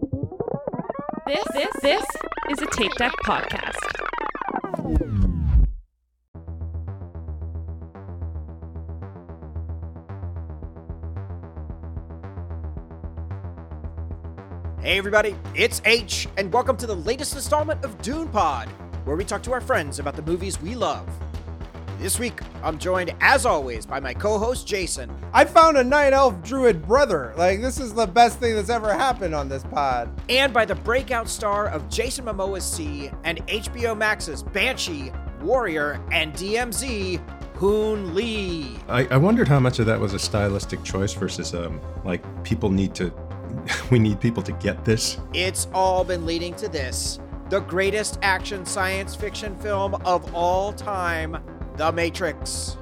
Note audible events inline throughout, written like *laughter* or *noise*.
This this this is a TAPEDECK podcast. Hey everybody, it's Haitch, and welcome to the latest installment of Dune Pod, where we talk to our friends about the movies we love. This week, I'm joined, as always, by my co-host Jason. I found a night elf druid brother. Like this is the best thing that's ever happened on this pod. and by the breakout star of Jason Momoa's SEE and HBO Max's Banshee, Warrior, and DMZ, Hoon Lee. I, I wondered how much of that was a stylistic choice versus um like people need to *laughs* we need people to get this. It's all been leading to this the greatest action science fiction film of all time, The Matrix.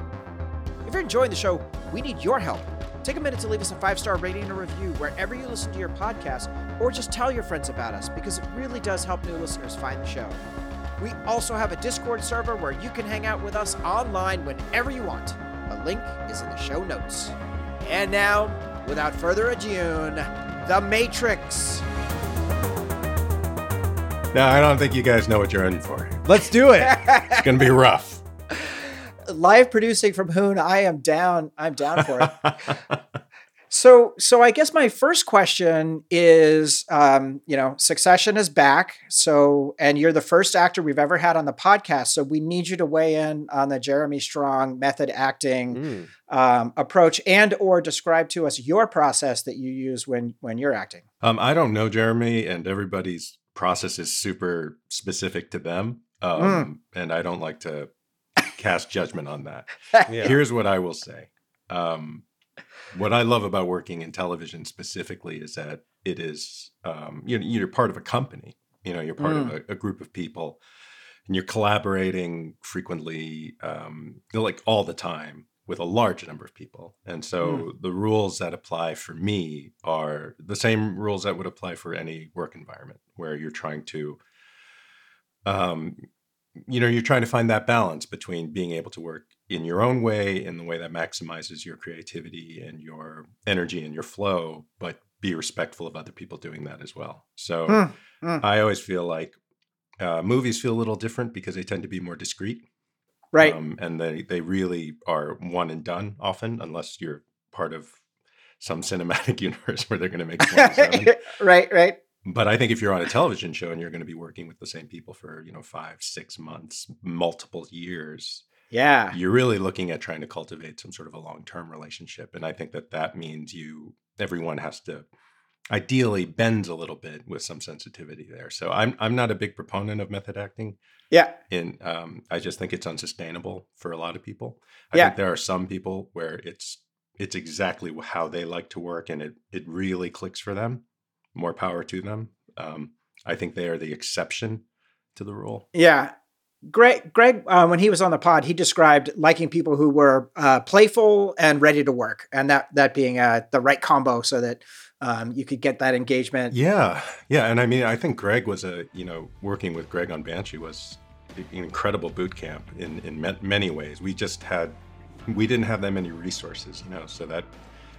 If you're enjoying the show, we need your help. Take a minute to leave us a five star rating and a review wherever you listen to your podcast, or just tell your friends about us because it really does help new listeners find the show. We also have a Discord server where you can hang out with us online whenever you want. A link is in the show notes. And now, without further ado, The Matrix. Now I don't think you guys know what you're in for. Let's do it. It's gonna be *laughs* rough. Live producing from Hoon, I am down. I'm down for it. *laughs* so, so I guess my first question is, um, you know, Succession is back. So, and you're the first actor we've ever had on the podcast. So, we need you to weigh in on the Jeremy Strong method acting Mm. um, approach, and or describe to us your process that you use when when you're acting. um, I don't know Jeremy, and everybody's process is super specific to them. Um, and I don't like to cast judgment on that. *laughs* Yeah. Here's what I will say. Um, what I love about working in television specifically is that it is um, you're, you're part of a company. You know, you're part of a, a group of people, and you're collaborating frequently, um, like all the time, with a large number of people. And so the rules that apply for me are the same rules that would apply for any work environment, where you're trying to um, you know you're trying to find that balance between being able to work in your own way in the way that maximizes your creativity and your energy and your flow but be respectful of other people doing that as well so Hmm, hmm. i always feel like uh, movies feel a little different because they tend to be more discreet Right. um, and they, they really are one and done often unless you're part of some cinematic *laughs* universe where they're going to make *laughs* 27 right. Right. But I think if you're on a television show and you're going to be working with the same people for, you know, five, six months, multiple years, Yeah. you're really looking at trying to cultivate some sort of a long term relationship. And I think that that means you, everyone has to ideally bend a little bit with some sensitivity there. So I'm, I'm not a big proponent of method acting. Yeah. And um, I just think it's unsustainable for a lot of people. I Yeah. think there are some people where it's, it's exactly how they like to work and it, it really clicks for them more power to them. Um, I think they are the exception to the rule. Yeah. Greg, Greg, uh, when he was on the pod, he described liking people who were uh, playful and ready to work, and that that being uh, the right combo, so that um, you could get that engagement. Yeah, yeah, and I mean, I think Greg was a you know working with Greg on Banshee was an incredible boot camp in in ma- many ways. We just had we didn't have that many resources, you know, so that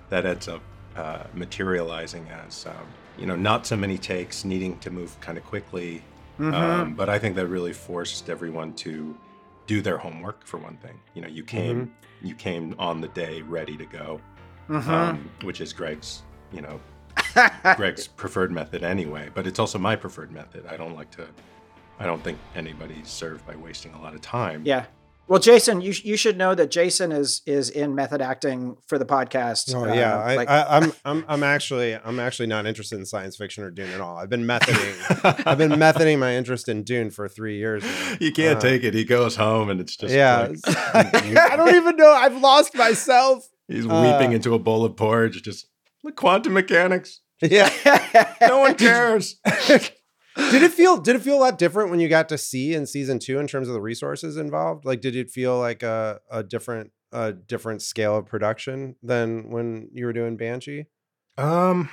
that ends up uh, materializing as um, you know not so many takes, needing to move kind of quickly. Mhm. Um, but I think that really forced everyone to do their homework for one thing. You know, you came you came on the day ready to go, Mhm. um, which is Greg's you know *laughs* Greg's preferred method anyway, but it's also my preferred method. I don't like to. I don't think anybody's served by wasting a lot of time. yeah. Well, Jason, you you should know that Jason is is in method acting for the podcast. Oh uh, yeah, I, like- I, I'm I'm I'm actually I'm actually not interested in science fiction or Dune at all. I've been methoding *laughs* I've been methoding my interest in Dune for three years. now. You can't Uh, take it. He goes home and it's just yeah, like- *laughs* I don't even know. I've lost myself. he's uh, weeping into a bowl of porridge. Just like quantum mechanics. Yeah. *laughs* No one cares. Did it feel did it feel a lot different when you got to SEE in season two in terms of the resources involved? Like, did it feel like a a different a different scale of production than when you were doing Banshee? Um,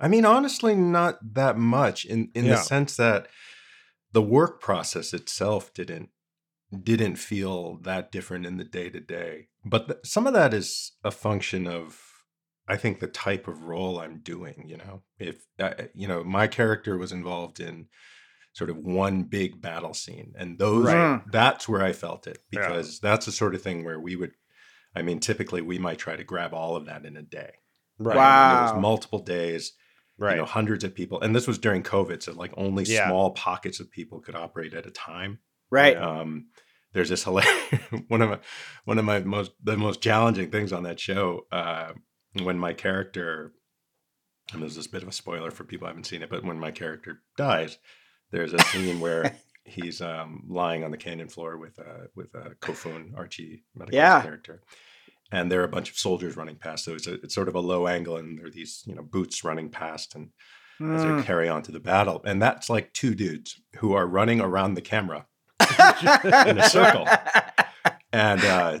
I mean, honestly, not that much in in Yeah. the sense that the work process itself didn't didn't feel that different in the day to day. But th- some of that is a function of I think the type of role I'm doing. You know, if uh, you know my character was involved in sort of one big battle scene, and those Right. that's where I felt it Yeah. because that's the sort of thing where we would. I mean, typically we might try to grab all of that in a day. Right. Mean, It was Wow. multiple days Right. you know hundreds of people and this was during covid so like only Yeah. small pockets of people could operate at a time Right. um there's this hilarious *laughs* one of my one of my most the most challenging things on that show uh when my character and there's this bit of a spoiler for people who haven't seen it but when my character dies there's a scene where *laughs* he's um lying on the canyon floor with uh with uh kofun archie Yeah. character and there are a bunch of soldiers running past so it's, a, it's sort of a low angle and there are these you know boots running past and as they Mm. carry on to the battle. And that's like two dudes who are running around the camera. *laughs* in a circle. And uh,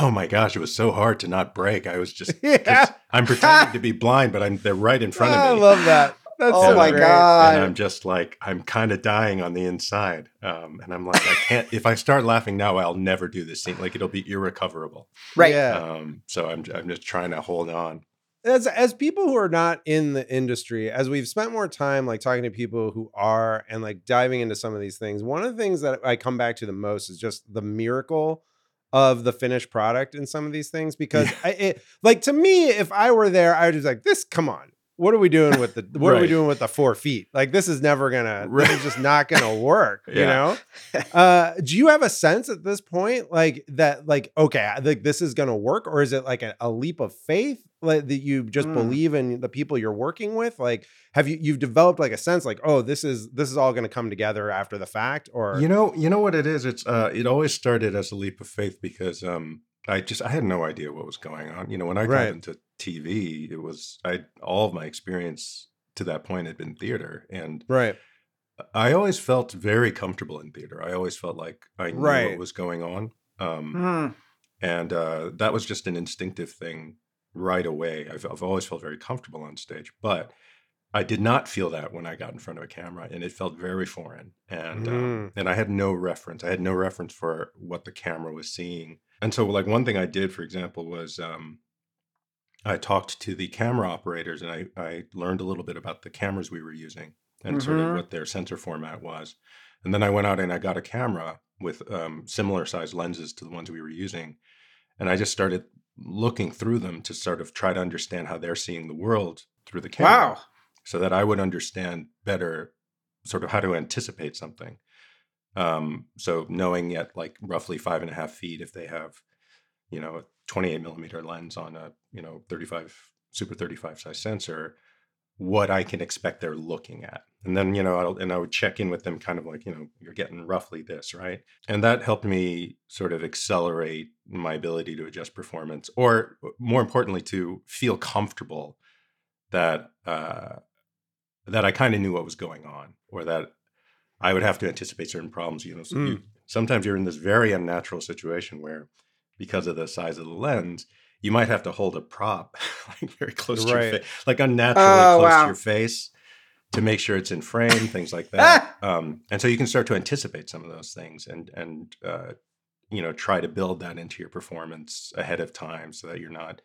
oh my gosh, it was so hard to not break. I was just, *laughs* yeah. I'm pretending to be *laughs* blind, but I'm they're right in front I of me. I love that. That's Oh so my great. God. and I'm just like, I'm kind of dying on the inside. Um, and I'm like, I can't, if I start laughing now, I'll never do this scene. Like it'll be irrecoverable. right. Yeah. Um, so I'm, I'm just trying to hold on. as as people who are not in the industry as we've spent more time like talking to people who are and like diving into some of these things one of the things that i come back to the most is just the miracle of the finished product in some of these things because I, it, like to me if i were there i would just like this come on. What are we doing with the *laughs* what are we doing with the four feet? Like this is never gonna *laughs* this is just not gonna work *laughs* you know? Uh do you have a sense at this point like that like okay like this is gonna work or is it like a, a leap of faith like that you just Mm. believe in the people you're working with like have you you've developed like a sense like oh this is this is all gonna come together after the fact or You know, you know what it is. It's uh, it always started as a leap of faith because um, I just I had no idea what was going on. You know, when I got Right. into TV, it was I all of my experience to that point had been theater, and right I always felt very comfortable in theater. I always felt like I knew Right. what was going on, um, Mm. and uh, that was just an instinctive thing right away. I've, I've always felt very comfortable on stage, but I did not feel that when I got in front of a camera, and it felt very foreign. And um, and I had no reference. I had no reference for what the camera was seeing. And so, like one thing I did, for example, was um, I talked to the camera operators, and I I learned a little bit about the cameras we were using and sort Mhm. of what their sensor format was. And then I went out and I got a camera with um, similar size lenses to the ones we were using, and I just started looking through them to sort of try to understand how they're seeing the world through the camera Wow. so that I would understand better sort of how to anticipate something. Um, so knowing at like roughly five and a half feet, if they have, you know, a 28 millimeter lens on a, you know, 35 super 35 size sensor, what I can expect they're looking at. And then, you know, I'll, and I would check in with them kind of like, you know, you're getting roughly this, right? And that helped me sort of accelerate my ability to adjust performance or more importantly, to feel comfortable that, uh, that I kind of knew what was going on, or that I would have to anticipate certain problems. You know, so you, sometimes you're in this very unnatural situation where, because of the size of the lens, you might have to hold a prop *laughs* like very close to your face, like unnaturally Oh, close wow. to your face, to make sure it's in frame, things like *laughs* that. um, and so you can start to anticipate some of those things, and and uh, you know try to build that into your performance ahead of time, so that you're not.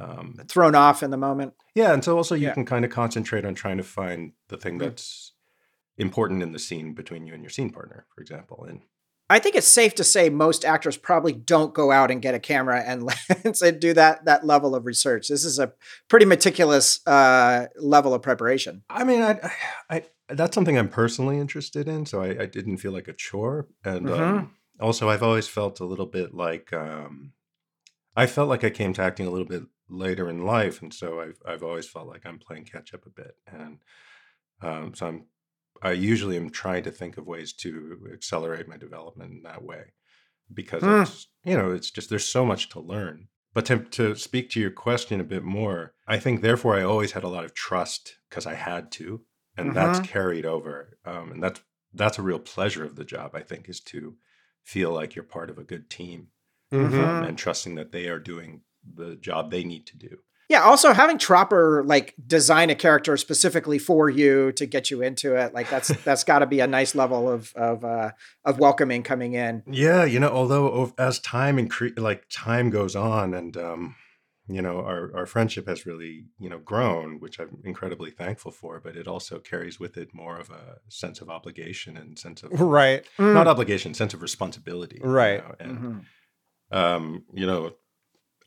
Um, Thrown off in the moment. yeah, and so also you Yeah. can kind of concentrate on trying to find the thing Mm. that's important in the scene between you and your scene partner, for example. And I think it's safe to say most actors probably don't go out and get a camera and *laughs* lens and do that that level of research. This is a pretty meticulous uh, level of preparation. I mean, I, I, that's something I'm personally interested in, so I, I didn't feel like a chore. And um, also, I've always felt a little bit like um, I felt like I came to acting a little bit later in life, and so I've I've always felt like I'm playing catch up a bit, and um, so I'm I usually am trying to think of ways to accelerate my development in that way because Hmm. it's you know it's just there's so much to learn. But to, to speak to your question a bit more, I think therefore I always had a lot of trust because I had to, and that's carried over. Um, and that's that's a real pleasure of the job. I think is to feel like you're part of a good team Mhm. Mhm. and trusting that they are doing the job they need to do. Yeah. Also, having Tropper like design a character specifically for you to get you into it, like that's *laughs* that's got to be a nice level of of uh, of welcoming coming in. Yeah, you know, although as time incre- like time goes on, and um, you know, our, our friendship has really, you know, grown, which I'm incredibly thankful for, but it also carries with it more of a sense of obligation and sense of right. not obligation, sense of responsibility. you Right. know, And Mhm. um, you know,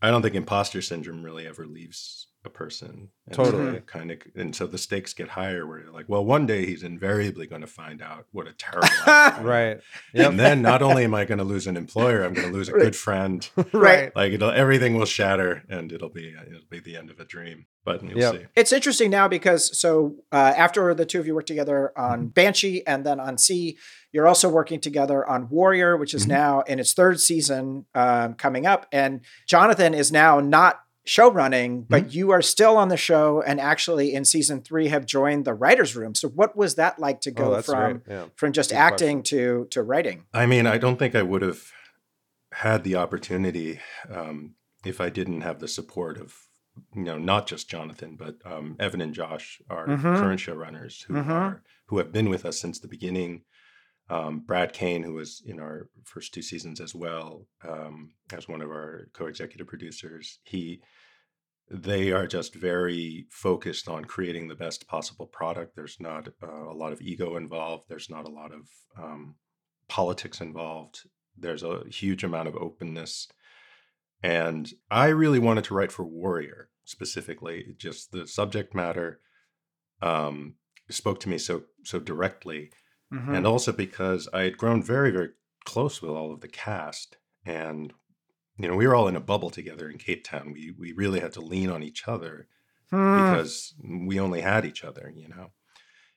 I don't think imposter syndrome really ever leaves a person. And Totally. kind of, and so the stakes get higher where you're like, well, one day he's invariably going to find out what a terrible actor I am. Right. Yep. And then not only am I going to lose an employer, I'm going to lose a *laughs* good friend. *laughs* right. Like it'll, everything will shatter, and it'll be it'll be the end of a dream. But you'll Yep. see. It's interesting now because so uh, after the two of you worked together on Banshee and then on SEE, you're also working together on Warrior, which is Mhm. now in its third season um, coming up. And Jonathan is now not show running, but you are still on the show and actually in season three have joined the writers' room. So what was that like to Oh, go that's from. Yeah. from just Good acting to to writing? I mean, I don't think I would have had the opportunity um, if I didn't have the support of, you know, not just Jonathan, but um, Evan and Josh, our Mhm. current showrunners, who Mhm. are who have been with us since the beginning. Um, Brad Kane, who was in our first two seasons as well, um, as one of our co-executive producers, he they are just very focused on creating the best possible product. There's not uh, a lot of ego involved. There's not a lot of um, politics involved. There's a huge amount of openness. And I really wanted to write for Warrior specifically. Just the subject matter um, spoke to me so so directly, Mhm. and also because I had grown very very close with all of the cast, and you know we were all in a bubble together in Cape Town. We we really had to lean on each other Hmm. because we only had each other, you know.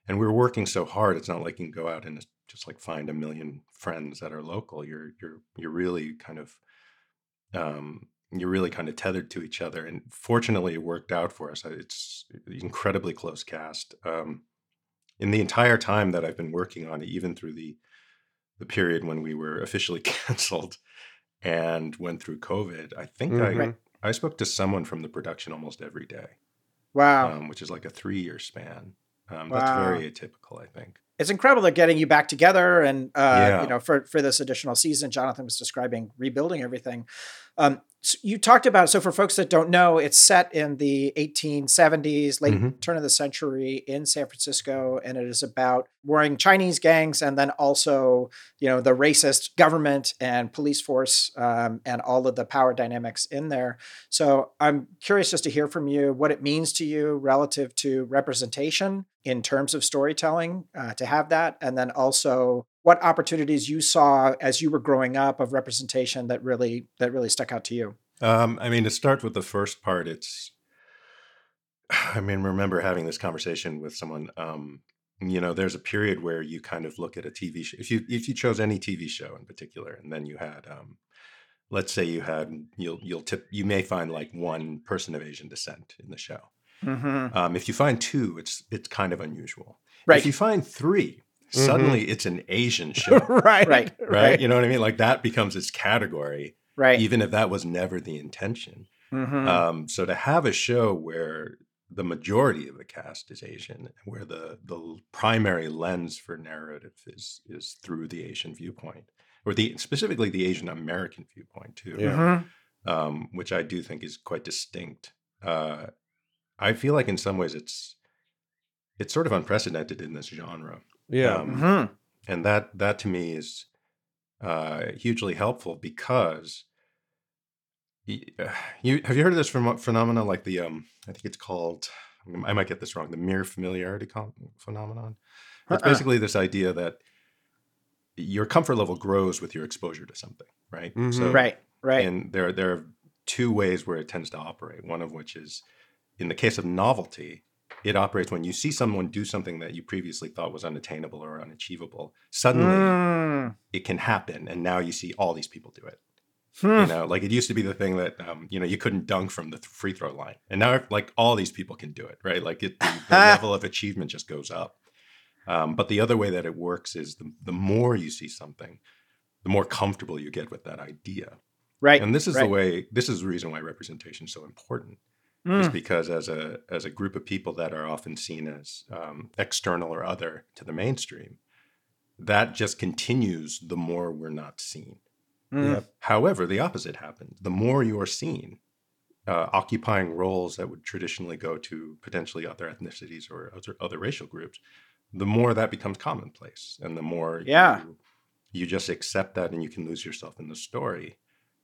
And we were working so hard. It's not like you can go out and just like find a million friends that are local. You're you're you're really kind of um you're really kind of tethered to each other. And fortunately it worked out for us. It's incredibly close cast. Um in the entire time that I've been working on it, even through the the period when we were officially *laughs* canceled and went through COVID, I think Mhm. I I spoke to someone from the production almost every day wow. um, which is like a three year span. Um, Wow. That's very atypical, I think. it's incredible that getting you back together and uh, Yeah. you know for for this additional season jonathan was describing rebuilding everything um, so you talked about so for folks that don't know it's set in the 1870s late Mhm. turn of the century in san francisco and it is about warring chinese gangs and then also you know the racist government and police force um, and all of the power dynamics in there so i'm curious just to hear from you what it means to you relative to representation in terms of storytelling uh, to have that and then also what opportunities you saw as you were growing up of representation that really that really stuck out to you Um, I mean, to start with the first part, it's, *sighs* I mean, remember having this conversation with someone. Um, you know, there's a period where you kind of look at a TV show. If you if you chose any TV show in particular, and then you had, um, let's say you had, you'll you'll tip, you may find like one person of Asian descent in the show. mm-hmm. Um, if you find two, it's it's kind of unusual. right If you find 3 Mhm. suddenly it's an Asian *laughs* show. right. Right. right? You know what I mean? Like that becomes its category, right even if that was never the intention. Mhm. Um, so to have a show where the majority of the cast is Asian, where the the primary lens for narrative is is through the Asian viewpoint, or the specifically the Asian American viewpoint too, Yeah. Mhm. um, which I do think is quite distinct. Uh, I feel like in some ways it's it's sort of unprecedented in this genre Yeah. Um, Mhm. and that that to me is uh, hugely helpful because y- uh, *sighs* you have you heard of this phenom- phenomena like the um I think it's called I might get this wrong the mere familiarity con- phenomenon. It's Uh-uh. basically this idea that your comfort level grows with your exposure to something, right? Mhm. So right right and there there are two ways where it tends to operate. One of which is in the case of novelty, it operates when you see someone do something that you previously thought was unattainable or unachievable. Suddenly Mm. it can happen and now you see all these people do it. Hmm. You know, like it used to be the thing that um, you know, you couldn't dunk from the th- free throw line. And now like all these people can do it, right? Like it the, the *laughs* level of achievement just goes up. Um, but the other way that it works is the, the more you see something, the more comfortable you get with that idea. right And this is right. the way. This is the reason why representation is so important. Is Mm. because as a as a group of people that are often seen as um, external or other to the mainstream, that just continues the more we're not seen. Mm. Yep. However, the opposite happens. The more you are seen, uh, occupying roles that would traditionally go to potentially other ethnicities or other, other racial groups, the more that becomes commonplace, and the more Yeah. you, you just accept that, and you can lose yourself in the story.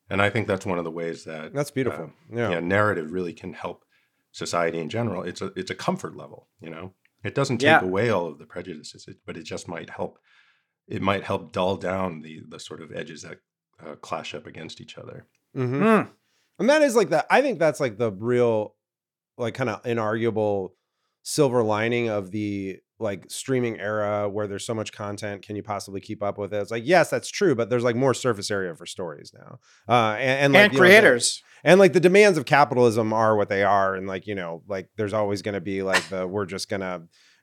And I think that's one of the ways that That's beautiful. um, yeah. yeah, narrative really can help society in general. It's a it's a comfort level, you know. It doesn't take Yeah. away all of the prejudices, but it just might help. It might help dull down the the sort of edges that uh, clash up against each other. Mhm. Mm. And that is like that. I think that's like the real like kind of inarguable silver lining of the like streaming era where there's so much content can you possibly keep up with it it's like yes that's true but there's like more surface area for stories now uh and, and like and you know, creators. and like the demands of capitalism are what they are and like you know like there's always going to be like the we're just going to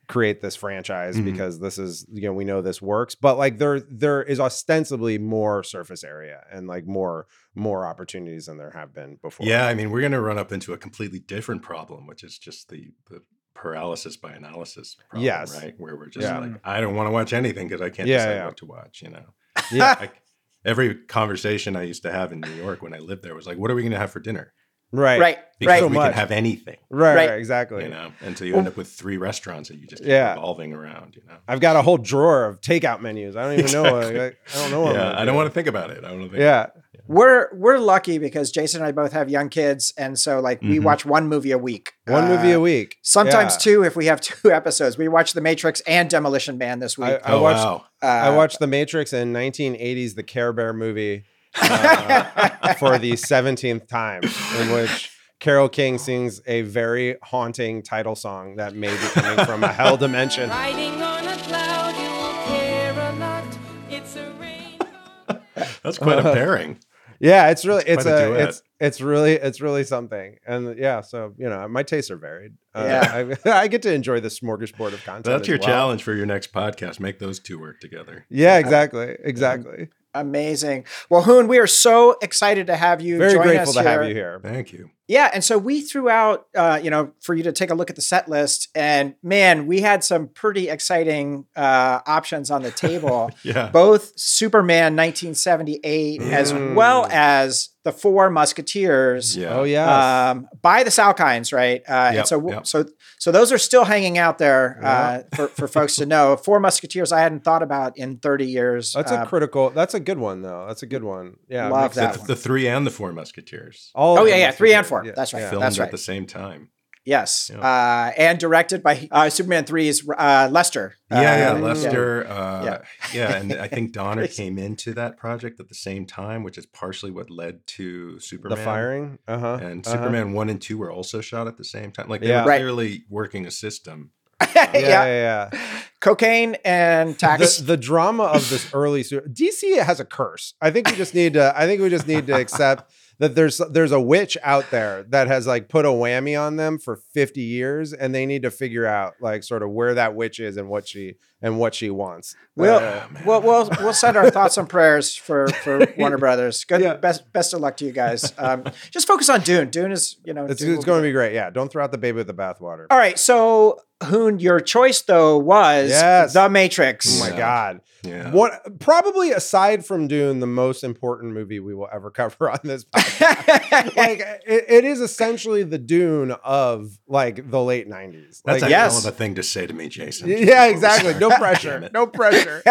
create this franchise Mhm. because this is you know we know this works but like there there is ostensibly more surface area and like more more opportunities than there have been before Yeah, I mean, we're going to run up into a completely different problem, which is just the the paralysis by analysis problem, Yes. right? Where we're just Yeah. like, I don't want to watch anything because I can't Yeah, decide yeah. what to watch, you know. *laughs* yeah Like every conversation I used to have in New York when I lived there was like, what are we going to have for dinner? right Right. Because Right. So we much. can have anything, right, Right. right exactly you know. And so you end up with three restaurants that you just keep Yeah. revolving around, you know. i've got a whole drawer of takeout menus i don't even know *laughs* Exactly. like, i don't know Yeah, I don't do. want to think about it. I don't want to think. yeah We're we're lucky because Jason and I both have young kids, and so like we Mhm. watch one movie a week. one movie Uh, a week Sometimes Yeah. two if we have *laughs* two episodes. We watched The Matrix and Demolition Man this week. I Oh, watched- wow. Uh, I watched The Matrix in 1980s, the Care Bear movie, *laughs* uh, for the 17th time, in which Carole King sings a very haunting title song that may be coming from a hell dimension. *laughs* Riding on a cloud, you'll care a lot. It's a rainbow. That's quite a pairing. Yeah, it's really it's quite a a, it's it's really it's really something, and yeah, so you know my tastes are varied. Uh, Yeah. *laughs* I, I get to enjoy the smorgasbord of content. That's your well. challenge for your next podcast. Make those two work together. Yeah, exactly, exactly. Amazing. Well, Hoon, we are so excited to have you. Very join grateful us to have you here. Thank you. Yeah, and so we threw out, uh, you know, for you to take a look at the set list, and man, we had some pretty exciting uh, options on the table. *laughs* Yeah. Both Superman 1978, as Mm. well as the Four Musketeers. Yeah. Oh yeah, Um, by the Salkinds, right? Uh, and so, yep. so, so those are still hanging out there uh, for, for folks to know. Four Musketeers, I hadn't thought about in 30 years. that's Uh, a critical. That's a good one though. That's a good one. Yeah, Love that sense. one. The three and the four musketeers All Oh yeah, yeah, three and four. Yeah, That's right. yeah. filmed That's at the same time. Yes, Yeah. uh, and directed by uh, Superman 3's uh, Lester. Yeah, yeah, Uh, Lester. Uh, Yeah. yeah. and I think *laughs* Donner came into that project at the same time, which is partially what led to Superman. The firing. Uh huh. And uh-huh. Superman one and two were also shot at the same time. Like they Yeah. were Right. clearly working a system. *laughs* Yeah, yeah. yeah, yeah. cocaine and tax. the, *laughs* the drama of this early su- DC has a curse. I think we just need to. I think we just need to accept that there's there's a witch out there that has like put a whammy on them for 50 years, and they need to figure out like sort of where that witch is and what she and what she wants. We'll, Uh, we'll, we'll, we'll send our thoughts and prayers for, for *laughs* Warner Brothers. Good, Yeah. best, best of luck to you guys. Um, just focus on Dune. Dune is, you know, it's, it's going to be great. Yeah, don't throw out the baby with the bathwater. All right. So, Hoon, your choice though was Yes. The Matrix. Oh my Yeah. god. Yeah. What probably aside from Dune, the most important movie we will ever *laughs* cover on this podcast. *laughs* like it, it is essentially the Dune of like the late 90s. That's like, a yes. hell of a thing to say to me, Jason. Yeah, exactly. No Damn *laughs* pressure. No pressure.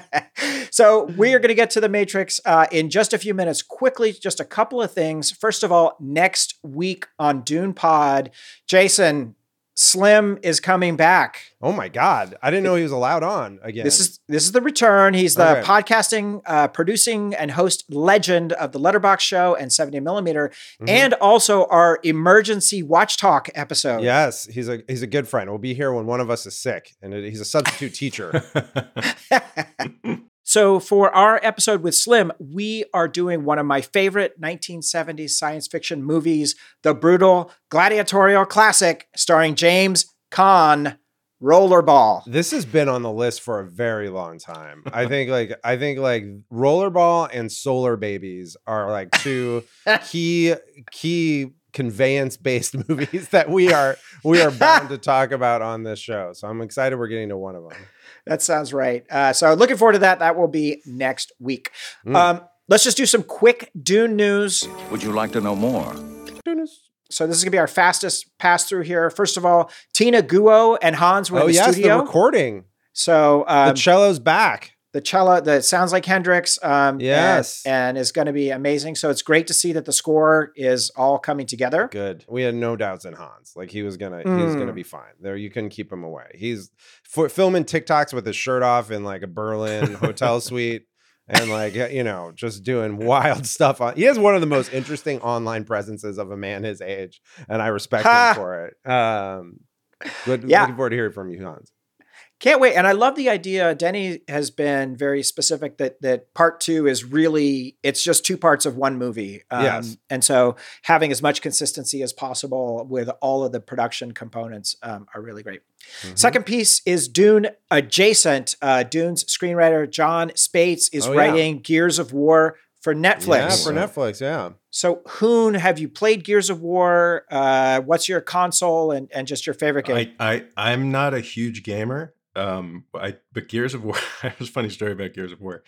*laughs* so we are going to get to the Matrix uh, in just a few minutes. Quickly, just a couple of things. First of all, next week on Dune Pod, Jason Slim is coming back. Oh my god. I didn't know he was allowed on again. This is this is the return. He's the Okay. podcasting, uh, producing, and host legend of the Letterboxd Show and 70 millimeter, Mhm. and also our emergency watch talk episode. Yes, he's a he's a good friend. We'll be here when one of us is sick, and it- he's a substitute teacher. *laughs* *laughs* So, for our episode with Slim, we are doing one of my favorite 1970s science fiction movies, the brutal gladiatorial classic starring James Caan, Rollerball. This has been on the list for a very long time. I think like I think like Rollerball and Solar Babies are like two *laughs* key key conveyance based movies that we are we are bound to talk about on this show. So I'm excited we're getting to one of them. That sounds right. Uh, so, looking forward to that. That will be next week. Mm. Um, let's just do some quick Dune news. Would you like to know more? goodness. So this is gonna be our fastest pass through here. First of all, Tina Guo and Hans were Oh in the yes, studio. the recording. so um, the cello's back. The cello that sounds like Hendrix. Um, Yes. and, is going to be amazing. So it's great to see that the score is all coming together. Good. We had no doubts in Hans. Like he was gonna, he was gonna Mm. be fine. There, you couldn't keep him away. He's for filming TikToks with his shirt off in like a Berlin *laughs* hotel suite, and like you know, just doing wild stuff. On he has one of the most interesting online presences of a man his age, and I respect Ha! him for it. Um, good. Yeah. Looking forward to hearing from you, Hans. Can't wait. And I love the idea. Denny has been very specific that that part two is really it's just two parts of one movie. Um, Yes. And so having as much consistency as possible with all of the production components um, are really great. Mhm. Second piece is Dune adjacent. Uh, Dune's screenwriter Jon Spaihts is Oh, yeah. writing Gears of War for Netflix. Yeah, for Netflix. Yeah. So, Hoon, have you played Gears of War? Uh, what's your console and, and just your favorite game? I, I I'm not a huge gamer. Um, I but Gears of War. *laughs* It was a funny story about Gears of War.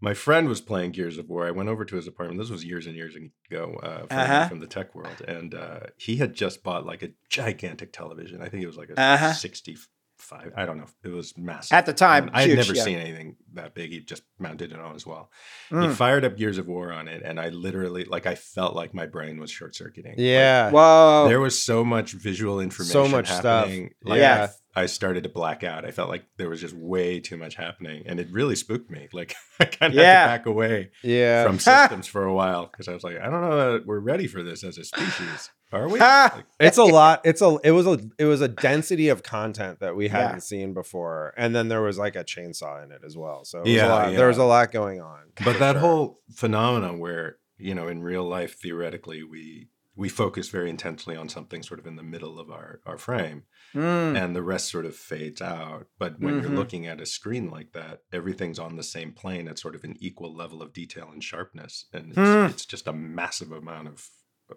My friend was playing Gears of War. I went over to his apartment. This was years and years ago uh, from, Uh-huh. from the tech world, and uh, he had just bought like a gigantic television. I think it was like a Uh-huh. 65. I don't know. It was massive At the time, I had never yeah. seen anything that big. He just mounted it on as well. He Mm. fired up Gears of War on it, and I literally like I felt like my brain was short circuiting. Yeah. Whoa. There was so much visual information. So much stuff. Like, Yeah. I started to black out. I felt like there was just way too much happening, and it really spooked me. *laughs* Like I kind of Yeah. had to back away yeah. from *laughs* systems for a while because I was like, I don't know that we're ready for this as a species. Are we? *laughs* Like, it's a lot it's a it was a it was a density of content that we hadn't Yeah. seen before and then there was like a chainsaw in it as well so it was Yeah, a lot, yeah. there was a lot going on but that sure. whole phenomenon where you know in real life theoretically we we focus very intensely on something sort of in the middle of our our frame Mm. and the rest sort of fades out. But when Mhm. you're looking at a screen like that, everything's on the same plane at sort of an equal level of detail and sharpness, and it's, Hmm. it's just a massive amount of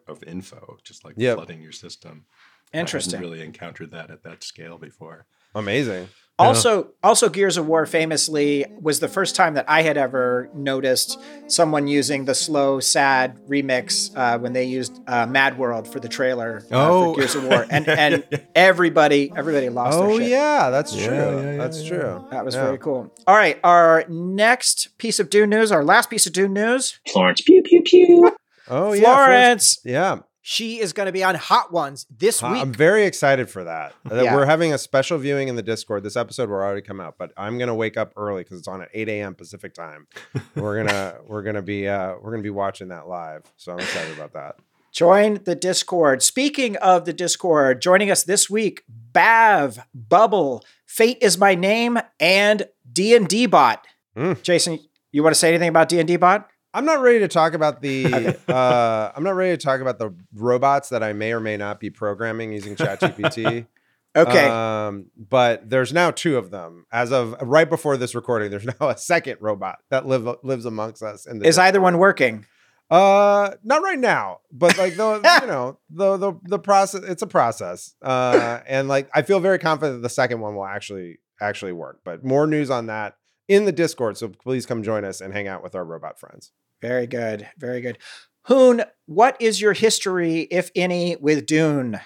of info, just like Yep. flooding your system. Interesting. I hadn't really encountered that at that scale before. amazing Also, also Gears of War famously was the first time that I had ever noticed someone using the slow, sad remix uh, when they used uh, Mad World for the trailer uh, Oh. for Gears of War, and Yeah, and yeah, *laughs* yeah. everybody everybody lost oh their shit. yeah that's true yeah, yeah, that's yeah. true That was Yeah. very cool. All right, our next piece of Dune news, our last piece of Dune news, Florence, pew pew pew. *laughs* oh yeah Florence- Florence. yeah She is going to be on Hot Ones this week. i'm very excited for that *laughs* Yeah. we're having a special viewing in the discord this episode will already come out but i'm gonna wake up early because it's on at 8 a.m pacific time *laughs* we're gonna we're gonna be uh we're gonna be watching that live so i'm excited about that Join the Discord. Speaking of the Discord, joining us this week, Bav, Bubble, Fate is my name, and D and D Bot. Mm. Jason, you want to say anything about D and D Bot? I'm not ready to talk about the. *laughs* Uh, I'm not ready to talk about the robots that I may or may not be programming using ChatGPT. *laughs* Okay, Um, but there's now two of them. As of right before this recording, there's *laughs* now a second robot that live lives amongst us. In the is either one working? Uh, not right now, but like the you know the the the process. It's a process. Uh, and like I feel very confident that the second one will actually actually work. But more news on that in the Discord. So please come join us and hang out with our robot friends. Very good, very good. Hoon, what is your history, if any, with Dune?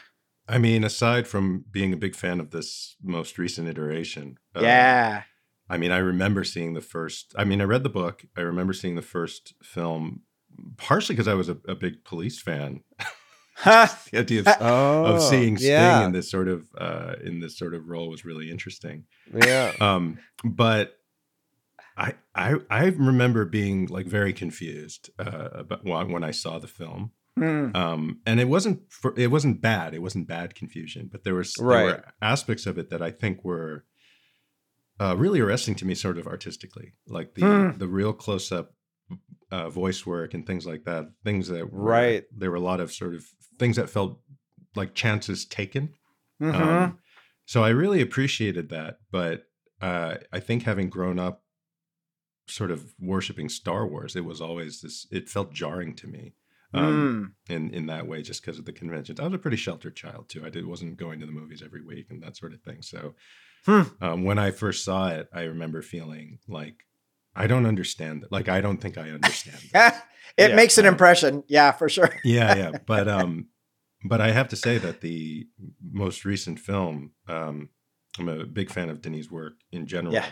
I mean, aside from being a big fan of this most recent iteration, uh, yeah, I mean, I remember seeing the first. I mean, I read the book. I remember seeing the first film, partially because I was a, a big police fan. *laughs* *laughs* The idea of, Oh, of seeing Sting yeah, in this sort of uh, in this sort of role was really interesting. yeah. Um, but I I I remember being like very confused uh, about when when I saw the film. Hmm. Um, and it wasn't for, it wasn't bad. It wasn't bad confusion, but there was there Right. were aspects of it that I think were uh, really arresting to me, sort of artistically, like the Hmm. the real close up uh, voice work and things like that. Things that were, Right. There were a lot of sort of things that felt like chances taken. Mhm. Um, so I really appreciated that, but uh, I think having grown up sort of worshiping Star Wars, it was always this. It felt jarring to me um, Hmm. in in that way, just because of the conventions. I was a pretty sheltered child too. I did wasn't going to the movies every week and that sort of thing. So Hmm. um, when I first saw it, I remember feeling like I don't understand it. Like I don't think I understand. it. *laughs* it Yeah, makes an um, impression. Yeah, for sure. *laughs* yeah, yeah. *laughs* But um, but I have to say that the most recent film, um, I'm a big fan of Denis' work in general, Yeah.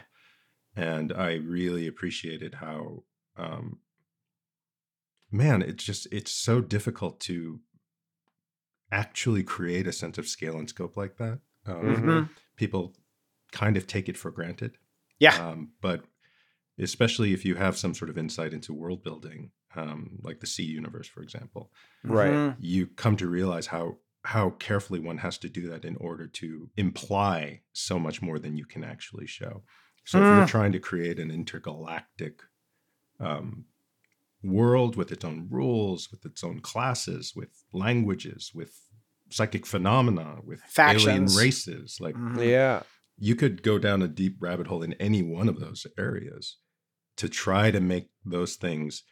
And I really appreciated how, um, man, it's just it's so difficult to actually create a sense of scale and scope like that. Um, Mhm. People kind of take it for granted, Yeah. um, but especially if you have some sort of insight into world building, um, like the SEE universe, for example Right. Mhm. you come to realize how how carefully one has to do that in order to imply so much more than you can actually show. So if you're Mm. trying to create an intergalactic um, world with its own rules, with its own classes, with languages, with psychic phenomena, with Factions. alien races, like Mhm. Yeah. you could go down a deep rabbit hole in any one of those areas to try to make those things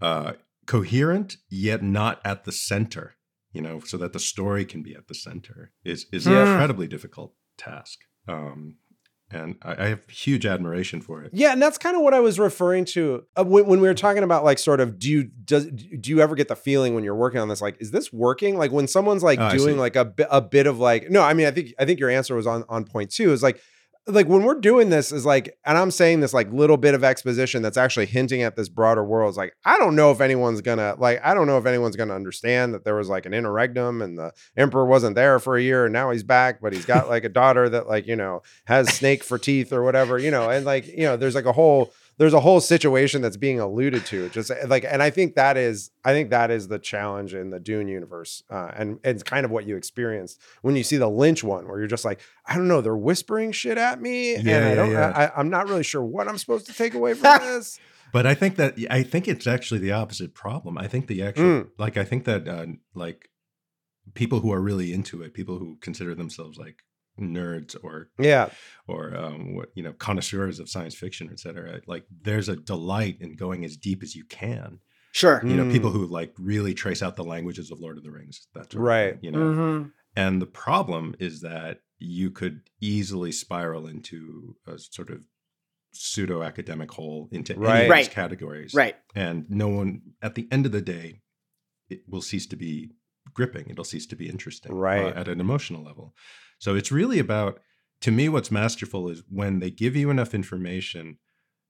uh, coherent yet not at the center you know so that the story can be at the center is is an Hmm. incredibly difficult task um, and I, I have huge admiration for it. Yeah, and that's kind of what I was referring to uh, when, when we were talking about like sort of do you does do you ever get the feeling when you're working on this like is this working? Like when someone's like Oh, doing like a bit a bit of like no I mean I think I think your answer was on on point too is like like when we're doing this is like and I'm saying this like little bit of exposition that's actually hinting at this broader world is like I don't know if anyone's gonna like I don't know if anyone's gonna understand that there was like an interregnum and the emperor wasn't there for a year and now he's back but he's got like a daughter that like you know has snake for teeth or whatever you know and like you know there's like a whole there's a whole situation that's being alluded to just uh, like and i think that is i think that is the challenge in the dune universe uh, and, and it's kind of what you experienced when you see the lynch one where you're just like i don't know they're whispering shit at me and i don't yeah. I, i'm not really sure what i'm supposed to take away from *laughs* this but i think that i think it's actually the opposite problem i think the actual Mm. like i think that uh, like people who are really into it people who consider themselves like nerds or yeah or um, what you know connoisseurs of science fiction, et cetera. Like there's a delight in going as deep as you can. Sure. You know, Mm. people who like really trace out the languages of Lord of the Rings. That's Right. You know, Mhm. and the problem is that you could easily spiral into a sort of pseudo academic hole into any Right. of Right. these categories, Right. and no one at the end of the day it will cease to be gripping it'll cease to be interesting uh, Right. at an emotional level so it's really about to me what's masterful is when they give you enough information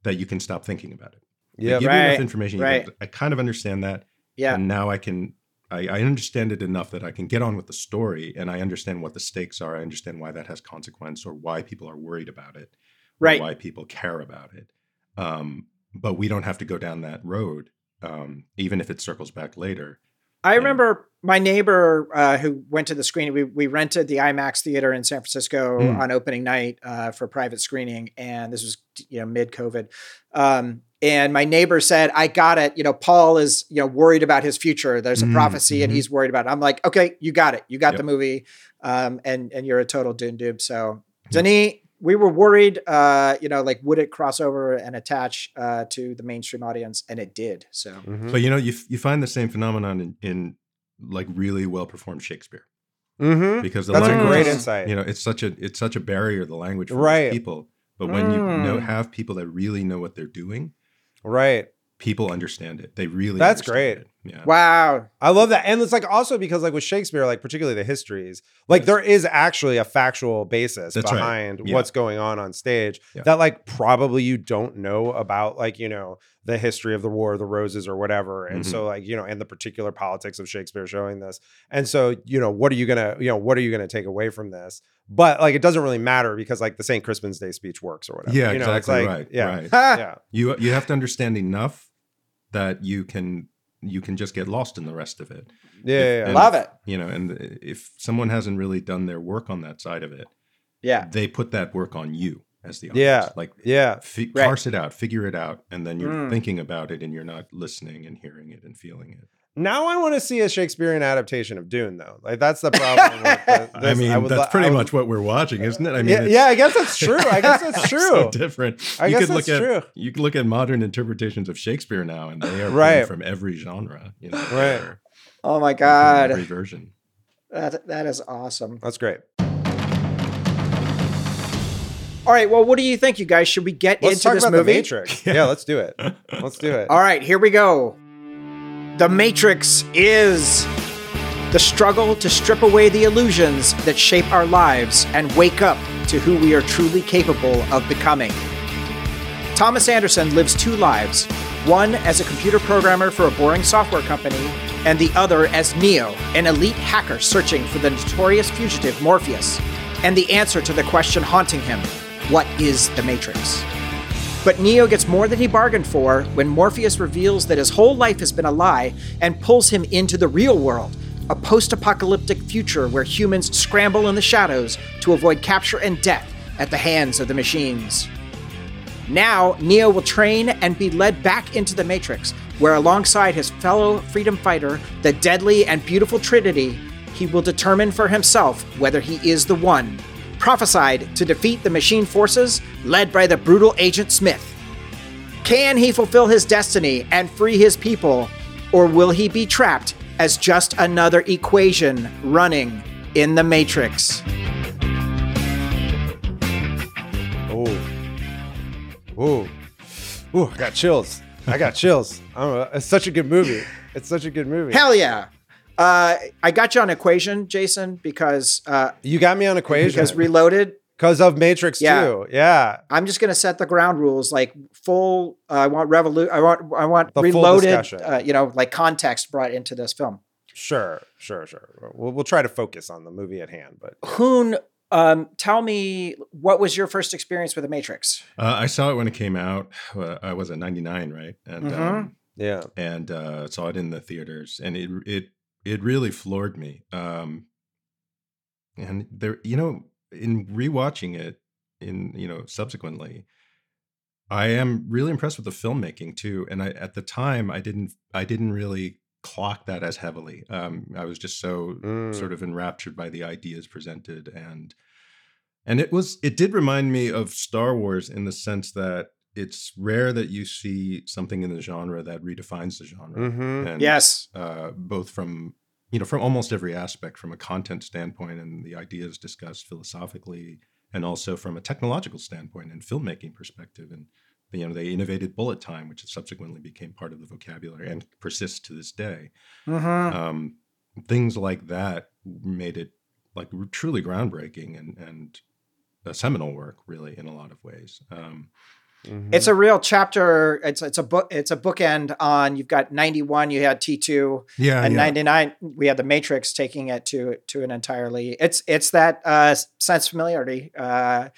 that you can stop thinking about it they yeah give you Right, enough information you right. go, i kind of understand that Yeah. and now i can I, I understand it enough that i can get on with the story and i understand what the stakes are i understand why that has consequence or why people are worried about it Right. why people care about it um, but we don't have to go down that road um, even if it circles back later I remember my neighbor uh, who went to the screening. We, we rented the IMAX theater in San Francisco Mm. on opening night uh, for private screening, and this was you know mid COVID. Um, and my neighbor said, "I got it. You know, Paul is you know worried about his future. There's a Mm, prophecy, and mhm. he's worried about it." I'm like, "Okay, you got it. You got Yep. the movie, um, and and you're a total Dune dude." So, Denis, we were worried. Uh, you know, like would it cross over and attach uh, to the mainstream audience, and it did. So. Mhm. but you know you, f- you find the same phenomenon in, in like really well performed shakespeare Mhm. because the that's a language great Mm. insight you know it's such a it's such a barrier the language for Right. people but when you know Mm. have people that really know what they're doing right people understand it they really That's understand great. it. Yeah Wow. I love that. And it's like also because like with Shakespeare, like particularly the histories, like Yes. there is actually a factual basis That's right. behind Yeah. what's going on on stage Yeah. that like probably you don't know about like, you know, the history of the War of the Roses or whatever. And Mm-hmm. so like, you know, and the particular politics of Shakespeare showing this. And so, you know, what are you going to, you know, what are you going to take away from this? But like it doesn't really matter because like the St. Crispin's Day speech works or whatever. yeah you know, it's exactly like, right Yeah. right Yeah. *laughs* you you have to understand enough that you can you can just get lost in the rest of it Yeah. yeah, yeah. And- Love it. you know and if someone hasn't really done their work on that side of it Yeah. they put that work on you as the Yeah. like yeah. fi- Right. parse it out figure it out and then you're Mm. thinking about it and you're not listening and hearing it and feeling it Now I want to see a Shakespearean adaptation of Dune, though. Like that's the problem. with the- *laughs* i this. mean would that's pretty would- much what we're watching isn't it i mean yeah, yeah, I guess that's true. I guess *laughs* that's true. so different I you guess could look that's at true. you can look at modern interpretations of shakespeare now and they are Right. right. from every genre you know Right. they're- Oh my God. every version That, that is awesome. That's great. All right. Well, what do you think, you guys? Should we get Let's into talk this about movie? the Matrix. Yeah. let's do it. *laughs* Let's do it. All right. Here we go. The Matrix is the struggle to strip away the illusions that shape our lives and wake up to who we are truly capable of becoming. Thomas Anderson lives two lives one as a computer programmer for a boring software company, and the other as Neo, an elite hacker searching for the notorious fugitive Morpheus, and the answer to the question haunting him what is the Matrix? But Neo gets more than he bargained for when Morpheus reveals that his whole life has been a lie and pulls him into the real world, a post apocalyptic future where humans scramble in the shadows to avoid capture and death at the hands of the machines. Now, Neo will train and be led back into the Matrix, where alongside his fellow freedom fighter, the deadly and beautiful Trinity, he will determine for himself whether he is the one, prophesied to defeat the machine forces led by the brutal Agent Smith. Can he fulfill his destiny and free his people, or will he be trapped as just another equation running in the Matrix? Oh. Oh. Ooh, I got chills. I got chills. I don't know. It's such a good movie. It's such a good movie. Hell yeah. Uh, I got you on equation, Jason, because uh, You got me on equation. because Reloaded. Because of Matrix Yeah. 2. Yeah. I'm just gonna set the ground rules, like full. Uh, I want revolu- I want. I want The Reloaded. Uh, you know, like context brought into this film. Sure, sure, sure. We'll, we'll try to focus on the movie at hand, but Hoon, um, tell me what was your first experience with the Matrix? Uh, I saw it when it came out. Uh, I was at 99, right? And Mhm. um, yeah. and uh, saw it in the theaters, and it it it really floored me. Um, and there, you know, in rewatching it, in you know, subsequently, I am really impressed with the filmmaking too. And I at the time, I didn't I didn't really clock that as heavily. Um, I was just so Mm. sort of enraptured by the ideas presented and and it was it did remind me of Star Wars in the sense that it's rare that you see something in the genre that redefines the genre. Mhm. And Yes. uh, both from you know from almost every aspect, from a content standpoint and the ideas discussed philosophically, and also from a technological standpoint and filmmaking perspective. And you know they innovated bullet time, which subsequently became part of the vocabulary and persists to this day Mm-hmm. um, things like that made it like truly groundbreaking and and a seminal work really in a lot of ways um, Mhm. It's a real chapter. It's it's a book. It's a bookend on. You've got ninety one. You had T two. yeah and 99 we had the matrix taking it to to an entirely it's it's that uh sense of familiarity uh,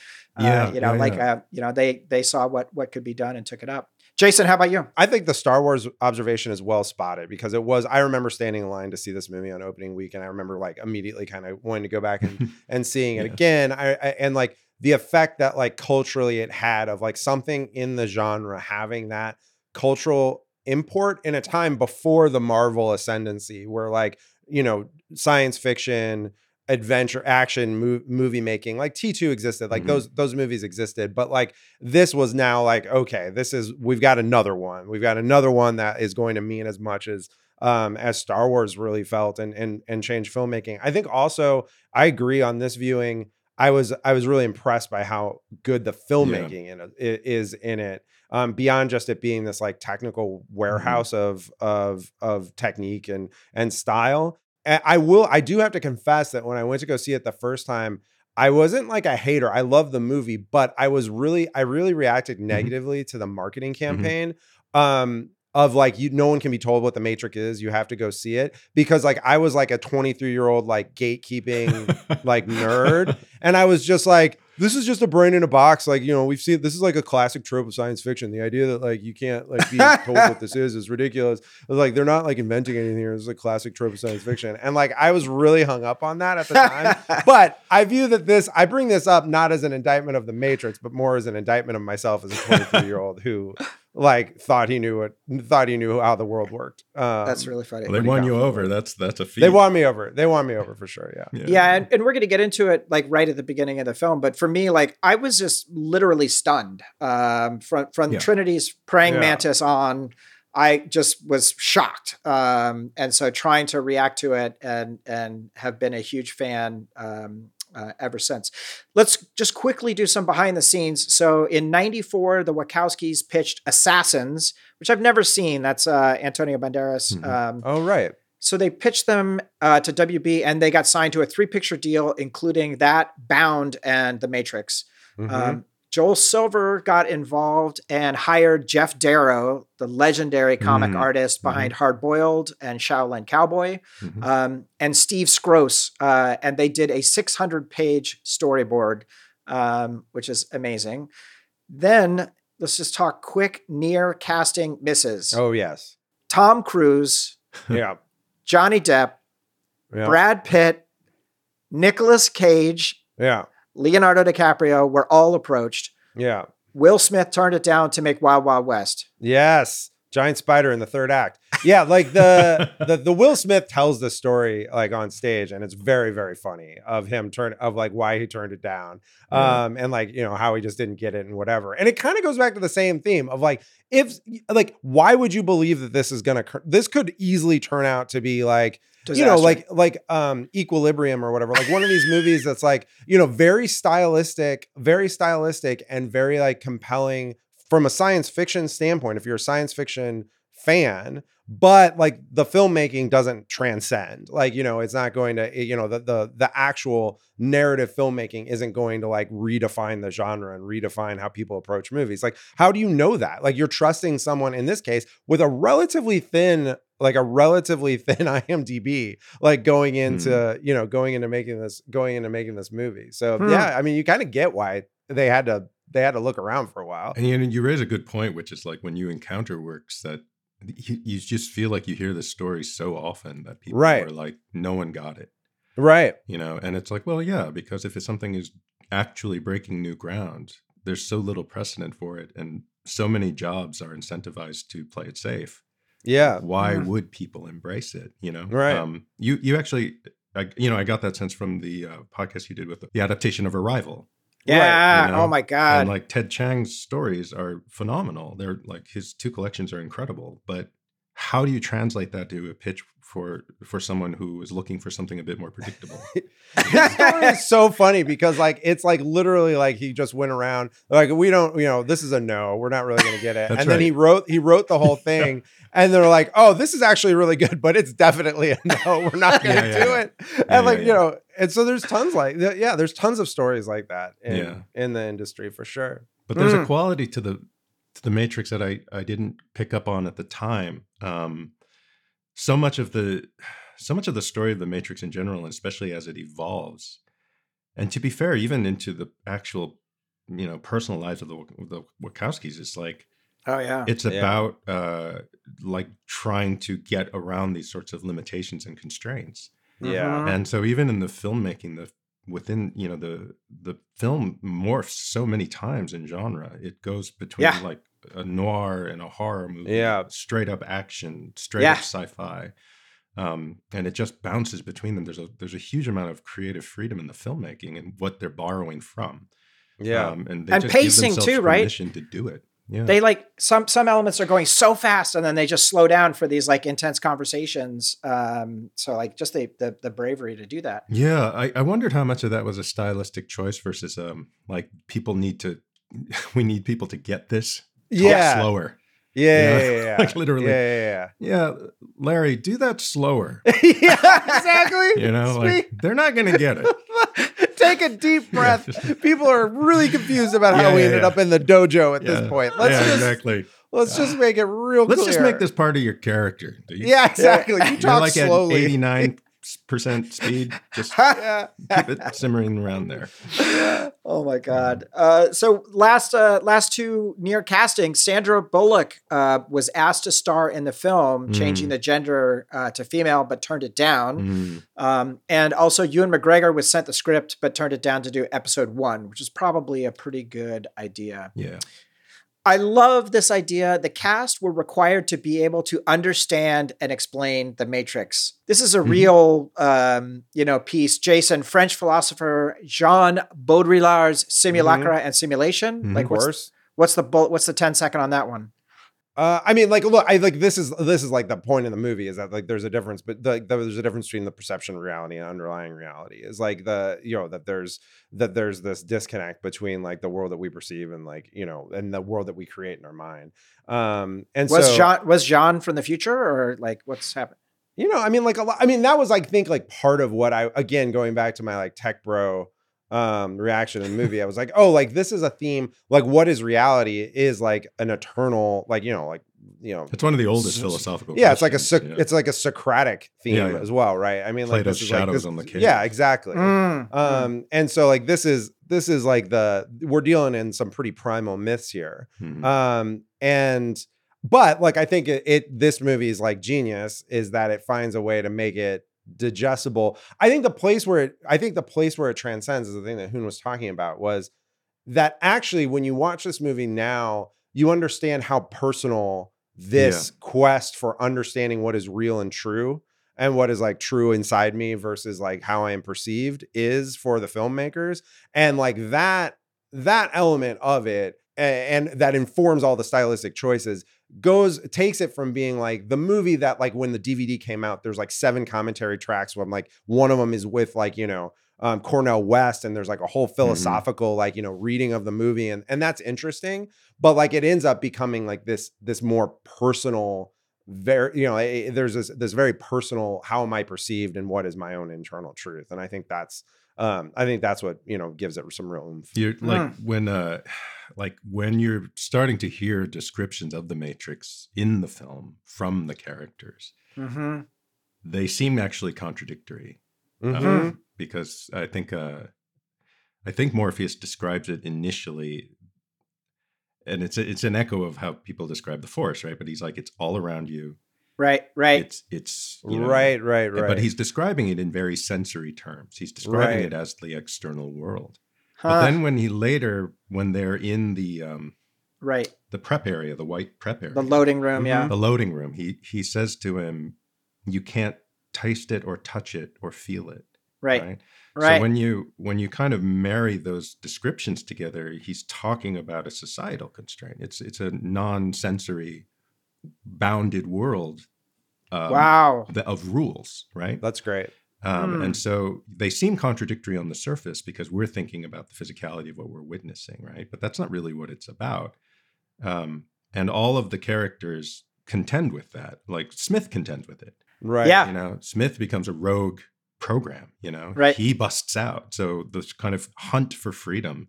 Yeah, uh you know yeah, like yeah. uh you know they they saw what what could be done and took it up jason how about you I think the Star Wars observation is well spotted because it was. I remember standing in line to see this movie on opening week, and I remember like immediately kind of wanting to go back and *laughs* and seeing it Yeah. again. I, I and like the effect that like culturally it had of like something in the genre having that cultural import in a time before the Marvel ascendancy, where like you know science fiction adventure action mov- movie making like T2 existed like Mhm. those those movies existed but like this was now like okay this is we've got another one we've got another one that is going to mean as much as um as Star Wars really felt and and and changed filmmaking I think also I agree on this viewing I was I was really impressed by how good the filmmaking in it is in it um beyond just it being this like technical warehouse of of of technique and and style. And I will I do have to confess that when I went to go see it the first time I wasn't like a hater. I love the movie, but I was really I really reacted negatively to the marketing campaign um of like you no one can be told what the matrix is. You have to go see it because like I was like a 23-year-old like gatekeeping *laughs* like nerd and I was just like this is just a brain in a box like you know we've seen this is like a classic trope of science fiction the idea that like you can't like be told what this is is ridiculous like they're not like inventing anything here this is a classic trope of science fiction and like I was really hung up on that at the time *laughs* but I view that this I bring this up not as an indictment of the matrix but more as an indictment of myself as a 23 year old who like thought he knew what thought he knew how the world worked. Um, that's really funny. They won you over. That's that's a feat. they won me over. They won me over for sure yeah. Yeah. And, and we're going to get into it like right at the beginning of the film but for me like i was just literally stunned um from from Yeah. trinity's praying Yeah. mantis on. I just was shocked um and so trying to react to it and and have been a huge fan um uh, ever since. Let's just quickly do some behind the scenes. So in 94, the Wachowskis pitched Assassins, which I've never seen. That's uh, Antonio Banderas. Mhm. Um, oh right so they pitched them uh, to WB, and they got signed to a three-picture deal, including that, Bound, and The Matrix. Mhm. Um, Joel Silver got involved and hired Geof Darrow, the legendary comic Mhm. artist behind Hard Boiled and Shaolin Cowboy, Mhm. um, and Steve Skroce. Uh, and they did a 600 page storyboard, um, which is amazing. Then let's just talk quick near casting misses. oh yes, Tom Cruise, *laughs* yeah, Johnny Depp, yeah, Brad Pitt, Nicolas Cage, yeah, Leonardo DiCaprio were all approached. yeah. Will Smith turned it down to make Wild Wild West. Yes, giant spider in the third act. Yeah, like the *laughs* the the Will Smith tells the story like on stage, and it's very very funny of him turn of like why he turned it down, um, and like you know how he just didn't get it and whatever. And it kind of goes back to the same theme of like if like why would you believe that this is gonna cur- this could easily turn out to be like you know like like um equilibrium or whatever like one of these movies that's like you know very stylistic very stylistic and very like compelling from a science fiction standpoint if you're a science fiction fan but like the filmmaking doesn't transcend. Like you know it's not going to you know the the the actual narrative filmmaking isn't going to like redefine the genre and redefine how people approach movies. Like how do you know that? Like you're trusting someone in this case with a relatively thin like a relatively *laughs* thin IMDb like going into you know going into making this going into making this movie so Hmm. yeah I mean you kind of get why they had to they had to look around for a while And you, know, you raise a good point, which is like when you encounter works that you, you just feel like you hear the story so often that people Right. are like, no one got it, right you know? And it's like, well, yeah, because if it's something is actually breaking new ground, there's so little precedent for it. And so many jobs are incentivized to play it safe. Yeah Why Mhm. would people embrace it? You know? Right. Um, you, you actually, I, you know, I got that sense from the uh, podcast you did with the adaptation of Arrival. yeah. you know, oh my God. And like Ted Chiang's stories are phenomenal. They're like his two collections are incredible. But how do you translate that to a pitch for for someone who is looking for something a bit more predictable? *laughs* His story is so funny because like it's like literally like he just went around like we don't you know this is a no we're not really gonna get it That's and then he wrote he wrote the whole *laughs* thing and they're like oh this is actually really good but it's definitely a no we're not *laughs* gonna Yeah, yeah, do yeah. it Yeah, and like yeah, you know and so there's tons like yeah there's tons of stories like that in Yeah. in the industry for sure But there's Mm. a quality to the to the Matrix that I I didn't pick up on at the time. Um, so much of the so much of the story of the Matrix in general, and especially as it evolves, and to be fair, even into the actual you know personal lives of the the Wachowskis, it's like oh yeah. it's Yeah. about uh like trying to get around these sorts of limitations and constraints yeah Mhm. and so even in the filmmaking the within you know the the film morphs so many times in genre it goes between Yeah. like a noir and a horror movie Yeah. straight up action straight Yeah. up sci-fi um and it just bounces between them there's a there's a huge amount of creative freedom in the filmmaking and what they're borrowing from yeah um, and they And pacing too, right? to do it yeah They like some some elements are going so fast and then they just slow down for these like intense conversations. Um, so like just the, the the bravery to do that. Yeah, I, I wondered how much of that was a stylistic choice versus um like people need to *laughs* we need people to get this yeah slower. yeah you know? yeah yeah, *laughs* yeah. Like, literally. yeah Yeah, Larry, do that slower. yeah *laughs* yeah yeah exactly You know, like they're not gonna get it. Take a deep breath. People are really confused about how Yeah, we yeah, ended yeah. up in the dojo at this point. Let's yeah, just exactly. let's just make it real Let's just make this part of your character. Yeah, exactly. You You're talk like slowly. eighty nine percent speed. Just *laughs* keep it simmering around there. Oh my god. Uh, so last uh, last two near casting, Sandra Bullock uh, was asked to star in the film, changing Mm. the gender uh, to female, but turned it down. Mm. Um, and also, Ewan McGregor was sent the script, but turned it down to do episode one, which is probably a pretty good idea. Yeah. I love this idea. The cast were required to be able to understand and explain the Matrix. This is a Mhm. real, um, you know, piece. Jason, French philosopher Jean Baudrillard's Simulacra and Simulation. Mhm. Like, Of what's, course. what's the bullet? What's the 10 second on that one? Uh, I mean, like, look, I like this is this is like the point in the movie is that like there's a difference, but like there's a difference between the perception reality and underlying reality. Is like the you know that there's that there's this disconnect between like the world that we perceive and like you know and the world that we create in our mind. Um, and Was so, Jean was Jean from the future or like what's happened? You know, I mean, like a lot. I mean, that was, I think, like part of what I again going back to my like tech bro um reaction in the movie. I was like, oh, like this is a theme. Like, what is reality? Is like an eternal, like you know, like you know, It's one of the oldest S- philosophical. yeah, it's like a questions, Soc- yeah. it's like a Socratic theme Yeah, yeah. as well, right? I mean, like Plato's this is like shadows this- on the cave. Yeah, exactly. Mm. Um, and so like this is this is like the we're dealing in some pretty primal myths here. Mhm. Um, and but like I think it, it this movie is like genius is that it finds a way to make it digestible. I think the place where it I think the place where it transcends is the thing that Hoon was talking about was that actually when you watch this movie now, you understand how personal this quest for understanding what is real and true and what is like true inside me versus like how I am perceived is for the filmmakers. And like that that element of it a- and that informs all the stylistic choices goes takes it from being like the movie that like when the DVD came out there's like seven commentary tracks when like one of them is with like you know um, Cornel West and there's like a whole philosophical like you know reading of the movie and and that's interesting but like it ends up becoming like this this more personal very you know eh, there's this this very personal how am I perceived and what is my own internal truth and I think that's um I think that's what you know gives it some real oomph. You're like when uh *sighs* like when you're starting to hear descriptions of the Matrix in the film from the characters, Mhm. they seem actually contradictory. Um, because I think uh, I think Morpheus describes it initially, and it's a, it's an echo of how people describe the Force, right? But he's like, it's all around you. Right, right. It's it's you know, right, right, right. But he's describing it in very sensory terms. He's describing Right. it as the external world. Huh. But then when he later, when they're in the um, right. the prep area, the white prep area, The loading room, yeah. the loading room, he he says to him, "You can't taste it or touch it or feel it." Right. right? Right. So when you when you kind of marry those descriptions together, he's talking about a societal constraint. It's it's a non-sensory bounded world. Um, wow. the- of rules, right? that's great. Um, Hmm. And so they seem contradictory on the surface because we're thinking about the physicality of what we're witnessing, right? But that's not really what it's about. Um, and all of the characters contend with that. Like Smith contends with it. Right. Yeah. You know, Smith becomes a rogue program, you know, Right. he busts out. So this kind of hunt for freedom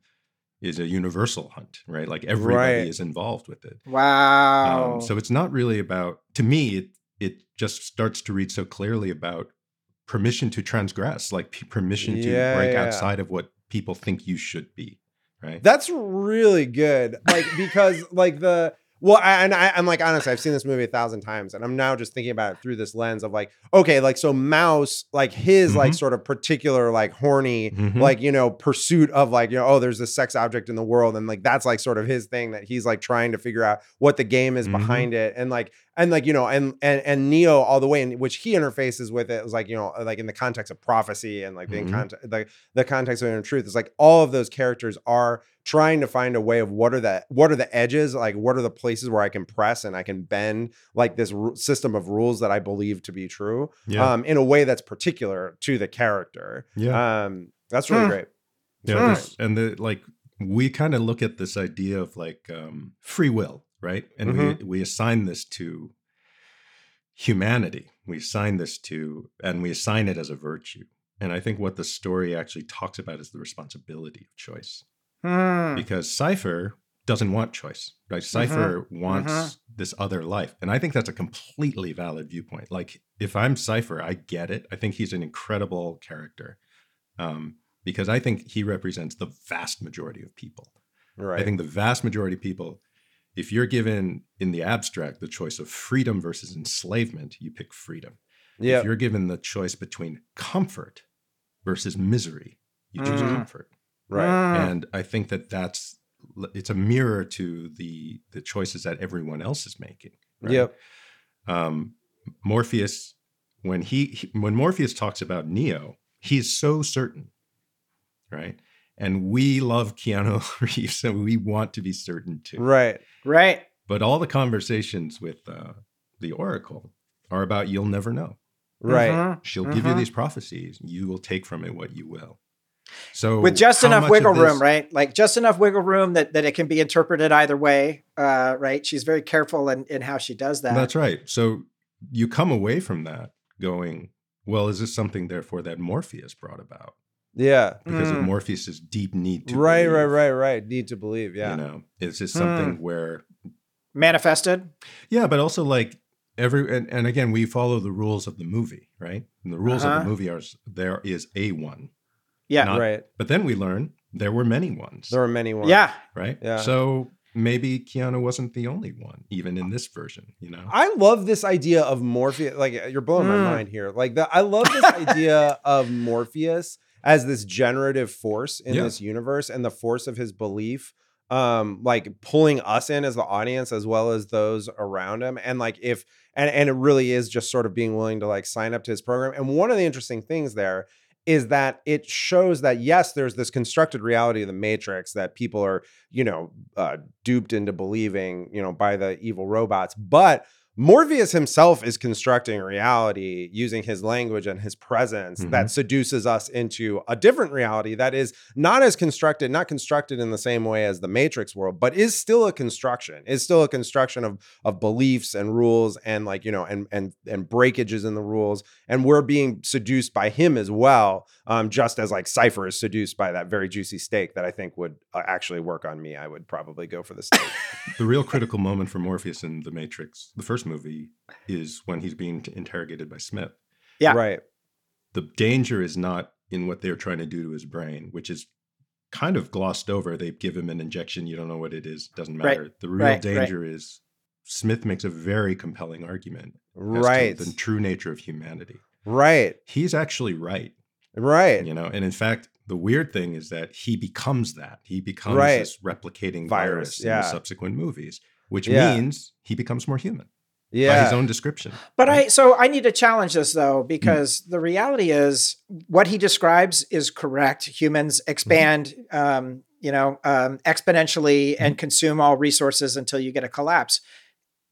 is a universal hunt, right? Like everybody Right. is involved with it. Wow. Um, so it's not really about, to me, it, it just starts to read so clearly about permission to transgress, like p- permission to Yeah, break yeah. outside of what people think you should be, right? That's really good. Like because like the well, I, and I, I'm like honestly, I've seen this movie a thousand times, and I'm now just thinking about it through this lens of like, okay, like so Mouse, like his like Mhm. sort of particular like horny, Mhm. like you know pursuit of like you know oh there's this sex object in the world, and like that's like sort of his thing that he's like trying to figure out what the game is Mhm. behind it, and like and like you know and and and Neo all the way in which he interfaces with it was like you know like in the context of prophecy and like the Mhm. context the the context of inner truth is like all of those characters are trying to find a way of what are the what are the edges like what are the places where i can press and i can bend like this ru- system of rules that i believe to be true yeah. um in a way that's particular to the character yeah. um that's really Hmm. great Yeah, Hmm. and the like we kind of look at this idea of like um, free will, right? And we we assign this to humanity. We assign this to, and we assign it as a virtue. And I think what the story actually talks about is the responsibility of choice, Hmm. because Cypher doesn't want choice, right? Cypher wants this other life, and I think that's a completely valid viewpoint. Like if I'm Cypher, I get it. I think he's an incredible character. Um, because I think he represents the vast majority of people. right I think the vast majority of people, if you're given in the abstract the choice of freedom versus enslavement, you pick freedom. yeah If you're given the choice between comfort versus misery, you choose Mm. comfort. right Hmm. And I think that that's it's a mirror to the the choices that everyone else is making. right? yep um, Morpheus, when he, he when Morpheus talks about Neo, he's so certain, right? And we love Keanu *laughs* Reeves, so we want to be certain too. right right. But all the conversations with uh, the Oracle are about you'll never know. right Mhm. She'll give you Mhm. these prophecies. You will take from it what you will. So With just enough much of wiggle room, right? Like just enough wiggle room that, that it can be interpreted either way, uh, right? She's very careful in, in how she does that. That's right. So you come away from that going, well, is this something therefore that Morpheus brought about Yeah. because of Mm. Morpheus's deep need to Right, right, believe, right, right. Need to believe. Yeah. You know, it's just something Hmm. where Manifested. Yeah, but also like every and, and again, we follow the rules of the movie, right? And the rules of Uh-huh. the movie are there is a one, Yeah. Not- right. but then we learn there were many ones, There were many ones. yeah. right? Yeah. So maybe Keanu wasn't the only one, even in this version. You know, I love this idea of Morpheus. Like you're blowing my Mm. mind here. Like the, I love this *laughs* idea of Morpheus as this generative force in Yeah. this universe and the force of his belief, um, like pulling us in as the audience as well as those around him. And like if and and it really is just sort of being willing to like sign up to his program. And one of the interesting things there is that it shows that yes, there's this constructed reality of the Matrix that people are, you know, uh, duped into believing, you know, by the evil robots. But Morpheus himself is constructing reality using his language and his presence that mm-hmm. seduces us into a different reality that is not as constructed, not constructed in the same way as the Matrix world, but is still a construction, is still a construction of of beliefs and rules and like, you know, and and and breakages in the rules. And we're being seduced by him as well, um, just as like Cypher is seduced by that very juicy steak that I think would uh, actually work on me. I would probably go for the steak. the real critical moment for Morpheus in the Matrix, the first movie, is when he's being t- interrogated by Smith. Yeah. Right. The danger is not in what they're trying to do to his brain, which is kind of glossed over. They give him an injection, you don't know what it is, doesn't Right. matter. The real Right, right. danger is Smith makes a very compelling argument as Right. to the true nature of humanity. Right. He's actually right, Right. you know. And in fact, the weird thing is that he becomes that. He becomes Right. this replicating Virus, virus, in the subsequent movies, which Yeah. means he becomes more human Yeah. by his own description. But I so I need to challenge this though because the reality is what he describes is correct. Humans expand, um, you know, um, exponentially and consume all resources until you get a collapse.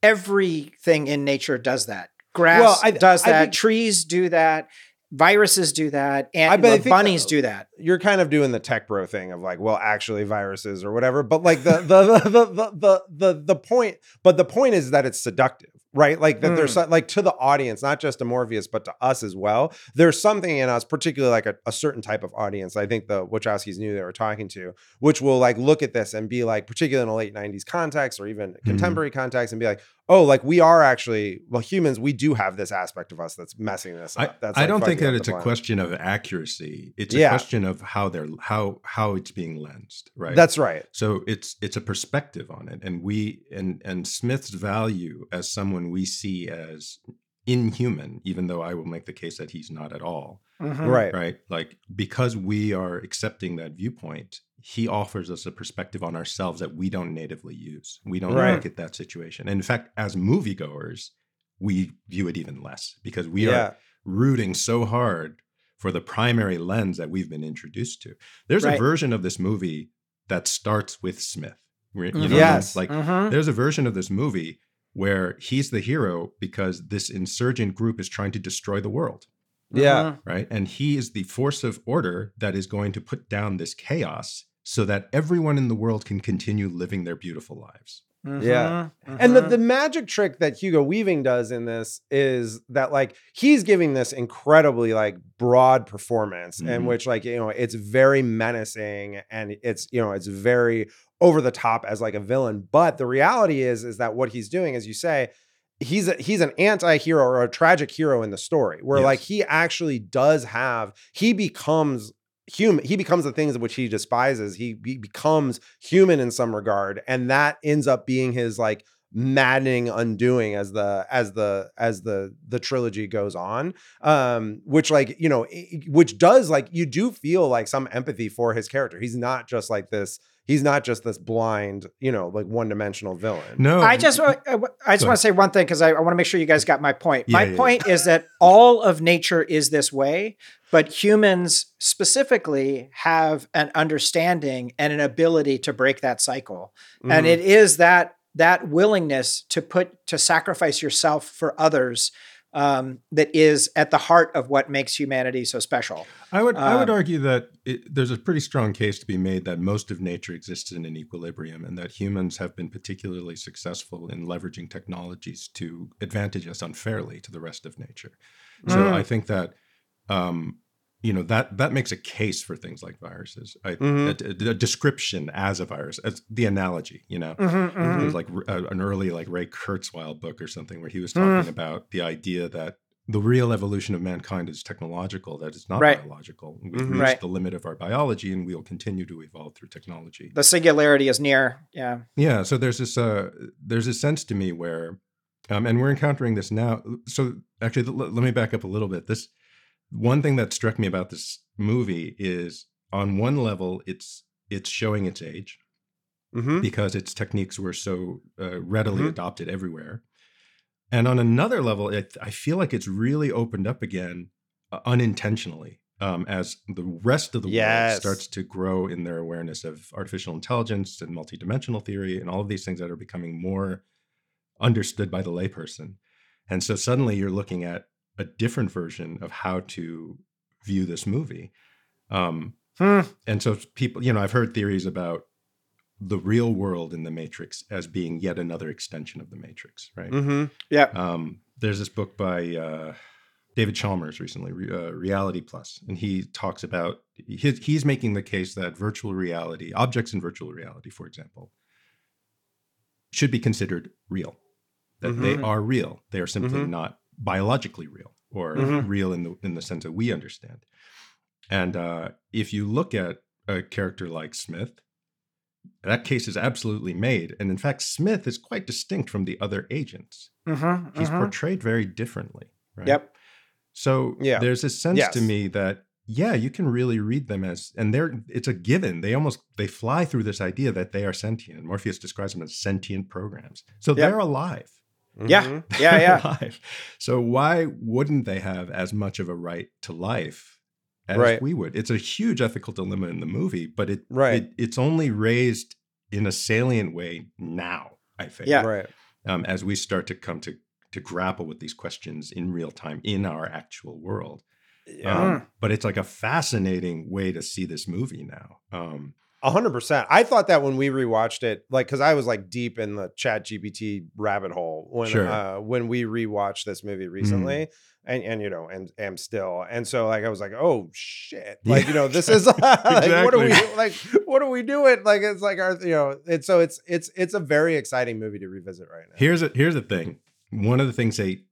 Everything in nature does that. Grass Well, I- does I that. think- Trees do that. Viruses do that. And bet- I think bunnies do that. You're kind of doing the tech bro thing of like, well, actually viruses or whatever. But like the the the the the the, the, point, but the point is that it's seductive, right? Like that there's hmm. like to the audience, not just to Morpheus, but to us as well. There's something in us, particularly like a, a certain type of audience. I think the Wachowskis knew they were talking to, which will like look at this and be like, particularly in a late 90s context or even hmm. contemporary context, and be like, oh, like we are actually well, humans, we do have this aspect of us that's messing this I, up. That's I like, don't think that it's a planet. question of accuracy. It's a question of how they're how how it's being lensed, right? That's right. so it's it's a perspective on it, and we and and Smith's value as someone we see as inhuman, even though I will make the case that he's not at all, Mhm. Right. right? Like because we are accepting that viewpoint, he offers us a perspective on ourselves that we don't natively use. We don't Right. look at that situation. And in fact, as moviegoers, we view it even less because we Yeah. are rooting so hard for the primary lens that we've been introduced to. There's Right. a version of this movie that starts with Smith. You know? Yes. like Mhm. there's a version of this movie where he's the hero because this insurgent group is trying to destroy the world Yeah. Right? And he is the force of order that is going to put down this chaos so that everyone in the world can continue living their beautiful lives. Yeah. Mhm. And the, the magic trick that Hugo Weaving does in this is that like he's giving this incredibly like broad performance in Mhm. which like you know it's very menacing and it's you know it's very over the top as like a villain but the reality is is that what he's doing as you say he's a, he's an anti-hero or a tragic hero in the story where Yes. like he actually does have he becomes human he becomes the things which he despises he, he becomes human in some regard and that ends up being his like maddening undoing as the as the as the the trilogy goes on um which like you know which does like you do feel like some empathy for his character. He's not just like this he's not just this blind you know like one-dimensional villain No, I just, wa- I just want to say one thing because I, I want to make sure you guys got my point. my Yeah, yeah, point is that all of nature is this way, but humans specifically have an understanding and an ability to break that cycle, and Mhm. it is that that willingness to put to sacrifice yourself for others um, that is at the heart of what makes humanity so special. I would I would Um, argue that it, there's a pretty strong case to be made that most of nature exists in an equilibrium, and that humans have been particularly successful in leveraging technologies to advantage us unfairly to the rest of nature. So Mm. I think that um, you know that that makes a case for things like viruses. I, Mhm. a, a- a description as a virus, as the analogy, you know. Mm-hmm, It was like uh, an early like Ray Kurzweil book or something where he was Mm. talking about the idea that the real evolution of mankind is technological, that it's not Right. biological. We've Mhm. reached Right. the limit of our biology and we'll continue to evolve through technology. The singularity is near. Yeah. Yeah, so there's this uh there's a sense to me where um and we're encountering this now. So actually let me back up a little bit. This one thing that struck me about this movie is on one level it's it's showing its age Mm-hmm. because its techniques were so uh, readily Mhm. adopted everywhere. And on another level, it, I feel like it's really opened up again uh, unintentionally um, as the rest of the world starts to grow in their awareness of artificial intelligence and multidimensional theory and all of these things that are becoming more understood by the layperson. And so suddenly you're looking at a different version of how to view this movie. Um, Hmm. and so people, you know, I've heard theories about the real world in the Matrix as being yet another extension of the Matrix, right? Mm-hmm. Yeah. Um, there's this book by uh, David Chalmers recently, Re- uh, Reality Plus, and he talks about his, he's making the case that virtual reality, objects in virtual reality, for example, should be considered real. That they Mhm. are real. They are simply Mhm. not biologically real or Mhm. real in the in the sense that we understand. And uh, if you look at a character like Smith, that case is absolutely made. And in fact, Smith is quite distinct from the other agents. Mm-hmm, He's portrayed very differently. Right? Yep. So Yeah. there's a sense to me that yeah, you can really read them as, and they're it's a given. They almost they fly through this idea that they are sentient. Morpheus describes them as sentient programs. So they're alive. Yeah. Mm-hmm. Yeah. They're *laughs* Yeah. alive. So why wouldn't they have as much of a right to life as Right. we would? It's a huge ethical dilemma in the movie, but it, Right. it it's only raised in a salient way now. I think Yeah. Right. um, as we start to come to to grapple with these questions in real time in our actual world. Yeah. Um, but it's like a fascinating way to see this movie now. Um, A hundred percent. I thought that when we rewatched it, like, because I was like deep in the Chat GPT rabbit hole when Sure. uh, when we rewatched this movie recently, and and you know, and am still, and so like I was like, oh shit, like you know, this *laughs* is *laughs* like, what are we Exactly. like, what are we doing? Like it's like our, you know, it's so it's it's it's a very exciting movie to revisit right now. here's a here's the thing. One of the things they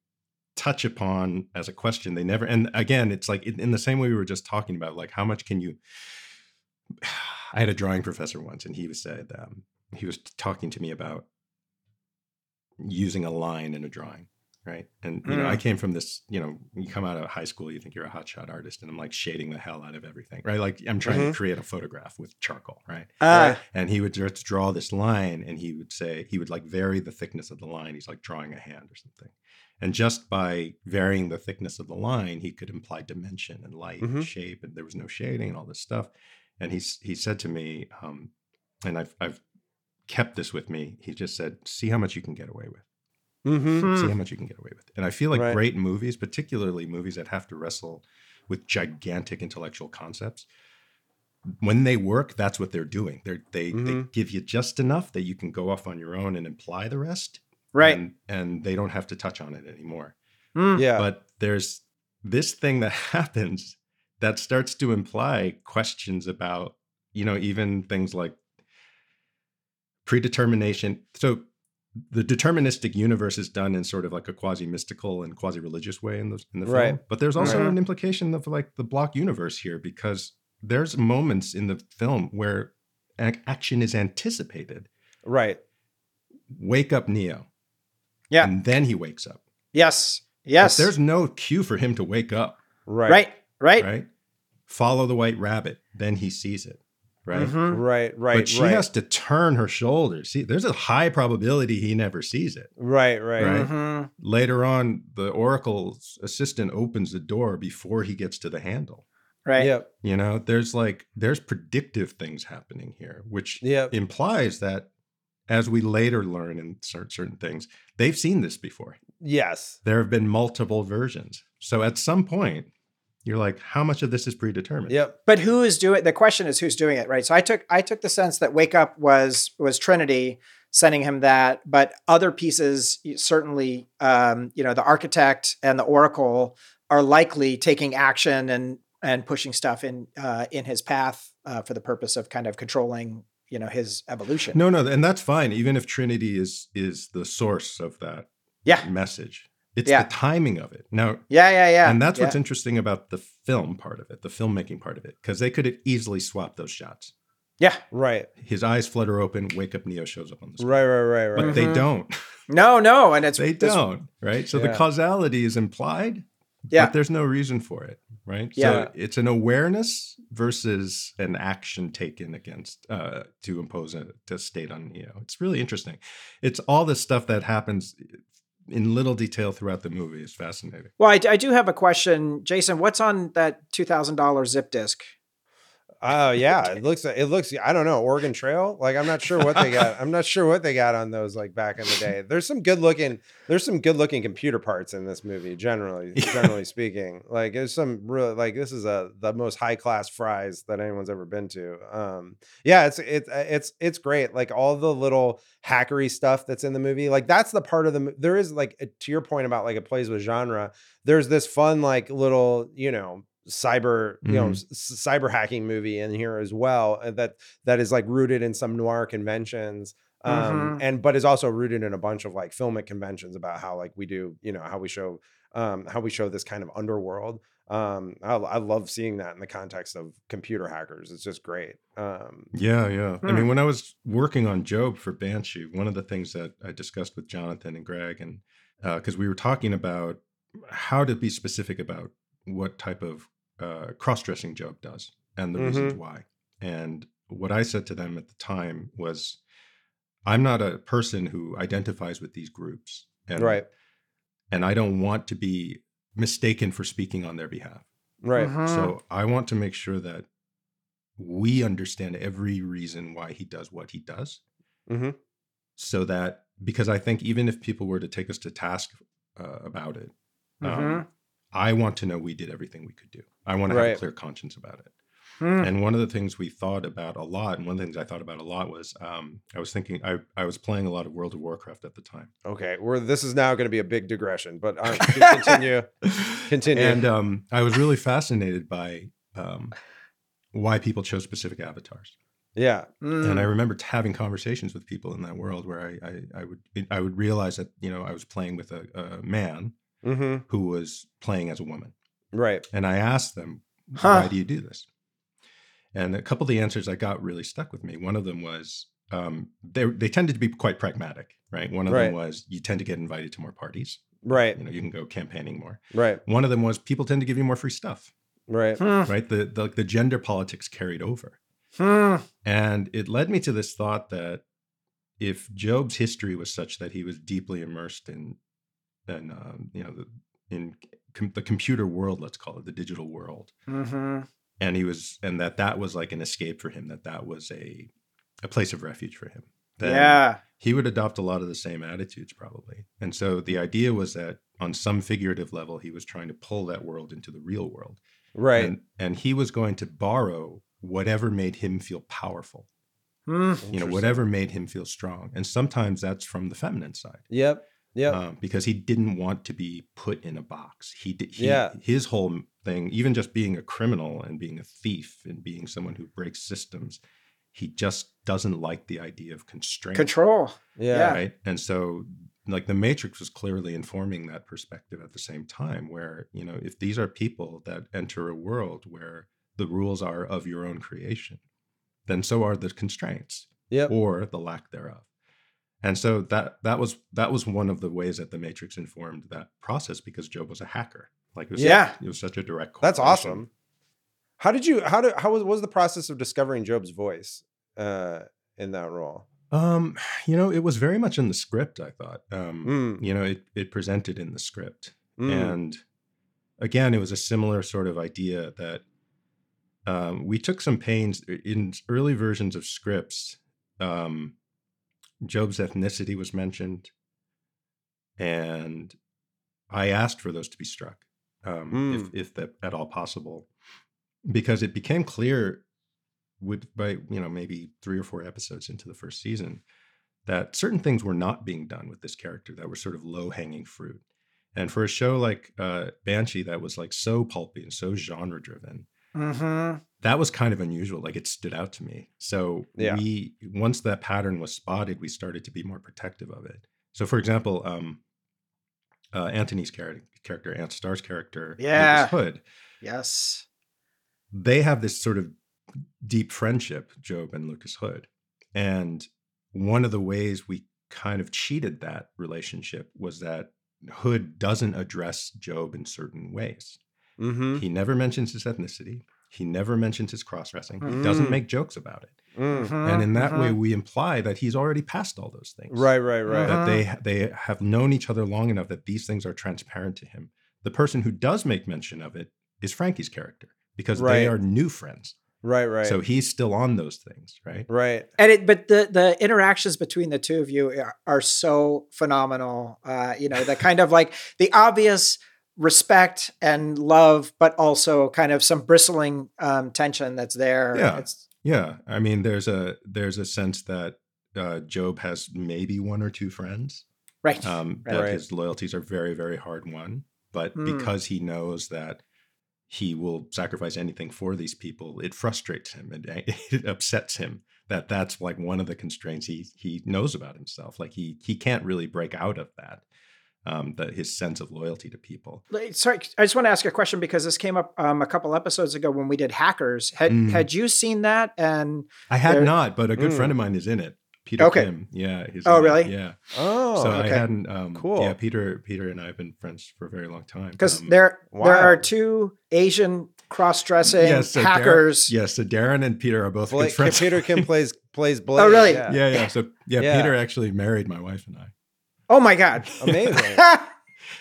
touch upon as a question they never and again it's like in, in the same way we were just talking about like how much can you i had a drawing professor once and he was said um, he was talking to me about using a line in a drawing right? And you know i came from this you know you come out of high school you think you're a hotshot artist and i'm like shading the hell out of everything right? Like i'm trying Mhm. to create a photograph with charcoal right? Uh, and he would just draw this line and he would say he would like vary the thickness of the line. He's like drawing a hand or something. And just by varying the thickness of the line he could imply dimension and light and Mhm. shape and there was no shading and all this stuff and he he said to me um and i've i've kept this with me he just said see how much you can get away with Mm-hmm. hmm. see how much you can get away with and i feel like Right. great movies particularly movies that have to wrestle with gigantic intellectual concepts when they work that's what they're doing they're, they they Mhm. give you just enough that you can go off on your own and imply the rest Right. and, and they don't have to touch on it anymore Mm. Yeah. but there's this thing that *laughs* happens that starts to imply questions about you know even things like predetermination so the deterministic universe is done in sort of like a quasi mystical and quasi religious way in the in the film Right. but there's also Right. an implication of like the block universe here because there's moments in the film where ac- action is anticipated right. wake up neo Yeah. and then he wakes up Yes. But Yes. there's no cue for him to wake up Right. right. Right. right? Follow the white rabbit, then he sees it, right? Mhm. Right. Right. But she right. has to turn her shoulders. See, there's a high probability he never sees it. Right. Right. Right. Mhm. Later on, the Oracle's assistant opens the door before he gets to the handle. Right. Yep. You know, there's like there's predictive things happening here, which Yep. implies that as we later learn in cer- certain things, they've seen this before. Yes. There have been multiple versions. So at some point, you're like, how much of this is predetermined? Yep. But who is doing the question is who's doing it, right? So I took I took the sense that Wake Up was was Trinity sending him that, but other pieces certainly um, you know, the architect and the Oracle are likely taking action and and pushing stuff in uh, in his path uh, for the purpose of kind of controlling you know his evolution. No, no, and that's fine. Even if Trinity is is the source of that Yeah. message, it's Yeah. the timing of it. Now, Yeah, yeah, yeah. and that's what's interesting about the film part of it, the filmmaking part of it, because they could have easily swapped those shots. yeah. Right. His eyes flutter open, wake up, Neo shows up on the screen. Right. Right. Right. Right. But they Mhm. don't. No, no, and it's *laughs* They this- don't. Right. So the causality is implied, Yeah. but there's no reason for it. Right. Yeah. So it's an awareness versus an action taken against uh, to impose a, a state on Neo. It's really interesting. It's all the stuff that happens in little detail throughout the movie is fascinating. Well, I, I do have a question, Jason. What's on that two thousand dollars zip disk? Oh yeah, it looks it looks I don't know Oregon Trail. Like I'm not sure what they got. I'm not sure what they got on those like back in the day. There's some good looking there's some good looking computer parts in this movie generally *laughs* generally speaking. Like there's some real like this is a the most high class fries that anyone's ever been to. Um yeah, it's it's it's it's great. Like all the little hackery stuff that's in the movie. Like that's the part of the there is like to your point about like it plays with genre. There's this fun like little, you know, cyber you know Mhm. s- cyber hacking movie in here as well uh, that that is like rooted in some noir conventions um Mhm. and but is also rooted in a bunch of like filmic conventions about how like we do you know how we show um how we show this kind of underworld um I, I love seeing that in the context of computer hackers it's just great um Yeah, yeah. I Hmm. mean, when I was working on Job for Banshee, one of the things that I discussed with Jonathan and Greg, and because we were talking about how to be specific about what type of uh, cross dressing Job does and the reasons why. And what I said to them at the time was, I'm not a person who identifies with these groups. And, right And I don't want to be mistaken for speaking on their behalf. right Mhm. So I want to make sure that we understand every reason why he does what he does, hmm so that because I think even if people were to take us to task uh, about it, um, Mhm. I want to know we did everything we could do. I want to have a clear conscience about it. Hmm. And one of the things we thought about a lot, and one of the things I thought about a lot was um, I was thinking I, I was playing a lot of World of Warcraft at the time. okay we're this is now going to be a big digression but uh, *laughs* continue Continue. And um, I was really fascinated by um, why people chose specific avatars. yeah Hmm. and I remember t- having conversations with people in that world where I, I, I would I would realize that you know I was playing with a, a man hmm who was playing as a woman, right and I asked them, Huh. "Why do you do this?" And a couple of the answers I got really stuck with me. One of them was um, they they tended to be quite pragmatic, right? One of them was you tend to get invited to more parties, right you know, you can go campaigning more. right One of them was people tend to give you more free stuff, right Hmm. right? The the, the gender politics carried over. Hmm. And it led me to this thought that if Job's history was such that he was deeply immersed in, in um, you know, the, in com- the computer world, let's call it the digital world, Mhm. and he was, and that that was like an escape for him, that that was a, a place of refuge for him. then Yeah. he would adopt a lot of the same attitudes probably. And so the idea was that on some figurative level, he was trying to pull that world into the real world, right and and he was going to borrow whatever made him feel powerful Hmm. you know whatever made him feel strong and sometimes that's from the feminine side yep yep um, because he didn't want to be put in a box. He did he, Yeah. his whole thing even just being a criminal and being a thief and being someone who breaks systems he just doesn't like the idea of constraint. Control. yeah. Right? And so like the matrix was clearly informing that perspective at the same time where you know if these are people that enter a world where the rules are of your own creation then so are the constraints yep. or the lack thereof. And so that that was that was one of the ways that the Matrix informed that process because Job was a hacker. Like it was Yeah. it was such a direct. That's awesome. How did you? How did? How was, what was the process of discovering Job's voice uh, in that role? Um, you know, it was very much in the script. I thought, um, Mm, you know, it it presented in the script, mm, and again, it was a similar sort of idea that um, we took some pains in early versions of scripts. Um, Job's ethnicity was mentioned, and I asked for those to be struck, um, if if that at all possible, because it became clear with by you know maybe three or four episodes into the first season that certain things were not being done with this character that were sort of low hanging fruit. And for a show like uh, Banshee that was like so pulpy and so genre driven, Mm-hmm. that was kind of unusual. Like it stood out to me. So Yeah. we once that pattern was spotted, we started to be more protective of it. So for example, um, uh, Antony's character, character, Ant Starr's character, Lucas Yeah. Hood, Yes. they have this sort of deep friendship, Job and Lucas Hood. And one of the ways we kind of cheated that relationship was that Hood doesn't address Job in certain ways. Mm-hmm. He never mentions his ethnicity. He never mentions his cross dressing. He doesn't Mm. make jokes about it. Mm. And in that way, Mhm. we imply that he's already passed all those things. Right, right, right. That they they have known each other long enough that these things are transparent to him. The person who does make mention of it is Frankie's character because Right. they are new friends. right, right. So he's still on those things, right? right. and it but the the interactions between the two of you are, are so phenomenal uh you know the kind of like the obvious respect and love but also kind of some bristling um tension that's there Yeah. it's Yeah. I mean, there's a there's a sense that uh, Job has maybe one or two friends. right um, Right. that Right. his loyalties are very, very hard won. But Mm. because he knows that he will sacrifice anything for these people, it frustrates him and *laughs* it upsets him that that's like one of the constraints he he knows about himself. Like he he can't really break out of that. Um, that his sense of loyalty to people. Sorry i just want to ask a question because this came up um, a couple episodes ago when we did hackers had Mm. had you seen that and I had There- not, but a good Mm. friend of mine is in it. Peter Okay. Kim. Yeah. he's Oh, in it. really? Yeah. Oh, so okay. I hadn't. Um, Cool. Yeah, Peter. Peter and I have been friends for a very long time. because Um, there there are two asian cross-dressing Yes, so Dar- hackers Yes, so Darren and Peter are both good Blade, friends. Peter Kim *laughs* plays plays Blade. Oh, really? Yeah. yeah, yeah. So yeah, Yeah. Peter actually married my wife and I. oh my god Amazing. *laughs*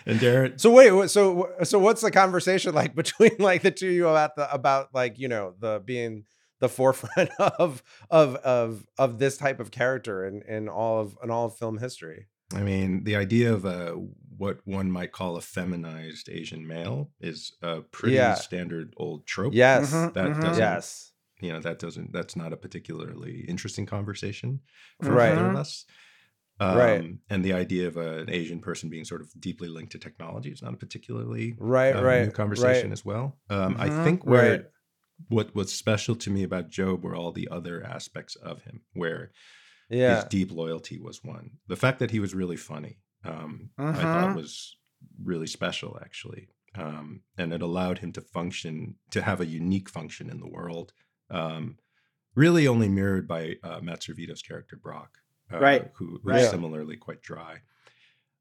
And Darren, So wait, so so what's the conversation like *laughs* between like the two of you about the about like you know the being the forefront *laughs* of of of of this type of character in in all of in all of film history? I mean, the idea of a what one might call a feminized Asian male is a pretty Yeah. standard old trope. Yes, Mhm, that mhm. doesn't. yes, You know, that doesn't. That's not a particularly interesting conversation for Right. either of us. Um, Right. And the idea of a- an Asian person being sort of deeply linked to technology is not a particularly right, uh, right, new conversation right. as well. Um, I Mhm. think where Right. what was special to me about Job were all the other aspects of him, where his deep loyalty was one. The fact that he was really funny, um, I thought was really special, actually, um, and it allowed him to function, to have a unique function in the world. Um, really, only mirrored by uh, Matt Servitto's character Brock, uh, Right. who, who's Right. similarly quite dry.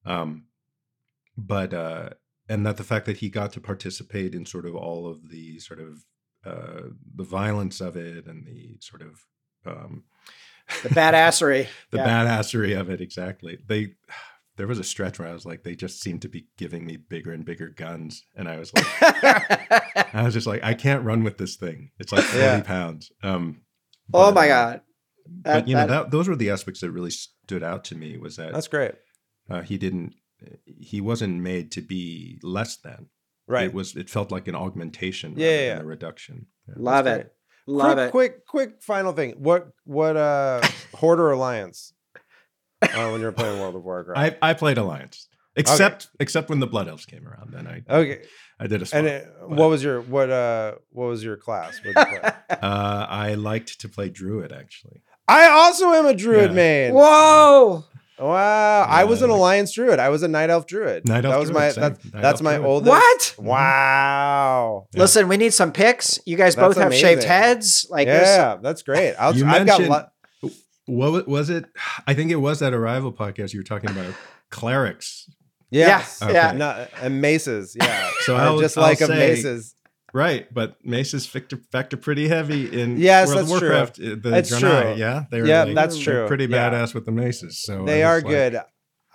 Um, but uh, and that the fact that he got to participate in sort of all of the sort of uh, the violence of it and the sort of um, the badassery *laughs* the Yeah. badassery of it exactly they there was a stretch where i was like they just seemed to be giving me bigger and bigger guns and i was like *laughs* i was just like i can't run with this thing it's like 40 Yeah. pounds um oh my uh, god but That- you know that- that those were the aspects that really stood out to me was that that's great. uh, he didn't he wasn't made to be less than Right, it was it felt like an augmentation Yeah, rather yeah, than yeah. a reduction Yeah. love That's it love quick, it quick, quick. Final thing. What what uh *laughs* Horde or Alliance? Uh, when you're playing World of Warcraft. I, I played alliance except except when the blood elves came around then i okay, i did a swap. and it, what was your what uh what was your class? You? *laughs* Uh, I liked to play druid actually. I also am a druid Yeah. main. whoa Wow, I was an Yeah. alliance druid. I was a night elf druid. Night elf that was druid, my same. that's, Night that's elf my druid. oldest. What? Wow. Yeah. listen we need some pics you guys That's both have shaved heads like this yeah, that's great. I'll, You I've got mentioned- lo- What was it? I think it was that arrival podcast you were talking about clerics, yes, Yeah, yeah. No, and maces. Yeah, So Uh, I'll- just I'll like a say- maces. Right? But maces factor, factor pretty heavy in Yes, World of that's true. Warcraft. uh, The That's Draenei, true. Yeah, they were Yeah, like- that's they're true. Pretty Yeah. badass with the maces. So They are like- good.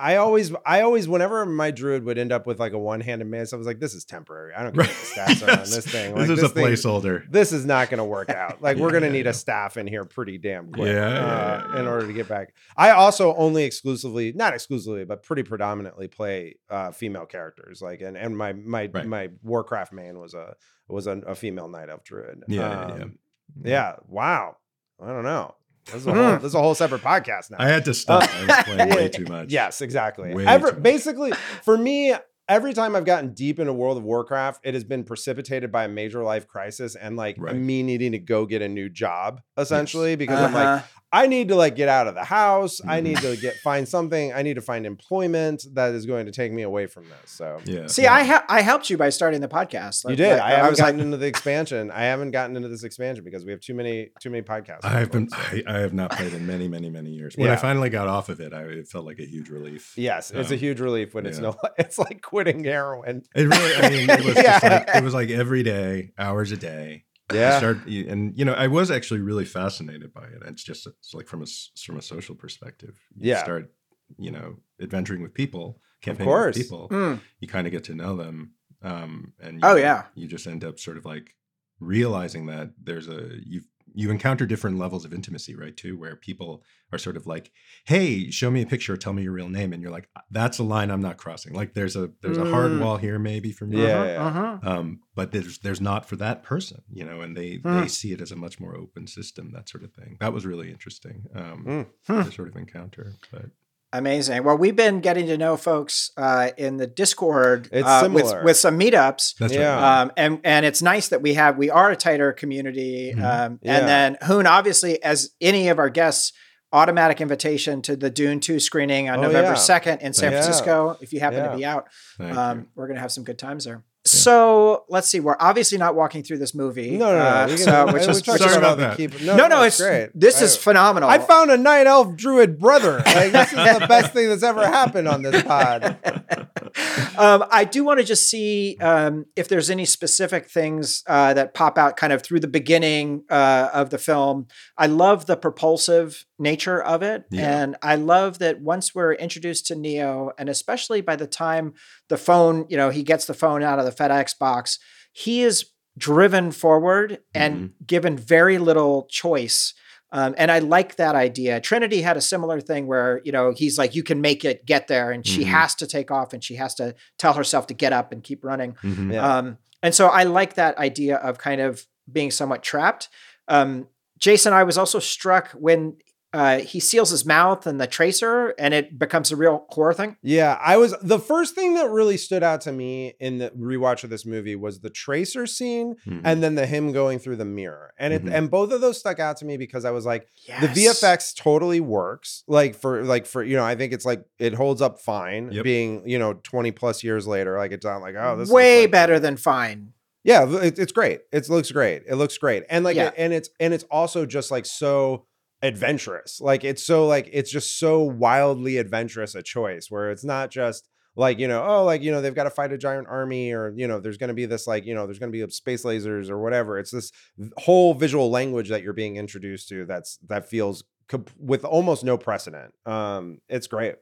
I always, I always, whenever my druid would end up with like a one-handed mace, I was like, "This is temporary. I don't care what the stats are on *laughs* this thing. Like, this is a thing- placeholder. This is not going to work out. Like, we're going to yeah, need yeah. a staff in here pretty damn quick, Yeah, yeah, uh, yeah, in order to get back. I also only exclusively, not exclusively, but pretty predominantly play uh, female characters. Like, and and my my Right. my Warcraft main was a was a, a female night elf druid. Yeah, yeah, yeah. Um, yeah. Wow. I don't know. This is a whole, this is a whole separate podcast now. I had to stop. I was playing way *laughs* too much. Yes, exactly. Way Ever, too much. basically, for me, every time I've gotten deep into World of Warcraft, it has been precipitated by a major life crisis and like Right. me needing to go get a new job, essentially, because I'm like, Uh-huh. I need to like get out of the house. I Mhm. need to get find something. I need to find employment that is going to take me away from this. So Yeah. See, yeah. I ha- I helped you by starting the podcast. you did. like, I haven't was like, gotten into the expansion. I haven't gotten into this expansion because we have too many too many podcasts. I have been. So- *laughs* I, I have not played in many, many, many years. When I finally got off of it, I it felt like a huge relief. Yes, it's a Um, huge relief when it's no. *laughs* It's like quitting heroin. It really. I mean, it was *laughs* Yeah. just like it was like every day, hours a day. *laughs* You Yeah. start, and you know, I was actually really fascinated by it. It's just it's like from a s- from a social perspective. You Yeah. Start, you know, adventuring with people, campaigning with people. mm, You kind of get to know them, um, and you, Oh, yeah. you just end up sort of like realizing that there's a you've you encounter different levels of intimacy, right? Too, where people are sort of like, "Hey, show me a picture, tell me your real name," and you're like, "That's a line I'm not crossing." Like, there's a there's a hard Mm. wall here, maybe for me. Yeah, uh-huh, yeah. uh-huh. Um, but there's there's not for that person, you know, and they Hmm. they see it as a much more open system, that sort of thing. That was really interesting um, Mm. To sort of encounter. But Amazing. Well, we've been getting to know folks uh, in the Discord It's uh, with similar. with some meetups. that's Yeah. right. Um, and and it's nice that we have we are a tighter community. Mhm. Um, Yeah. And then Hoon, obviously, as any of our guests, automatic invitation to the Dune Two screening on Oh, November yeah. second in San Yeah. Francisco. If you happen Yeah. to be out, um, we're gonna have some good times there. So let's see. We're obviously not walking through this movie. No, no, no. uh, we can- so, I- which is talked Sorry about that. keep- no, no, it's great. this I- is phenomenal. I found a night elf druid brother. Like this is the best thing that's ever happened on this pod. *laughs* um, I do want to just see um, if there's any specific things uh, that pop out kind of through the beginning uh, of the film. I love the propulsive nature of it. Yeah. And I love that once we're introduced to Neo, and especially by the time the phone, you know, he gets the phone out of the FedEx box, he is driven forward and given very little choice. Um, and I like that idea. Trinity had a similar thing where, you know, he's like, you can make it get there. And she Mhm. has to take off and she has to tell herself to get up and keep running. Mhm. Yeah. Um, and so I like that idea of kind of being somewhat trapped. Um, Jason, I was also struck when uh, he seals his mouth and the tracer and it becomes a real horror thing. Yeah, I was the first thing that really stood out to me in the rewatch of this movie was the tracer scene Mhm. and then the him going through the mirror. And it Mhm. and both of those stuck out to me because I was like the VFX totally works. Like for like for you know, I think it's like it holds up fine Yep. being, you know, 20 plus years later. Like it's not like, oh, this way like- better than fine. Yeah, it, it's great. It looks great. It looks great. And like Yeah. and it's and it's also just like so adventurous. Like it's so like it's just so wildly adventurous a choice where it's not just like you know oh like you know they've got to fight a giant army or you know there's going to be this like you know there's going to be space lasers or whatever it's this whole visual language that you're being introduced to that's that feels comp- with almost no precedent um it's great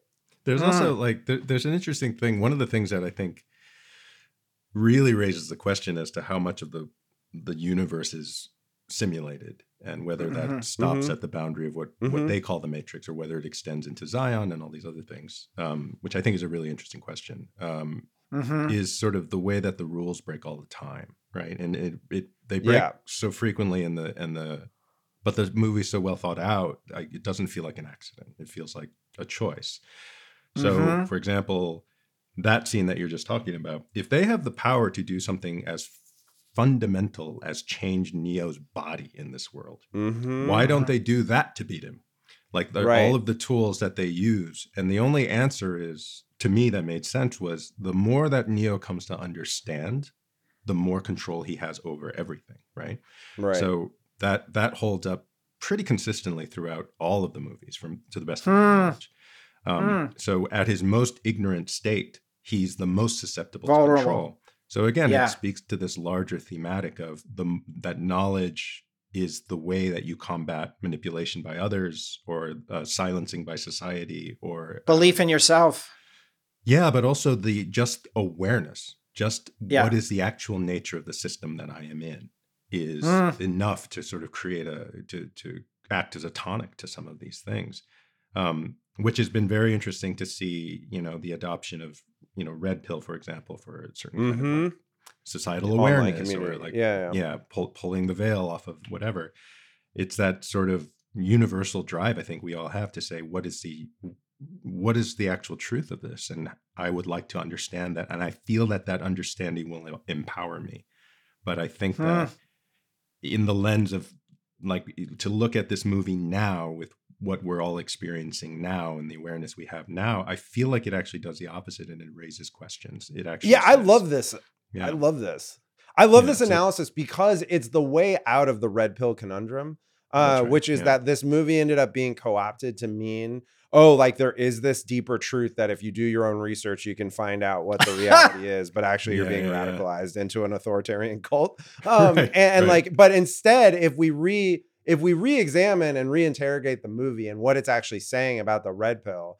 There's Mm. also like there, there's an interesting thing. One of the things that I think really raises the question as to how much of the the universe is simulated and whether that Mhm. stops Mhm. at the boundary of what Mhm. what they call the matrix or whether it extends into Zion and all these other things, um, which I think is a really interesting question. Um, Mhm. is sort of the way that the rules break all the time, right? And it it they break Yeah. so frequently in the and the but the movie's so well thought out, like, it doesn't feel like an accident. It feels like a choice. So, Mhm. for example, that scene that you're just talking about, if they have the power to do something as fundamental as change Neo's body in this world, mm-hmm. why don't they do that to beat him? Like the, Right. all of the tools that they use. And the only answer is, to me, that made sense was the more that Neo comes to understand, the more control he has over everything, right? right So that that holds up pretty consistently throughout all of the movies, from to the best of Hmm. my knowledge. Um, Hmm. So at his most ignorant state, he's the most susceptible Vulnerable. to control. So again, Yeah. it speaks to this larger thematic of the that knowledge is the way that you combat manipulation by others or uh, silencing by society or Belief in yourself. yeah, but also the just awareness, just Yeah. what is the actual nature of the system that I am in is Mm. enough to sort of create a to to act as a tonic to some of these things. Um, which has been very interesting to see, you know, the adoption of, you know, red pill, for example, for a certain kind of like mm-hmm. societal Online awareness or like Yeah, yeah. yeah pull, pulling the veil off of whatever. It's that sort of universal drive i think we all have to say what is the what is the actual truth of this? And i would like to understand that and i feel that that understanding will empower me. But i think that in the lens of like to look at this movie now with what we're all experiencing now and the awareness we have now i feel like it actually does the opposite and it raises questions it actually Yeah, I love this. yeah I love this. I love Yeah, this analysis because it's the way out of the red pill conundrum, uh, right, which is yeah. that this movie ended up being co opted to mean, oh, like there is this deeper truth that if you do your own research, you can find out what the reality *laughs* is, but actually you're being radicalized into an authoritarian *laughs* cult. *laughs* Um, Right, and, and right. like, but instead, if we re if we re-examine and reinterrogate the movie and what it's actually saying about the red pill,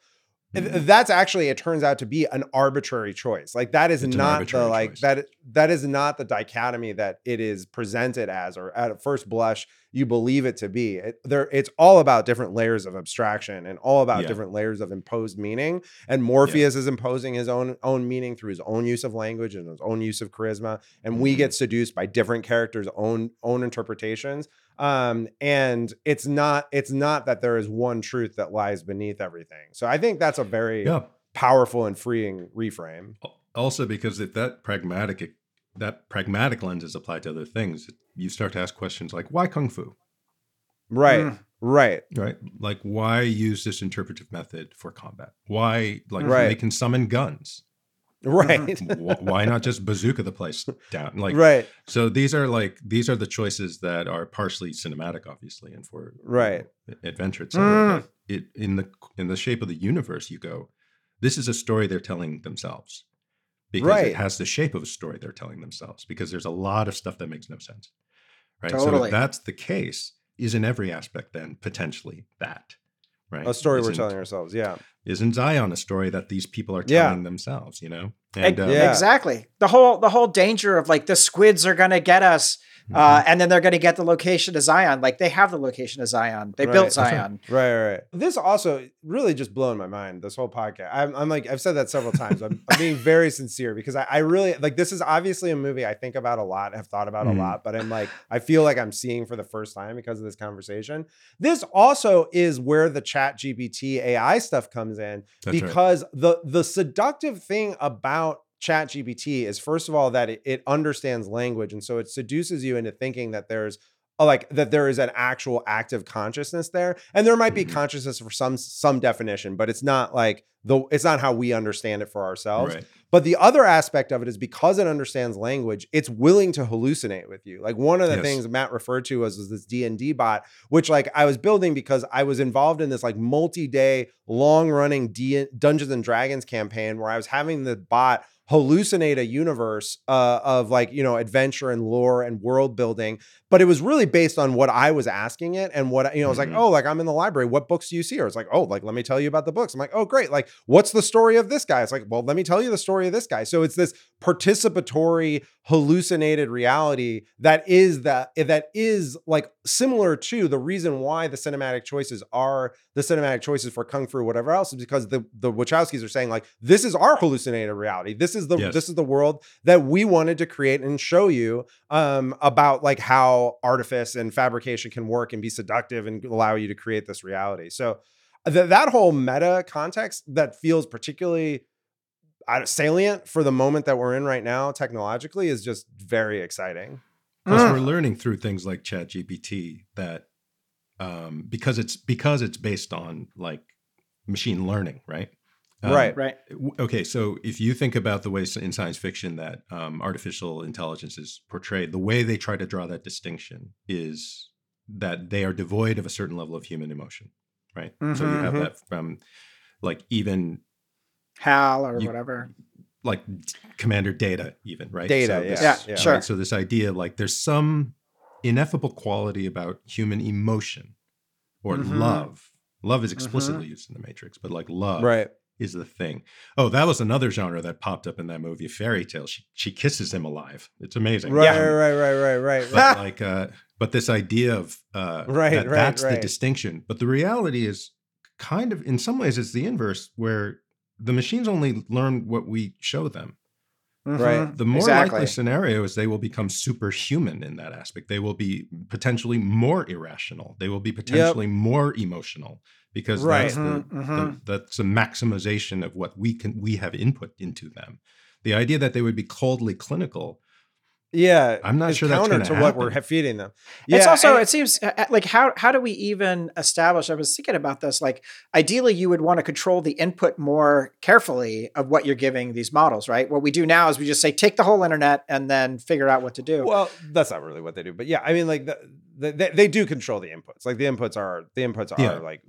Mhm. that's actually it turns out to be an arbitrary choice like that is It's not the like choice. that that is not the dichotomy that it is presented as or at first blush you believe it to be it, there it's all about different layers of abstraction and all about Yeah. different layers of imposed meaning and morpheus is imposing his own own meaning through his own use of language and his own use of charisma and we Mhm. get seduced by different characters own own interpretations um and it's not it's not that there is one truth that lies beneath everything. So i think that's a very yeah. powerful and freeing reframe. Also because if that pragmatic that pragmatic lens is applied to other things you start to ask questions like why kung fu? Right Mm. right. Right? Like why use this interpretive method for combat? Why like Right. they can summon guns right *laughs* why not just bazooka the place down like right so these are like these are the choices that are partially cinematic obviously and for you Right. know, adventure etc Mm. it in the in the shape of the universe you go this is a story they're telling themselves because Right. it has the shape of a story they're telling themselves because there's a lot of stuff that makes no sense right so Totally. if that's the case is in every aspect then potentially that right a story we're telling ourselves yeah isn't zion a story that these people are Yeah. telling themselves you know Ex- um, Yeah. Exactly. The whole the whole danger of like the squids are gonna get us, Mm-hmm. uh, and then they're gonna get the location of Zion. Like they have the location of Zion. They Right. built *laughs* Zion. right right right. this also really just blowing my mind this whole podcast i'm, I'm like i've said that several times i'm, I'm being very sincere because I, I really like this is obviously a movie i think about a lot have thought about Mhm. a lot but i'm like i feel like i'm seeing for the first time because of this conversation this also is where the chat gpt ai stuff comes in That's right. because the the seductive thing about ChatGPT is first of all that it, it understands language, and so it seduces you into thinking that there's uh, like that there is an actual active consciousness there, and there might be Mhm. consciousness for some some definition, but it's not like the it's not how we understand it for ourselves. right But the other aspect of it is because it understands language, it's willing to hallucinate with you. Like one of the Yes. things Matt referred to as was this D and D bot, which like I was building because I was involved in this like multi-day, long-running D- Dungeons and Dragons campaign where I was having the bot hallucinate a universe uh, of like you know adventure and lore and world building but it was really based on what i was asking it and what you know i was like Mhm. oh like i'm in the library. What books do you see? Or it's like oh like let me tell you about the books. I'm like oh great. Like what's the story of this guy? It's like well let me tell you the story of this guy. So it's this participatory hallucinated reality that is that that is like similar to the reason why the cinematic choices are the cinematic choices for kung fu or whatever else is because the the wachowskis are saying like this is our hallucinated reality. This is the Yes. this is the world that we wanted to create and show you um about like how artifice and fabrication can work and be seductive and allow you to create this reality so th- that whole meta context that feels particularly salient for the moment that we're in right now technologically is just very exciting Plus, Mm. we're learning through things like ChatGPT that um, because it's because it's based on like machine learning, right? Um, Right. Right. Okay, so if you think about the ways in science fiction that um, artificial intelligence is portrayed, the way they try to draw that distinction is that they are devoid of a certain level of human emotion, right? So you have Mhm. that from like even Hal or You- whatever. like commander data even right Data, So yeah, this- Yeah, yeah. sure. right? so this idea like there's some ineffable quality about human emotion or Mhm. love Love is explicitly used in the Matrix, but like love Right. Is the thing. Oh, that was another genre that popped up in that movie, Fairy Tale. She she kisses him alive. It's amazing. Right, Um, right, right, right, right. but *laughs* like uh but this idea of uh Right, that right, that's the distinction but the reality is kind of in some ways it's the inverse where the machines only learn what we show them Right. Mhm. the more Exactly. likely scenario is they will become superhuman in that aspect they will be potentially more irrational they will be potentially more emotional because Right. that's the, Mhm, the that's a maximization of what we can we have input into them the idea that they would be coldly clinical Yeah, I'm not sure that's counter gonna to what we're happen. feeding them. it's also and- it seems uh, uh, like how how do we even establish i was thinking about this like ideally you would want to control the input more carefully of what you're giving these models right what we do now is we just say take the whole internet and then figure out what to do Well, that's not really what they do, but yeah, I mean, like the, the, they, they do control the inputs. Like the inputs are the inputs are Yeah. like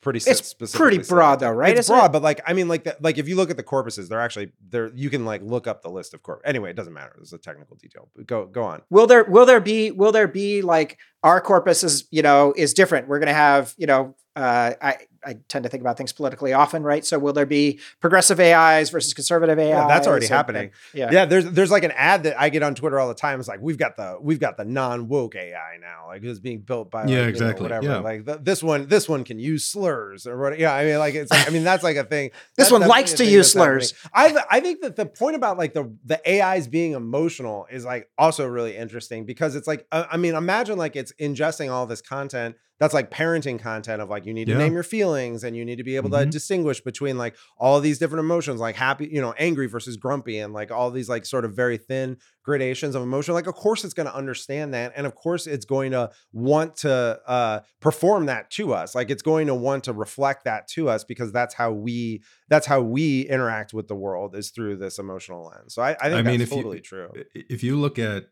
pretty. It's pretty broad though right It's Isn't it? broad, but like I mean, like the, like if you look at the corpuses, they're actually there. You can like look up the list of corp. Anyway, it doesn't matter. This is a technical detail. But go go on. will there will there be will there be like our corpus is you know is different we're going to have you know uh, I, I tend to think about things politically often right so will there be progressive ais versus conservative ais Yeah, that's already And- happening. yeah Yeah, there's there's like an ad that I get on Twitter all the time. It's like we've got the we've got the non woke AI now, like it's being built by like, Yeah, you know, exactly. whatever. Yeah. Like the, this one this one can use slurs or what? Yeah, I mean like it's like, I mean that's like a thing. *laughs* This That's one likes to use that's happening. slurs. I I think that the point about like the the AIs being emotional is like also really interesting because it's like uh, I mean imagine like it's ingesting all this content that's like parenting content of like you need to name your feelings and you need to be able to Mhm. distinguish between like all these different emotions like happy you know angry versus grumpy and like all these like sort of very thin gradations of emotion like of course it's going to understand that and of course it's going to want to uh perform that to us like it's going to want to reflect that to us because that's how we that's how we interact with the world is through this emotional lens. So i, I think I mean, that's if you- totally true. if you look at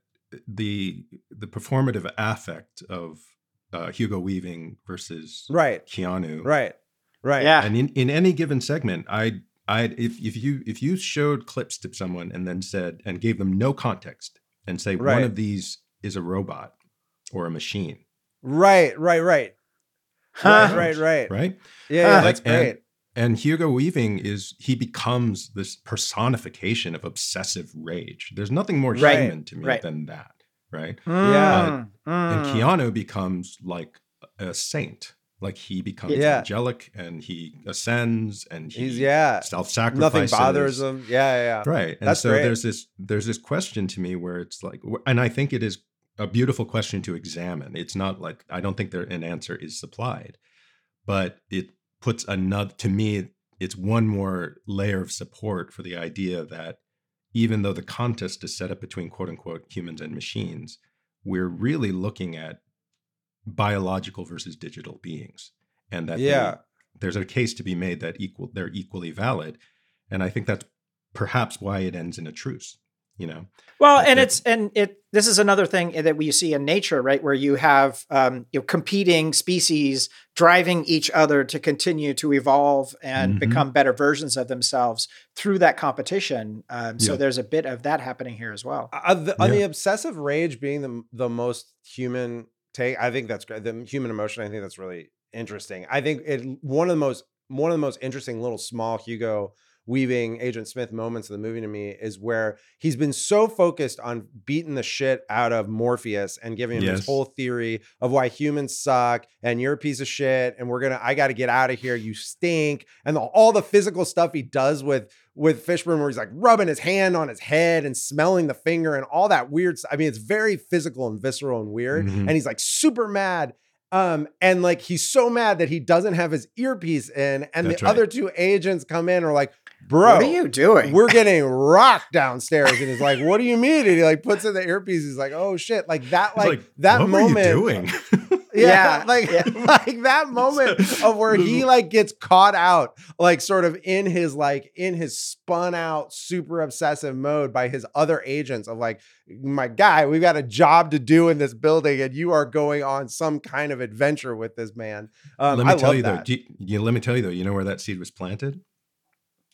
the the performative affect of uh, Hugo Weaving versus right. Keanu, right. Right. Yeah. And in, in any given segment, I I if if you if you showed clips to someone and then said and gave them no context and say one of these is a robot or a machine, right right right. Huh. right right right. Right? yeah, yeah Like, that's and- great. And Hugo Weaving is he becomes this personification of obsessive rage. There's nothing more Right, human to me right. than that, right? Yeah. Mm, and mm. Keanu becomes like a saint. Like he becomes Yeah. angelic and he ascends and he he's yeah self-sacrifices. nothing bothers him yeah yeah, yeah. Right. And That's so great. there's this there's this question to me where it's like and I think it is a beautiful question to examine. It's not like I don't think there an answer is supplied, but it puts another to me it's one more layer of support for the idea that even though the contest is set up between quote unquote humans and machines, we're really looking at biological versus digital beings. And that they- there's a case to be made that equal they're equally valid. And I think that's perhaps why it ends in a truce, you know? Well, and it's and it this is another thing that we see in nature, right? Where you have um, you know competing species driving each other to continue to evolve and Mhm. become better versions of themselves through that competition. Um, so Yeah. there's a bit of that happening here as well. Uh, the, on the obsessive rage being the the most human take, I think that's great. The human emotion, I think that's really interesting. I think it one of the most one of the most interesting little small Hugo Weaving Agent Smith moments of the movie to me is where he's been so focused on beating the shit out of Morpheus and giving him Yes. this whole theory of why humans suck and you're a piece of shit and we're gonna I got to get out of here. You stink and the, all the physical stuff he does with with Fishburne, where he's like rubbing his hand on his head and smelling the finger and all that weird. I mean, it's very physical and visceral and weird. Mhm. And he's like super mad. Um, and like he's so mad that he doesn't have his earpiece in, and That's the right. other two agents come in and are like, "Bro, what are you doing? we're getting *laughs* rocked downstairs." And he's like, "What do you mean?" And he like puts in the earpiece. He's like, "Oh shit!" Like that, It's like, that what moment. you doing? *laughs* *laughs* Yeah, Yeah, like yeah. like that moment of where he like gets caught out, like sort of in his like in his spun out super obsessive mode by his other agents of like, my guy, we've got a job to do in this building, and you are going on some kind of adventure with this man. Um, let me I tell love you that. though. Do you, you- let me tell you though. You know where that seed was planted?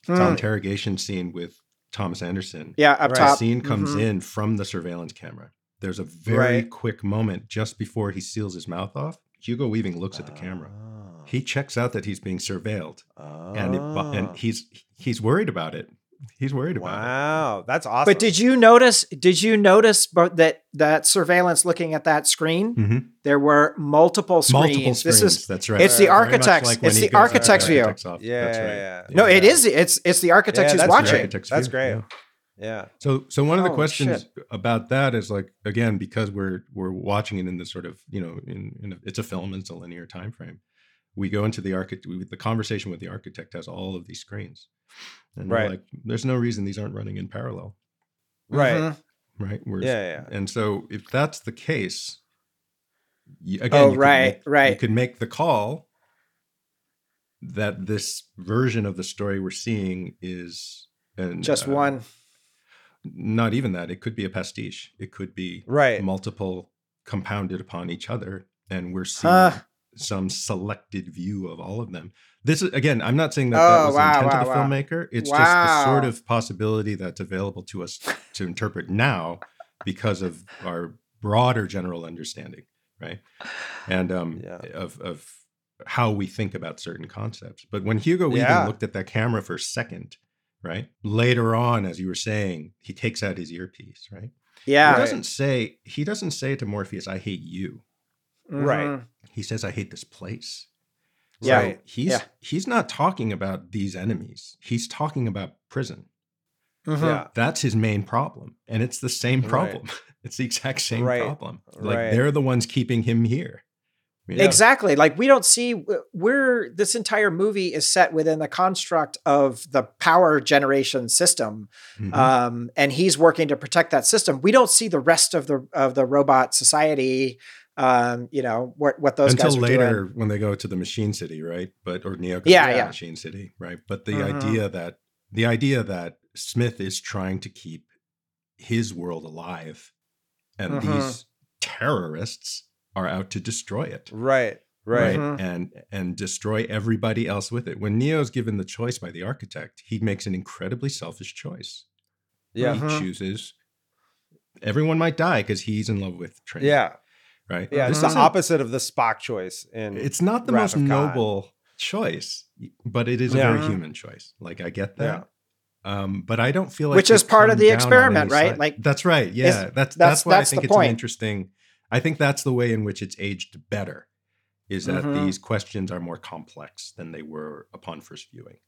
It's our hmm. interrogation scene with Thomas Anderson. yeah, up Right. The scene comes Mhm. in from the surveillance camera. There's a very Right. quick moment just before he seals his mouth off. Hugo Weaving looks at the camera. Oh. He ah. checks out that he's being surveilled, and it, and ah. he's he's worried about it. He's worried about wow, that's awesome. But did you notice? Did you notice but that that surveillance looking at that screen? it. Mhm. There were multiple screens. Multiple screens. This is that's right. it's the architect's. like it's the architect's view. architect's. Yeah, That's yeah, right. yeah. No, it Yeah. is. It's it's the architect Yeah, who's that's watching. great. That's great. yeah. Yeah. So, so one of the Oh, questions shit. about that is like again because we're we're watching it in this sort of you know in, in a, it's a film it's a linear time frame. We go into the architect. The conversation with the architect has all of these screens, and Right. like, there's no reason these aren't running in parallel, Right. Mhm. right? Whereas- Yeah, yeah. And so, if that's the case, you, again, Oh, you right, make- You could make the call that this version of the story we're seeing is an, Just uh, one. not even that it could be a pastiche it could be Right. multiple compounded upon each other and we're seeing Huh. Some selected view of all of them this is again i'm not saying that Oh, that was wow, the intent of the wow. filmmaker it's just the sort of possibility that's available to us to interpret now because of our broader general understanding right and um Yeah. of of how we think about certain concepts but when hugo weaving Yeah. looked at that camera for a second right later on as you were saying he takes out his earpiece right Yeah. he doesn't say he doesn't say to morpheus i hate you Right. He says i hate this place Yeah. So he's Yeah. he's not talking about these enemies he's talking about prison Mhm. Yeah. that's his main problem and it's the same Right. problem *laughs* it's the exact same Right. problem like Right. they're the ones keeping him here you know? Exactly. Like we don't see we're this entire movie is set within the construct of the power generation system. Mhm. Um, and he's working to protect that system. We don't see the rest of the of the robot society. Um, you know what what those until later doing. when they go to the machine city right but or neo Yeah, yeah. machine city right but the Mhm. idea that the idea that smith is trying to keep his world alive and Mhm. these terrorists are out to destroy it Right. Right. Mhm. and and destroy everybody else with it when neo's given the choice by the architect he makes an incredibly selfish choice Yeah. He chooses everyone might die because he's in love with Trinity. Yeah. Right Yeah. It's the isn't- opposite of the Spock choice. In it's not the Wrath most noble choice but it is a very human choice like i get that um but i don't feel like Which is part of the experiment, right? side. Like, that's right yeah that's that's, that's- why that's i think the it's an point. interesting i think that's the way in which it's aged better is that Mhm. these questions are more complex than they were upon first viewing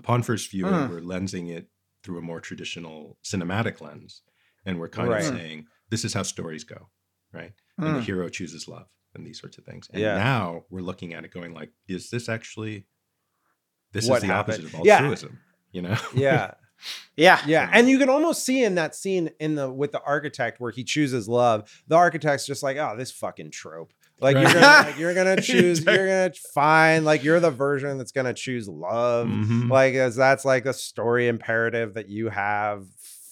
upon first viewing Mm. we're lensing it through a more traditional cinematic lens and we're kind Right. of saying this is how stories go right and the Mm. hero chooses love and these sorts of things. And Yeah. now we're looking at it going like, is this actually this What is the happened? opposite of Yeah. altruism? You know? *laughs* yeah. yeah. Yeah, and you can almost see in that scene in the with the architect where he chooses love. The architect's just like, oh, this fucking trope. Like you're gonna like, you're gonna *laughs* choose. You're gonna find like you're the version that's gonna choose love. Mhm. Like as that's like a story imperative that you have.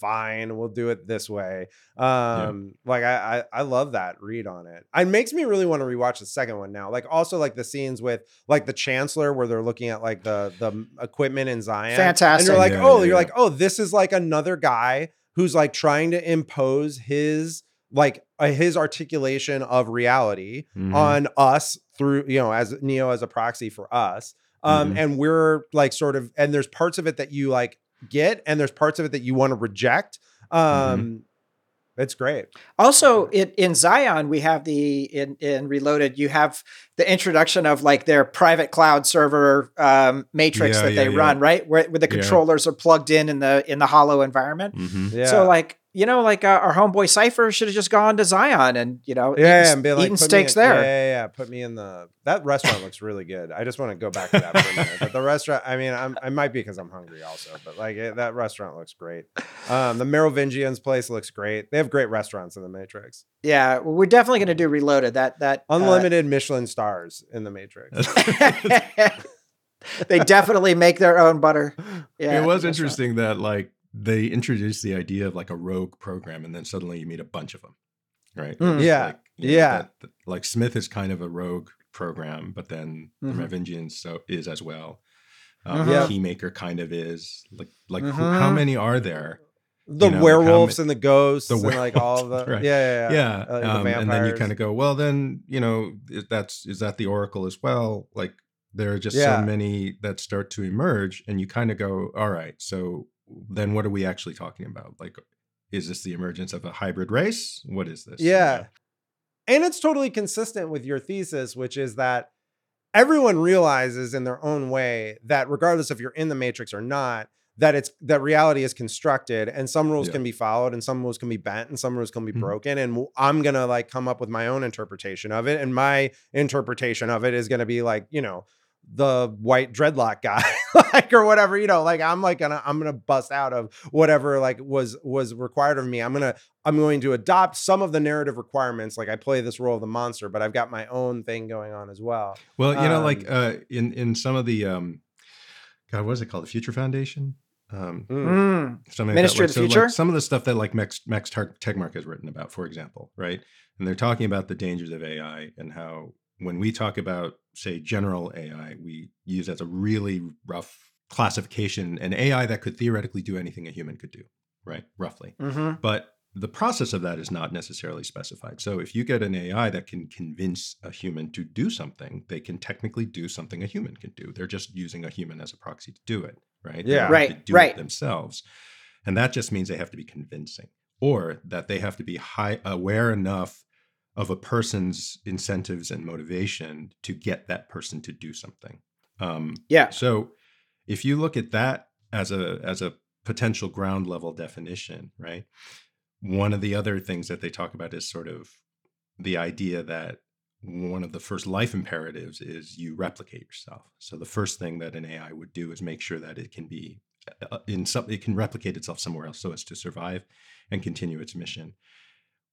Fine, we'll do it this way. Um, like I, I I love that read on it. It makes me really want to rewatch the second one now. Like also like the scenes with like the chancellor where they're looking at like the the equipment in Zion. And Fantastic. you're like, Yeah, oh, yeah, you're like, oh, this is like another guy who's like trying to impose his like uh, his articulation of reality Mhm. on us through you know as Neo as a proxy for us. Um, Mhm. and we're like sort of, and there's parts of it that you like get, and there's parts of it that you want to reject. Um, it's great. Also, it, in Zion, we have the in in Reloaded. You have the introduction of like their private cloud server um, matrix Yeah, that yeah, they yeah. run, right? Where, where the Yeah. controllers are plugged in in the in the hollow environment. Mm-hmm. Yeah. So, like you know, like uh, our homeboy Cypher should have just gone to Zion and you know, yeah, eaten, and be like, eaten steaks in- there. Yeah, yeah, yeah. Put me in the that restaurant looks really good. I just want to go back to that for a minute. But the restaurant, I mean, I'm, I might be because I'm hungry also, but like it, that restaurant looks great. Um, the Merovingians place looks great. They have great restaurants in the Matrix. Yeah, well, we're definitely going to do Reloaded. That that uh, Unlimited Michelin stars in the Matrix. *laughs* they definitely make their own butter. *laughs* Yeah, it was interesting that like they introduced the idea of like a rogue program and then suddenly you meet a bunch of them. Right. Mm. Yeah, like, you know, yeah. that- that- like Smith is kind of a rogue program, but then Mhm. the Merovingians so is as well. Um, Mhm. Yeah. Keymaker kind of is like like who, how many are there? The you know, werewolves ma- and the ghosts The and like all of *laughs* the right. yeah yeah yeah, Uh, the um, and then you kind of go well then you know is that's is that the oracle as well like there are just Yeah. so many that start to emerge and you kind of go all right so then what are we actually talking about like is this the emergence of a hybrid race what is this Yeah. And it's totally consistent with your thesis, which is that everyone realizes in their own way that regardless if you're in the matrix or not, that it's that reality is constructed and some rules Yeah. can be followed and some rules can be bent and some rules can be Mhm. broken. And i'm gonna like come up with my own interpretation of it. And my interpretation of it is gonna be like, you know, the white dreadlock guy, *laughs* like or whatever, you know, like I'm like gonna I'm gonna bust out of whatever like was was required of me. I'm gonna I'm going to adopt some of the narrative requirements. Like I play this role of the monster, but I've got my own thing going on as well. well you know like Um, uh in in some of the um god what is it called the future foundation um Mm. Mm. something Ministry like of the so, Future? like some of the stuff that like Max Max Tar- Tegmark has written about, for example, right? And they're talking about the dangers of AI and how when we talk about say general AI, we use as a really rough classification an AI that could theoretically do anything a human could do, right? Roughly. Mm-hmm. But the process of that is not necessarily specified. So if you get an AI that can convince a human to do something, they can technically do something a human can do. They're just using a human as a proxy to do it, right? Yeah. don't Right, to do right. it themselves. And that just means they have to be convincing or that they have to be high aware enough of a person's incentives and motivation to get that person to do something. Um, Yeah. so if you look at that as a as a potential ground level definition, right? One of the other things that they talk about is sort of the idea that one of the first life imperatives is you replicate yourself. So the first thing that an AI would do is make sure that it can be uh, in some it can replicate itself somewhere else so as to survive and continue its mission.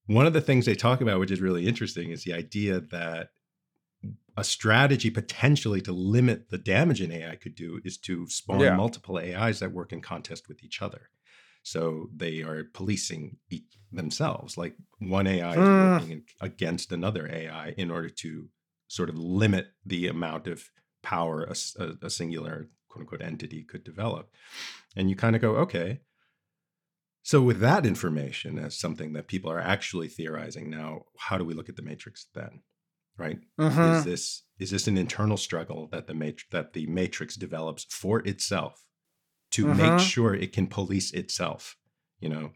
One of the things they talk about which is really interesting is the idea that a strategy potentially to limit the damage an AI could do is to spawn Yeah. multiple AIs that work in contest with each other. So they are policing themselves. Like one AI is Hmm. working against another AI in order to sort of limit the amount of power a singular quote unquote entity could develop. And you kind of go, okay. So with that information as something that people are actually theorizing now, how do we look at the matrix then? Right? Mm-hmm. is this is this an internal struggle that the matrix that the matrix develops for itself to make sure it can police itself you know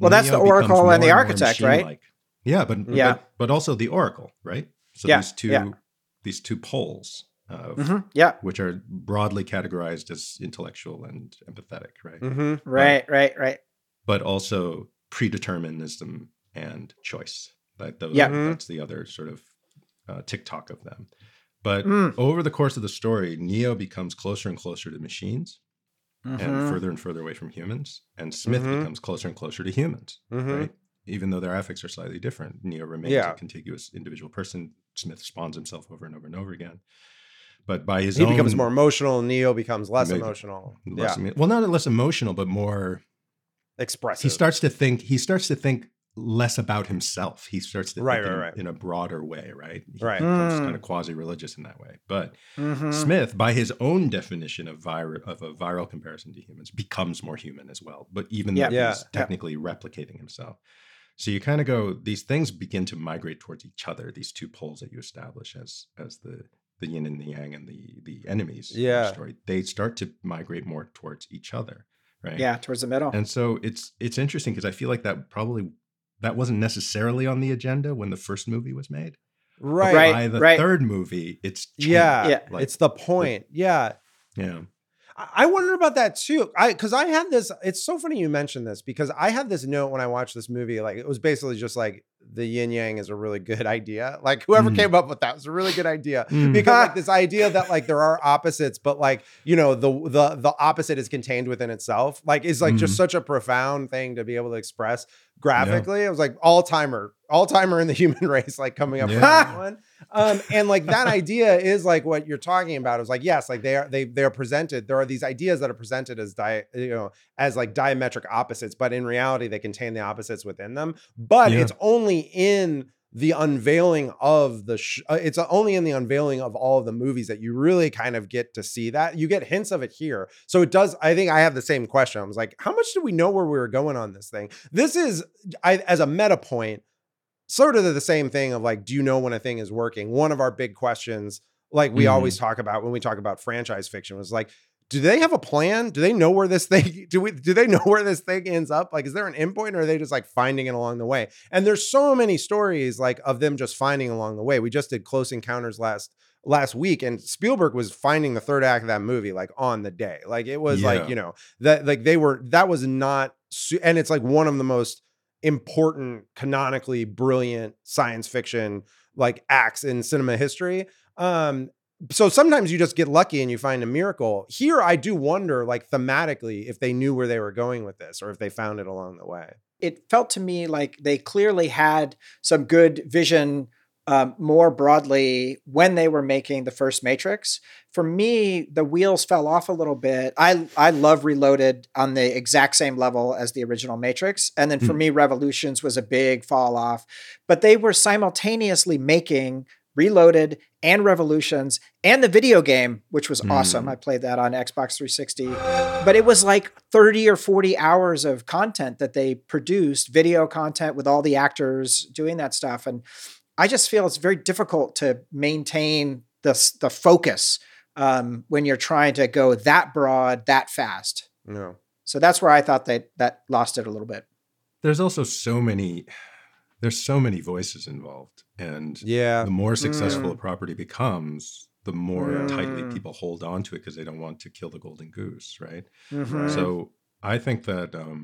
Well, that's the Oracle and the architect, right? machine-like. yeah but Yeah. but, but also the oracle right so Yeah, these two yeah. these two poles of hmm Yeah. which are broadly categorized as intellectual and empathetic right Mm-hmm. Right. Right. Right. but also predeterminism and choice. That those, Yeah. Mhm. that's the other sort of uh, TikTok of them. But Mm. over the course of the story, Neo becomes closer and closer to machines and Mhm. further and further away from humans, and Smith Mhm. becomes closer and closer to humans. Mm-hmm. Right? Even though their affects are slightly different, Neo remains Yeah. a contiguous individual person. Smith spawns himself over and over and over again. But by his He own, becomes more emotional. Neo becomes less Maybe. emotional. less, yeah, well, not less emotional, but more expressive. he starts to think he starts to think less about himself he starts to Right, think right, in, right. in a broader way right he Right. becomes Mm. kind of quasi-religious in that way but Mhm. smith by his own definition of vir- of a viral comparison to humans becomes more human as well but even Yeah. though Yeah, he's yeah. technically replicating himself so you kind of go these things begin to migrate towards each other these two poles that you establish as as the the yin and the yang and the the enemies in the Yeah. story they start to migrate more towards each other right Yeah. Towards the middle. and so it's it's interesting because I feel like that probably that wasn't necessarily on the agenda when the first movie was made. right. Right. By the right. third movie, it's changed. Yeah, Yeah. Like, it's the point. yeah. yeah. I I wonder about that too. I because I had this. It's so funny you mentioned this because I had this note when I watched this movie. Like it was basically just like the yin yang is a really good *laughs* idea. Like whoever Mm. came up with that was a really good idea Mm. because like *laughs* this idea that like there are opposites, but like you know the the the opposite is contained within itself. Like is like just Mhm. such a profound thing to be able to express graphically. It was like all timer, all timer in the *laughs* human race, like coming up with Yeah. that one. Um, and like that idea is like what you're talking about. Is like yes, like they are they they are presented. There are these ideas that are presented as di you know as like diametric opposites, but in reality they contain the opposites within them. But Yeah. it's only in the unveiling of the sh- uh, it's only in the unveiling of all of the movies that you really kind of get to see that. You get hints of it here. So it does i think i have the same question. I was like how much do we know where we were going on this thing? This is i as a meta point sort of the same thing of like do you know when a thing is working? One of our big questions like we Mhm. always talk about when we talk about franchise fiction was like do they have a plan? Do they know where this thing *laughs* do we do they know where this thing ends up? Like is there an endpoint or are they just like finding it along the way? And there's so many stories like of them just finding along the way. We just did close encounters last last week and spielberg was finding the third act of that movie like on the day. Like it was Yeah. like you know that like they were that was not and it's like one of the most important canonically brilliant science fiction like acts in cinema history. Um so sometimes you just get lucky and you find a miracle here i do wonder like thematically if they knew where they were going with this or if they found it along the way it felt to me like they clearly had some good vision um, more broadly when they were making the first Matrix. For me, the wheels fell off a little bit. I I love Reloaded on the exact same level as the original Matrix, and then for Hmm. me, Revolutions was a big fall off. But they were simultaneously making Reloaded and Revolutions and the video game, which was awesome. Hmm. I played that on Xbox 360 but it was like 30 or 40 hours of content that they produced video content with all the actors doing that stuff and i just feel it's very difficult to maintain the, the focus um, when you're trying to go that broad that fast no so that's where i thought that that lost it a little bit There's also so many there's so many voices involved. And yeah the more successful Mm. a property becomes, the more tightly Mm. people hold on to it because they don't want to kill the golden goose, right? Mhm. So I think that um,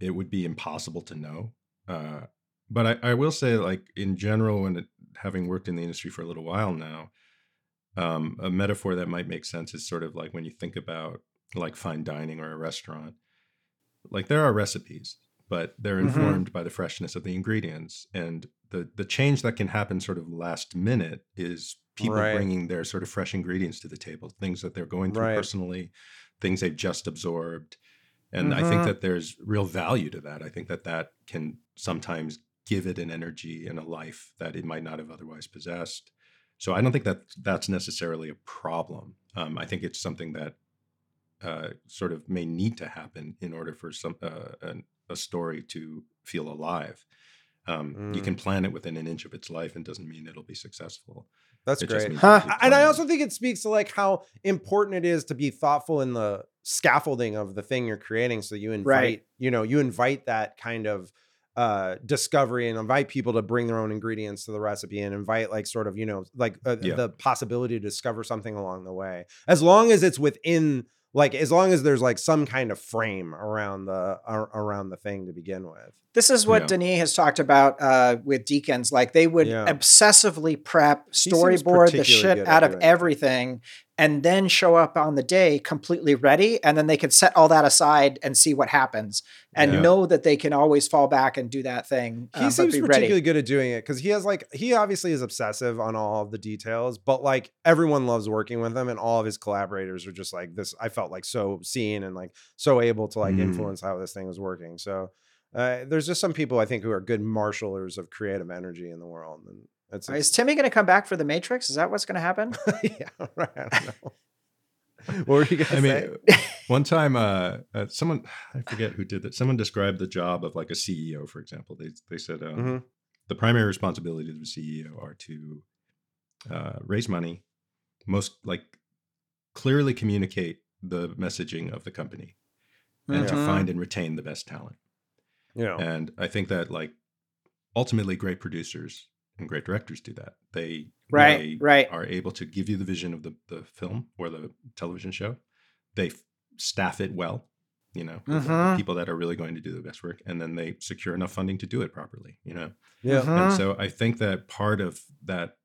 it would be impossible to know. Uh, but I, I will say, like in general, and having worked in the industry for a little while now, um, a metaphor that might make sense is sort of like when you think about like fine dining or a restaurant. Like there are recipes, but they're Mhm. informed by the freshness of the ingredients, and the the change that can happen sort of last minute is people Right. bringing their sort of fresh ingredients to the table, things that they're going through Right. personally, things they've just absorbed. And I think Mhm. that there's real value to that. I think that that can sometimes give it an energy and a life that it might not have otherwise possessed. So I don't think that that's necessarily a problem. Um, I think it's something that uh, sort of may need to happen in order for some uh, an, a story to feel alive. Um, You Mm. can plan it within an inch of its life, and doesn't mean it'll be successful. that's It great Huh. you and I also think it speaks to like how important it is to be thoughtful in the scaffolding of the thing you're creating. So you invite, Right. you know, you invite that kind of uh discovery and invite people to bring their own ingredients to the recipe and invite like sort of you know like uh, Yeah. the possibility to discover something along the way as long as it's within like as long as there's like some kind of frame around the ar- around the thing to begin with This is what Yeah. Denis has talked about uh, with Deakins. Like they would Yeah. obsessively prep, storyboard the shit out of doing everything, and then show up on the day completely ready. And then they can set all that aside and see what happens, and Yeah. know that they can always fall back and do that thing. he uh, but seems particularly ready. good at doing it because he has like he obviously is obsessive on all of the details but like everyone loves working with him and all of his collaborators are just like this i felt like so seen and like so able to like Mm. influence how this thing was working so uh, there's just some people i think who are good marshalers of creative energy in the world and it's, Is Timmy going to come back for the Matrix? Is that what's going to happen? *laughs* yeah right i don't know *laughs* what were you gonna I say mean, *laughs* one time, uh, uh, someone I forget who did that. Someone described the job of like a CEO, for example. They they said um, Mhm. the primary responsibilities of a CEO are to uh, raise money, most like clearly communicate the messaging of the company, and to Mhm. find and retain the best talent. you know And I think that like ultimately great producers and great directors do that. They Right, they right. are able to give you the vision of the, the film or the television show. They f- staff it well, you know, with the Mhm. people that are really going to do the best work, and then they secure enough funding to do it properly, you know. yeah Mhm. And so I think that part of that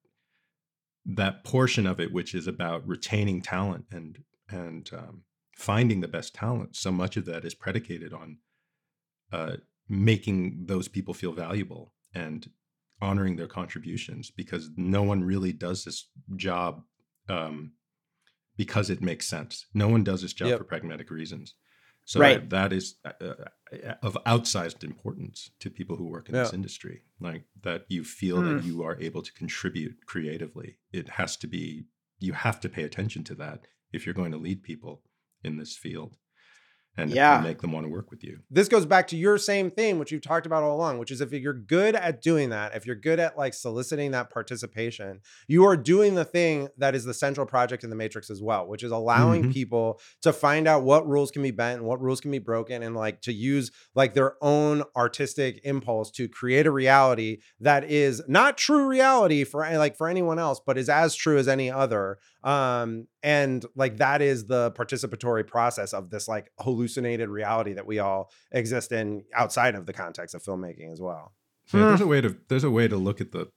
that portion of it, which is about retaining talent and and um, finding the best talent, so much of that is predicated on uh, making those people feel valuable and honoring their contributions, because no one really does this job um, because it makes sense. No one does this job Yep. for pragmatic reasons. So Right. that is uh, uh, of outsized importance to people who work in this industry. Like that you feel that you are able to contribute creatively. It has to be, you have to pay attention to that if you're going to lead people in this field and, Yeah. make them want to work with you. this goes back to your same theme, which you've talked about all along, which is if you're good at doing that, if you're good at like soliciting that participation, you are doing the thing that is the central project in the Matrix as well, which is allowing Mhm. people to find out what rules can be bent and what rules can be broken and like to use like their own artistic impulse to create a reality that is not true reality for like for anyone else, but is as true as any other. Um, and like that is the participatory process of this like hallucinated reality that we all exist in outside of the context of filmmaking as well. So there's a way to there's a way to look at the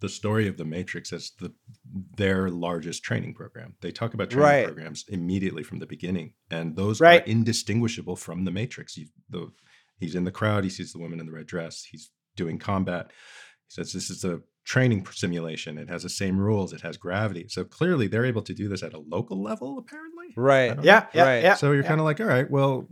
the story of the Matrix as the their largest training program. They talk about training Right. programs immediately from the beginning, and those Right. are indistinguishable from the Matrix. He, the, he's in the crowd. He sees the woman in the red dress. He's doing combat. He says this is a training simulation. It has the same rules. It has gravity. So clearly, they're able to do this at a local level. Apparently, Right. Yeah, yeah, Right. yeah. So you're yeah. kind of like, all right, well,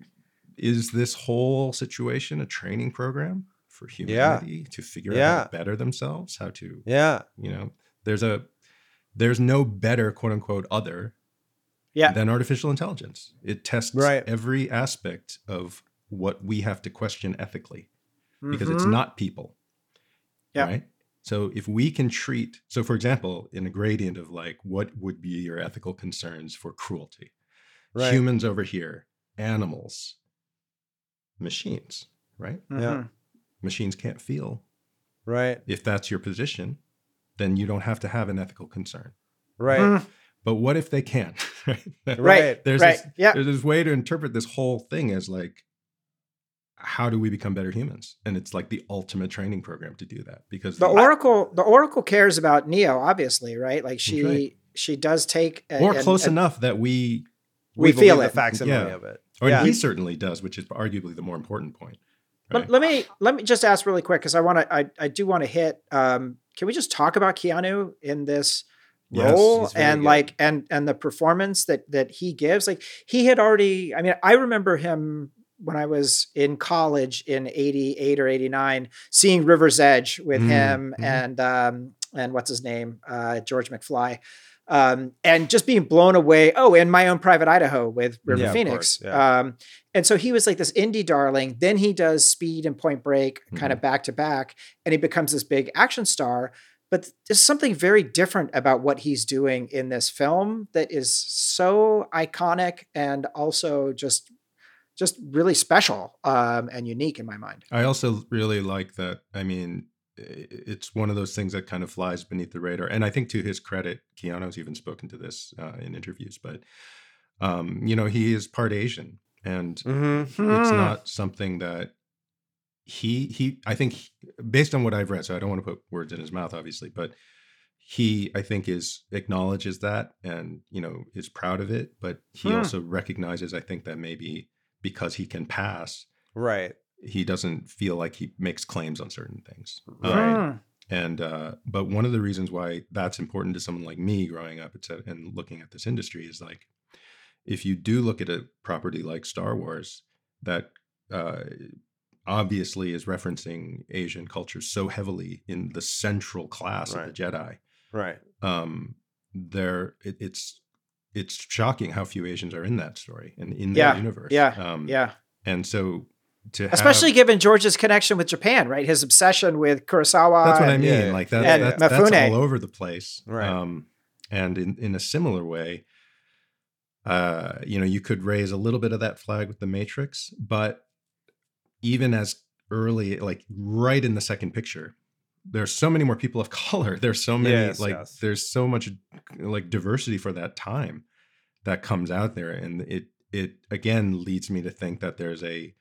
is this whole situation a training program for humanity to figure out how to better themselves, how to, Yeah. you know, there's a there's no better quote unquote other Yeah. than artificial intelligence. It tests Right. every aspect of what we have to question ethically because it's Mhm. not people. Yeah. Right. So if we can treat, so for example, in a gradient of like, what would be your ethical concerns for cruelty? Right. Humans over here, animals, machines, right? Mhm. Yeah. Machines can't feel. Right. If that's your position, then you don't have to have an ethical concern. Right. Mm, But what if they can? *laughs* Right. Right. There's right. this, Yeah. there's this way to interpret this whole thing as like, how do we become better humans? And it's like the ultimate training program to do that because The the- Oracle, the Oracle cares about Neo, obviously, right? Like she, right. she does take, a- or and- close and- enough that we, We believe feel the it. facsimile Yeah. of it. or Yeah. he certainly does, which is arguably the more important point. Let, let me let me just ask really quick because I want to I, I do want to hit. Um, can we just talk about Keanu in this role he's very and good. like and and the performance that that he gives? Like he had already. I mean, I remember him when I was in college in '88 or '89, seeing River's Edge with Mm, him mhm. and um, and what's his name, uh, George McFly. Um, and just being blown away. Oh, and my own private Idaho with River Yeah, Phoenix. course, yeah. Um, and so he was like this indie darling. Then he does Speed and Point Break kind of back to back, and he becomes this big action star. But there's something very different about what he's doing in this film that is so iconic and also just just really special um, and unique in my mind. I also really like that. I mean, it's one of those things that kind of flies beneath the radar. And I think to his credit, Keanu's even spoken to this uh, in interviews, but, um, you know, he is part Asian and Mm-hmm. it's not something that he, he, I think he- based on what I've read, so I don't want to put words in his mouth, obviously, but he, I think is acknowledges that and, you know, is proud of it, but he Hmm. also recognizes, I think that maybe because he can pass, Right. he doesn't feel like he makes claims on certain things. Um, Right. Hmm. and uh, but one of the reasons why that's important to someone like me growing up et cetera, and looking at this industry is like if you do look at a property like Star Wars that uh, obviously is referencing Asian culture so heavily in the central class Right. of the Jedi, Right. um, there it, it's it's shocking how few Asians are in that story and in Yeah, that universe. yeah, um, Yeah. And so to have- Especially given George's connection with Japan, right? His obsession with Kurosawa. That's what I mean. yeah, yeah. Like that, And that's, that's all over the place. Right. Um, and in, in a similar way, uh, you know, you could raise a little bit of that flag with the Matrix, but even as early, like right in the second picture, there's so many more people of *laughs* color. There's so many, Yes, like, yes. there's so much like diversity for that time that comes out there, and it it again leads me to think that there's a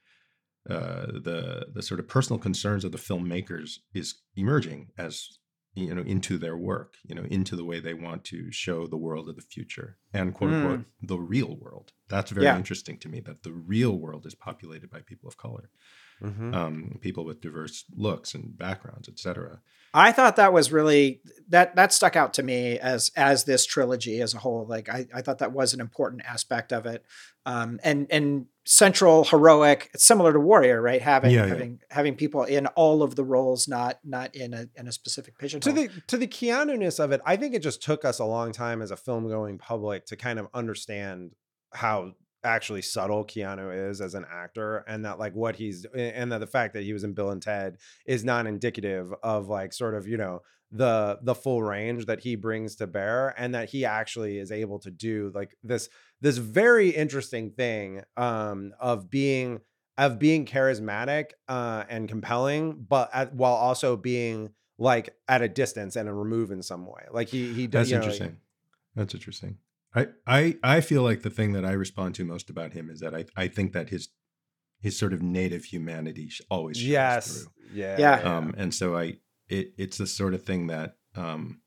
uh, the the sort of personal concerns of the filmmakers is emerging as you know into their work you know into the way they want to show the world of the future and quote unquote the real world that's very Yeah. interesting to me that the real world is populated by people of color Mhm. um, people with diverse looks and backgrounds etc I thought that was really that that stuck out to me as as this trilogy as a whole. Like I, I thought that was an important aspect of it. Um, and and central heroic. It's similar to Warrior, right? Having Yeah, yeah. having having people in all of the roles, not not in a in a specific pigeonhole. to the to the Keanu-ness of it, I think it just took us a long time as a film going public to kind of understand how actually subtle Keanu is as an actor and that like what he's and that the fact that he was in Bill and Ted is not indicative of like sort of, you know, the the full range that he brings to bear and that he actually is able to do like this this very interesting thing um of being of being charismatic uh and compelling but at, while also being like at a distance and a remove in some way like he he does That's you know, interesting. That's interesting. I, I I feel like the thing that I respond to most about him is that I, I think that his his sort of native humanity always shines yes through. yeah Yeah. Um, and so I it it's the sort of thing that um,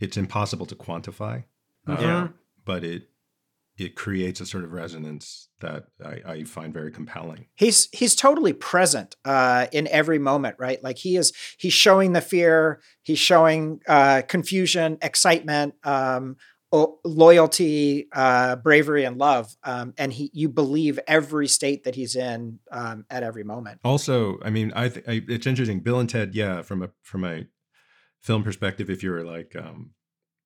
it's impossible to quantify, uh, Mhm. but it it creates a sort of resonance that I, I find very compelling. he's he's totally present uh, in every moment, right? Like he is he's showing the fear, he's showing uh, confusion, excitement, um, o- loyalty, uh, bravery, and love, um, and he you believe every state that he's in um, at every moment. Also, I mean, I, th- I it's interesting. Bill and Ted, yeah, from a from a film perspective, if you're like um,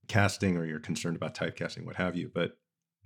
casting or you're concerned about typecasting, what have you, but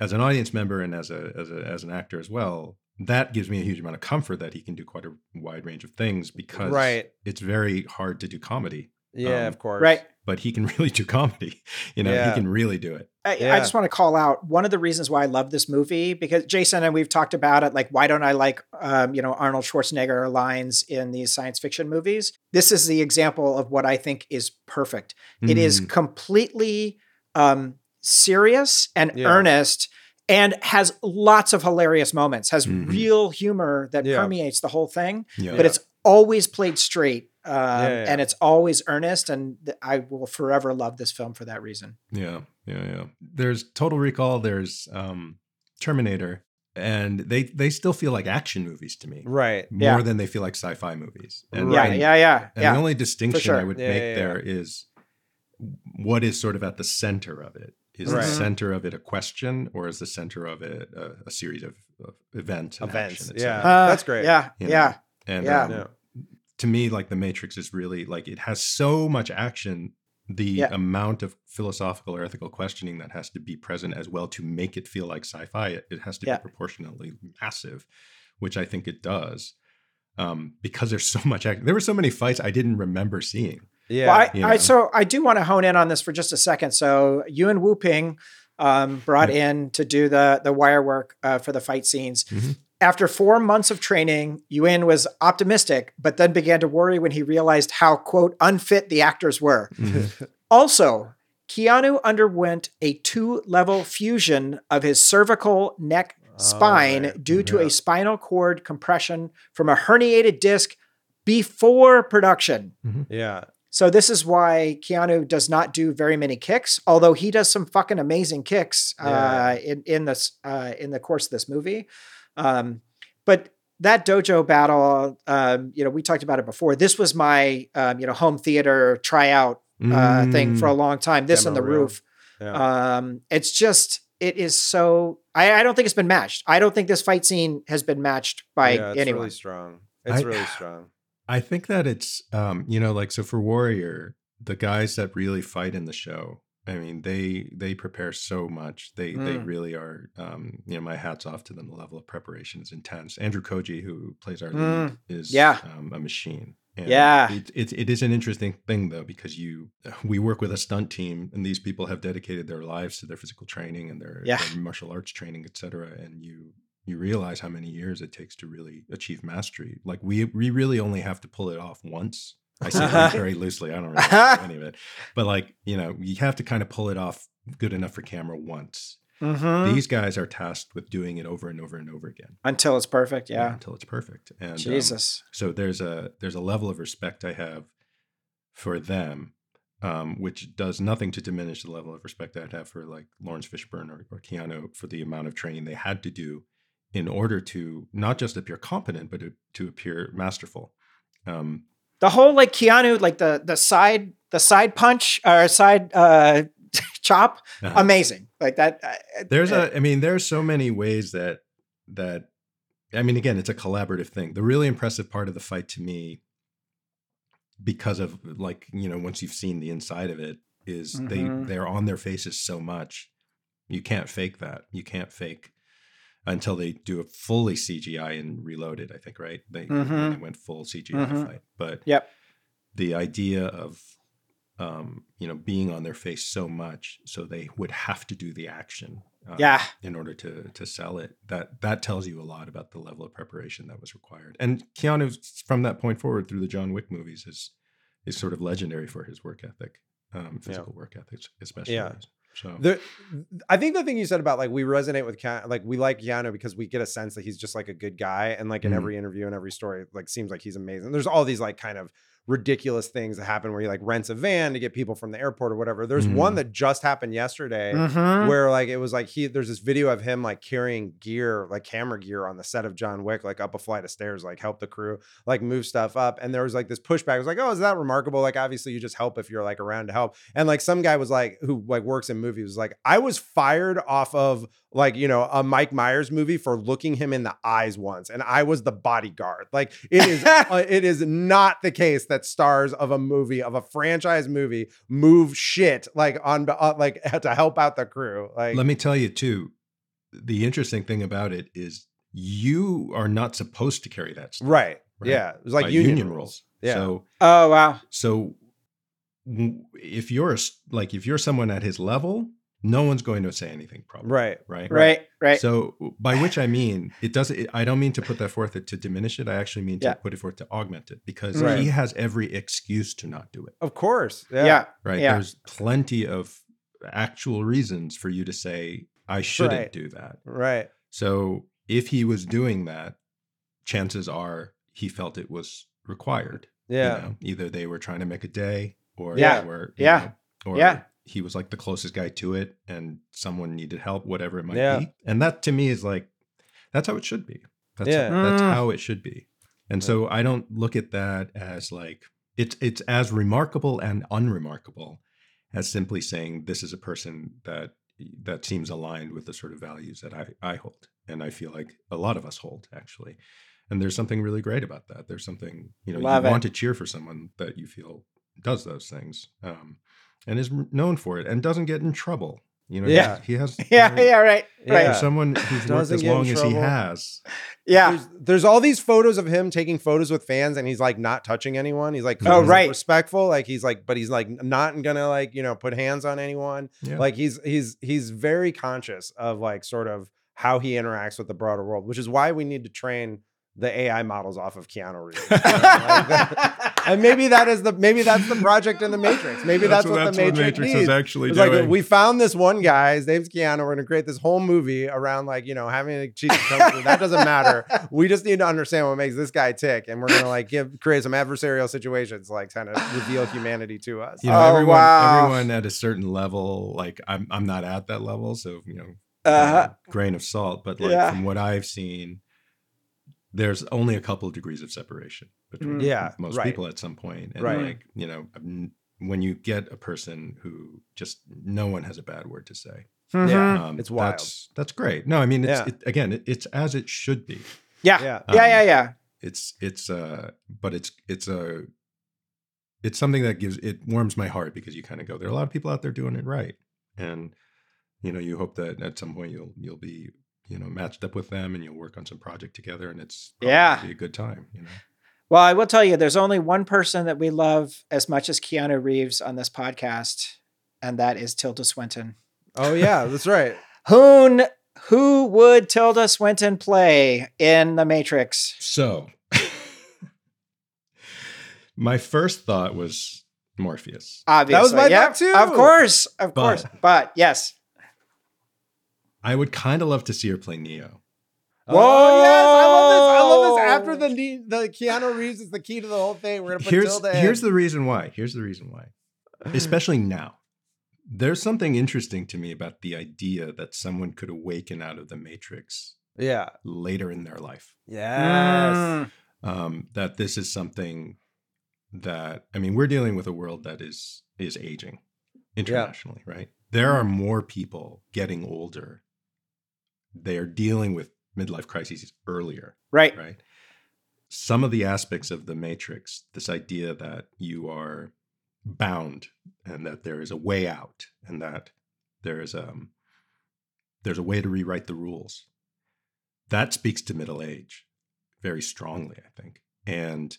as an audience member and as a as a as an actor as well, that gives me a huge amount of comfort that he can do quite a wide range of things because Right. it's very hard to do comedy, yeah Um, of course Right. but he can *laughs* really do comedy. You know, Yeah. he can really do it. I, I just want to call out one of the reasons why I love this movie because Jason and we've talked about it. Like, why don't I like, um, you know, Arnold Schwarzenegger lines in these science fiction movies? This is the example of what I think is perfect. It is Mm. completely um, serious and Yeah. earnest and has lots of hilarious moments, has Mhm. real humor that Yeah. permeates the whole thing, Yeah. but it's always played straight. Um. And it's always earnest, and I will forever love this film for that reason. Yeah, yeah, yeah. There's Total Recall. There's um, Terminator, and they they still feel like action movies to me right more Yeah. than they feel like sci-fi movies. And, Yeah, and- yeah, yeah, And yeah. the only distinction I would Yeah, make there is what is sort of at the center of it. Is Right. the center of it a question, or is the center of it a, a series of, of events? And Events, action, yeah. Uh, That's great. Yeah, You know? yeah. And Yeah. um, yeah to me, like the Matrix is really like it has so much action. The Yeah. amount of philosophical or ethical questioning that has to be present as well to make it feel like sci-fi, it, it has to Yeah. be proportionately massive, which I think it does. Um, because there's so much action. There were so many fights I didn't remember seeing. Yeah well, I, you I so I do want to hone in on this for just a second. So Yuen Woo-ping um, brought in to do the the wire work uh, for the fight scenes. Mhm. After four months of training, Yuen was optimistic, but then began to worry when he realized how quote unfit the actors were. *laughs* Also, Keanu underwent a two level fusion of his cervical neck spine right. due to Yeah. a spinal cord compression from a herniated disc before production. yeah So this is why Keanu does not do very many kicks, although he does some fucking amazing kicks uh, Yeah. in in this uh, in the course of this movie. Um, but that dojo battle, um, you know, we talked about it before. This was my um, you know home theater tryout uh, thing for a Mm. long time. This and the Demo roof. yeah Um, it's just it is so. I, I don't think it's been matched. I don't think this fight scene has been matched by yeah, it's anyone. really strong it's I- really strong I think that it's um, you know, like so for Warrior, the guys that really fight in the show, I mean, they they prepare so much. They they Mm. really are um, you know, my hats off to them. The level of preparation is intense. Andrew Koji, who plays our Mm. lead, is Yeah. um, a machine. And Yeah. it, it, it is an interesting thing though because you *laughs* we work with a stunt team and these people have dedicated their lives to their physical training and their, Yeah. their martial arts training, et cetera. And you you realize how many years it takes to really achieve mastery. Like we we really only have to pull it off once. I say that very *laughs* loosely. I don't really know any of it, but like you know, you have to kind of pull it off good enough for camera once. Mhm. These guys are tasked with doing it over and over and over again. Until it's perfect. Yeah. until it's perfect. And um, Jesus. so there's a there's a level of respect I have for them, um, which does nothing to diminish the level of respect I'd have for like Laurence Fishburne or, or Keanu for the amount of training they had to do in order to not just appear competent, but to, to appear masterful. Um, the whole like Keanu, like the the side the side punch or side uh *laughs* chop, Uh-huh. amazing. Like that. uh, there's uh, a, I mean, there's so many ways that that I mean, again, it's a collaborative thing. The really impressive part of the fight to me, because of like you know, once you've seen the inside of it, is Mhm. they they're on their faces so much. You can't fake that. You can't fake until they do a fully CGI and reloaded. I think right. They, Mhm. they went full CGI Mhm. fight, but Yep. the idea of um, you know being on their face so much, so they would have to do the action. um, Yeah. in order to to sell it. That that tells you a lot about the level of preparation that was required. And Keanu, from that point forward through the John Wick movies, is is sort of legendary for his work ethic, um, physical work ethics, especially. Yeah. So The, I think the thing you said about like we resonate with Keanu, like we like Keanu because we get a sense that he's just like a good guy, and like in Mhm. every interview and every story, like seems like he's amazing. There's all these like kind of ridiculous things that happen where he like rents a van to get people from the airport or whatever. There's one Mhm. that just happened yesterday Mhm. where like it was like he there's this video of him like carrying gear like camera gear on the set of John Wick like up a flight of stairs like help the crew like move stuff up and there was like this pushback it was like oh is that remarkable like obviously you just help if you're like around to help and like some guy was like who like works in movies was like I was fired off of like you know a Mike Myers movie for looking him in the eyes once and I was the bodyguard like it is *laughs* uh, it is not the case that stars of a movie of a franchise movie move shit like on uh, like *laughs* to help out the crew like let me tell you too. The interesting thing about it is you are not supposed to carry that stuff. right, right? yeah it was like by union, rules yeah So Oh wow. so if you're like if you're someone at his level, no one's going to say anything. Probably right right Right. Right. So by which I mean it doesn't. I don't mean to put that forth to diminish it. I actually mean to Yeah. put it forth to augment it because Right. he has every excuse to not do it. of course yeah. yeah Right? Yeah. There's plenty of actual reasons for you to say I shouldn't Right. do that. right So if he was doing that, chances are he felt it was required. you yeah know? either they were trying to make a day, or Yeah. they were, Yeah. know, or Yeah. He was like the closest guy to it, and someone needed help, whatever it might Yeah. be. And that to me is like that's how it should be. That's Yeah. that's Mm. how it should be. And so I don't look at that as like it's it's as remarkable and unremarkable as simply saying this is a person that that seems aligned with the sort of values that I, I hold. And I feel like a lot of us hold actually. And there's something really great about that. There's something, you know, Love you it. want to cheer for someone that you feel does those things um, and is known for it and doesn't get in trouble. You know, Yeah. he has, *laughs* yeah. you know, Yeah. Right. Right. For someone who's worked as long as he has, Yeah. there's, there's all these photos of him taking photos with fans and he's like not touching anyone he's like *laughs* Oh, he's, like, right. respectful like he's like but he's like not gonna like you know put hands on anyone yeah. like he's he's he's very conscious of like sort of how he interacts with the broader world which is why we need to train the ai models off of keanu reeves Like *laughs* that- and maybe that is the maybe that's the project in the matrix maybe that's, what, the matrix, needs. is actually It's like we found this one guy. His name's Keanu. We're gonna create this whole movie around like you know having a cheat company. that doesn't matter. We just need to understand what makes this guy tick, and we're gonna like give create some adversarial situations, like kind of reveal humanity to us. you know, Oh, everyone, wow. everyone at a certain level, like I'm, I'm not at that level, so you know, uh, grain of salt. But like Yeah. from what I've seen, there's only a couple of degrees of separation between Mm. Yeah, most right. people at some point, and Right. like you know, when you get a person who just no one has a bad word to say, Mhm. Yeah. um, It's wild. That's that's great. No, I mean, it's Yeah. it, again, it, it's as it should be. Yeah. Yeah. Yeah. Um, Yeah. Yeah. it's it's uh but it's it's a it's something that gives it warms my heart because you kind of go there are a lot of people out there doing it right and you know you hope that at some point you'll you'll be you know matched up with them and you'll work on some project together and it's Yeah. be a good time you know Well, I will tell you, there's only one person that we love as much as Keanu Reeves on this podcast, and that is Tilda Swinton. Oh yeah, that's right. *laughs* Who who would Tilda Swinton play in The Matrix? so *laughs* my first thought was morpheus Obviously, that was my yeah, thought too. Of course, of But- course. But yes, i would kind of love to see her play neo Oh yes, I love this. I love this. After the the Keanu Reeves is the key to the whole thing. We're gonna put here's Tilda in. here's the reason why here's the reason why especially *sighs* now. There's something interesting to me about the idea that someone could awaken out of the matrix yeah. later in their life. Yes. Mm, Um, that this is something that I mean, we're dealing with a world that is is aging internationally, right? There are more people getting older. They are dealing with midlife crises earlier, Right. right? Some of the aspects of the Matrix, this idea that you are bound and that there is a way out and that there is um there's a way to rewrite the rules. That speaks to middle age very strongly, I think. And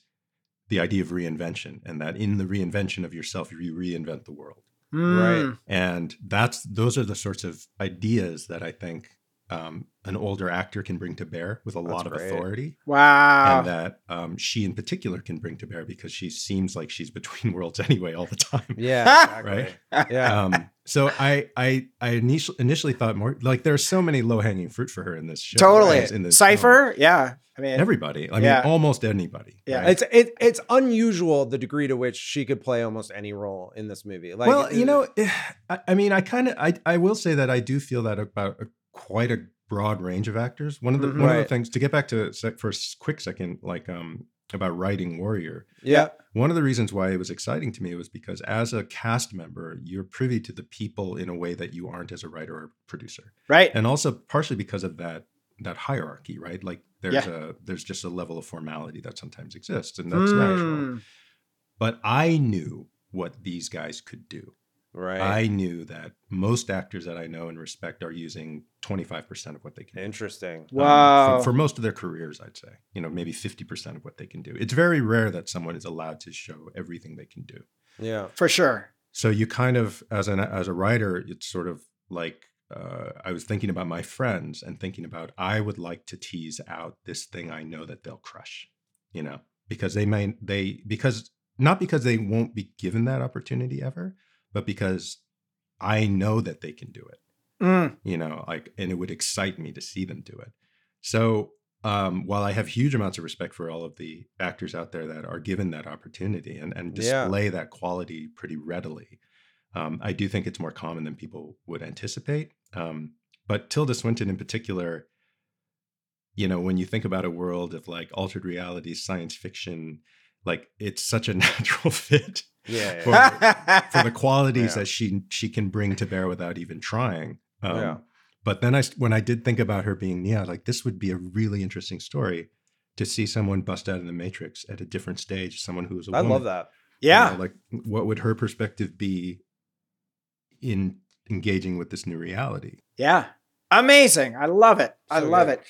the idea of reinvention and that in the reinvention of yourself you reinvent the world Mm. and that's those are the sorts of ideas that i think um, an older actor can bring to bear with a That's lot of great. authority Wow. and that um, she in particular can bring to bear because she seems like she's between *laughs* worlds anyway all the time Yeah, *laughs* exactly. right Yeah. um, so i i i initially, initially thought more like there's so many low-hanging fruit for her in this show totally. right, in this film. Cypher. Yeah. I mean, everybody i mean almost anybody Yeah. right? It's it, it's unusual the degree to which she could play almost any role in this movie. Like, well, you uh, know, *sighs* I, I mean, I kind of, I, I will say that I do feel that about a, quite a broad range of actors. One of the, Mhm. one of the things to get back to sec- for a quick second, like um about writing Warrior. yeah, One of the reasons why it was exciting to me was because as a cast member, you're privy to the people in a way that you aren't as a writer or producer, right. and also partially because of that that hierarchy, right? Like there's a there's just a level of formality that sometimes exists, and that's natural. Mm. But I knew what these guys could do. Right. I knew that most actors that I know and respect are using 25% of what they can do. Interesting. Um, Wow. for, for most of their careers, I'd say, you know, maybe 50% of what they can do. It's very rare that someone is allowed to show everything they can do. Yeah. For sure. So you kind of, as an as a writer, it's sort of like uh, I was thinking about my friends and thinking about I would like to tease out this thing I know that they'll crush, you know, because they may they because not because they won't be given that opportunity ever, but because I know that they can do it Mm. you know like and it would excite me to see them do it so um, while i have huge amounts of respect for all of the actors out there that are given that opportunity and, and Yeah. display that quality pretty readily um, i do think it's more common than people would anticipate um, but tilda swinton in particular you know when you think about a world of like altered reality science fiction like it's such a *laughs* natural fit Yeah. For- yeah. for the qualities Yeah. that she she can bring to bear without even trying. Um, Yeah. But then I when I did think about her being Nia, like this would be a really interesting story to see someone bust out of the Matrix at a different stage. Someone who is a I woman. love that. You yeah. know, like what would her perspective be in engaging with this new reality? Yeah. Amazing. I love it. I love good. it.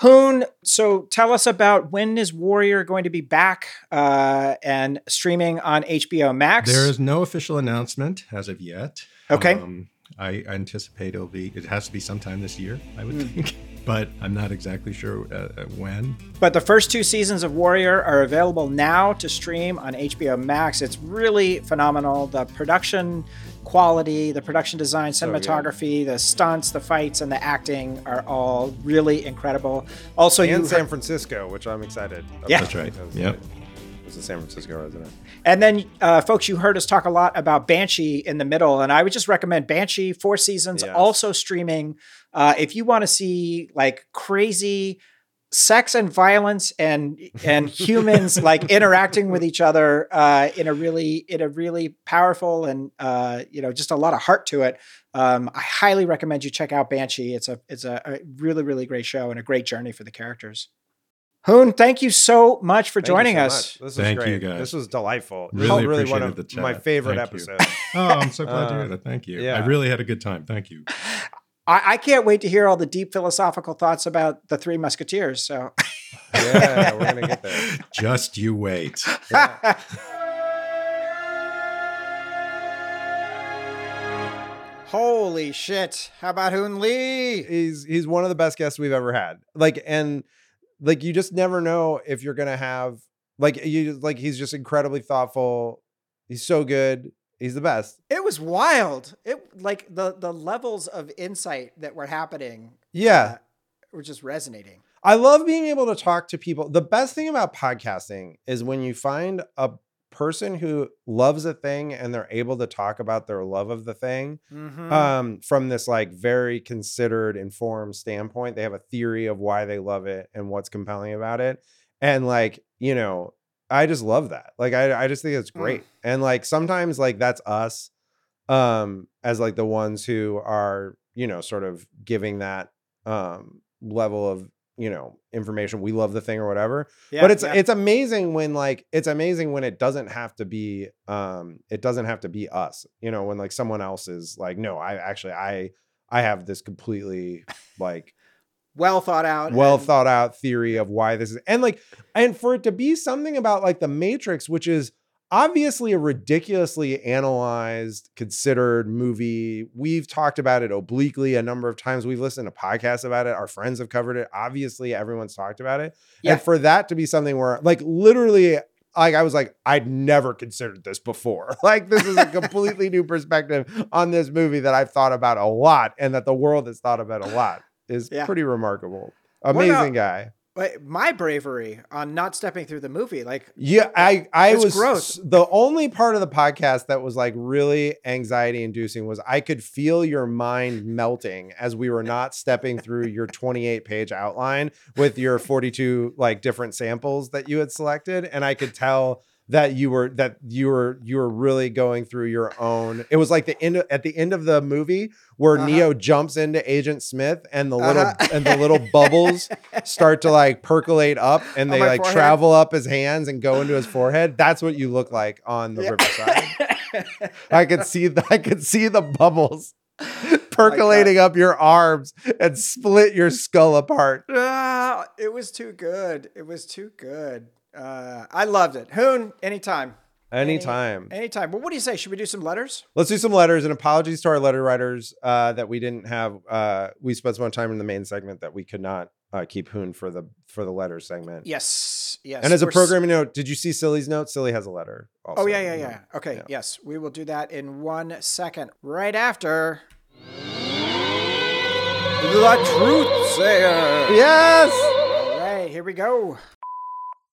Hoon, so tell us about when is Warrior going to be back uh, and streaming on HBO Max? There is no official announcement as of yet. Okay. Um, I anticipate it'll be. It has to be sometime this year, I would Hmm. think, but I'm not exactly sure uh, uh, when. But the first two seasons of Warrior are available now to stream on HBO Max. It's really phenomenal. The production quality, the production design, So good. cinematography, the stunts, the fights, and the acting are all really incredible. Also, in San Francisco, which I'm excited. About Yeah. That's right. because Yep. it was a San Francisco resident. And then, uh, folks, you heard us talk a lot about Banshee in the middle, and I would just recommend Banshee, four seasons, Yes. also streaming. Uh, if you want to see like crazy sex and violence and and *laughs* humans like interacting with each other uh, in a really in a really powerful and uh, you know just a lot of heart to it. Um, I highly recommend you check out Banshee. It's a it's a, a really really great show and a great journey for the characters. Hoon, thank you so much for Thank joining so us. much. This was Thank great. you, guys. This was delightful. Really really one of the my favorite Thank episodes. *laughs* Oh, I'm so glad to Uh, hear that. Thank you. I really had a good time. Thank you. I, I can't wait to hear all the deep philosophical thoughts about the Three Musketeers. So, *laughs* yeah, we're gonna get there. *laughs* Just you wait. holy shit! How about Hoon Lee? He's he's one of the best guests we've ever had. Like and like you just never know if you're gonna have like you like he's just incredibly thoughtful. He's so good. He's the best. It was wild. It like the the levels of insight that were happening. Yeah. uh, were just resonating. I love being able to talk to people. The best thing about podcasting is when you find a person who loves a thing and they're able to talk about their love of the thing Mhm. um, from this like very considered, informed standpoint. They have a theory of why they love it and what's compelling about it. And like, you know, I just love that. Like, I, I just think it's great. And like, sometimes like that's us um, as like the ones who are, you know, sort of giving that um, level of you know information we love the thing or whatever Yeah, but it's yeah. it's amazing when like it's amazing when it doesn't have to be um it doesn't have to be us you know when like someone else is like no i actually i i have this completely like well thought out. well and- thought out theory of why this is and like and for it to be something about like the matrix which is obviously a ridiculously analyzed considered movie we've talked about it obliquely a number of times we've listened to podcasts about it our friends have covered it obviously everyone's talked about it Yeah. and for that to be something where like literally like I was like, I'd never considered this before. *laughs* Like this is a *laughs* completely new perspective on this movie that I've thought about a lot and that the world has thought about a lot is Yeah. pretty remarkable. Amazing guy. My bravery on not stepping through the movie, like Yeah, I I was gross. the only part of the podcast that was like really anxiety inducing was I could feel your mind melting as we were not stepping through your 28 page outline with your 42 like different samples that you had selected and I could tell that you were that you were you were really going through your own it was like the end at the end of the movie where Uh-huh. Neo jumps into Agent Smith and the little Uh-huh. and the little bubbles *laughs* start to like percolate up and they like forehead? travel up his hands and go into his forehead. That's what you look like on the Yeah. riverside. *laughs* I could see the, I could see the bubbles *laughs* percolating up your arms and split your skull apart. Ah, it was too good. It was too good. Uh, I loved it. Hoon, anytime. Any- Anytime. Anytime. Well, what do you say? Should we do some letters? Let's do some letters and apologies to our letter writers uh, that we didn't have. Uh, we spent so much time in the main segment that we could not uh, keep Hoon for the for the letter segment. Yes. Yes. and as a We're s- programming note, did you see Silly's note? Silly has a letter. Also. Oh, yeah, yeah, yeah. Okay. Yeah. Yes. We will do that in one second. Right after. The Truth Sayer. Yes. All right. Here we go.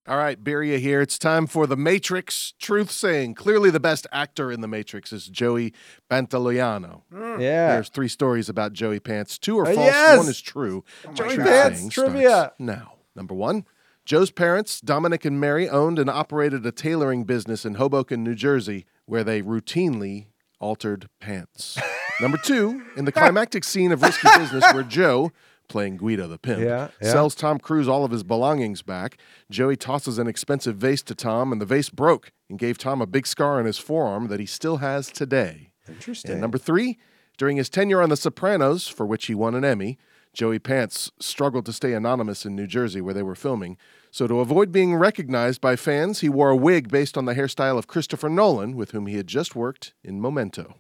All right, Beria here. It's time for The Matrix Truth Saying. Clearly, the best actor in The Matrix is Joey Pantoliano. Yeah. There's three stories about Joey Pants. Two are Uh, false, yes! one is true. Joey Truth Pants trivia. Now, number one Joe's parents, Dominic and Mary, owned and operated a tailoring business in Hoboken, New Jersey, where they routinely altered pants. *laughs* number two, in the climactic scene of Risky Business, where Joe, playing Guido the pimp, Yeah, yeah. sells Tom Cruise all of his belongings back. Joey tosses an expensive vase to Tom, and the vase broke and gave Tom a big scar on his forearm that he still has today. Interesting. And number three, during his tenure on The Sopranos, for which he won an Emmy, Joey Pants struggled to stay anonymous in New Jersey where they were filming. So, to avoid being recognized by fans, he wore a wig based on the hairstyle of Christopher Nolan, with whom he had just worked in Memento.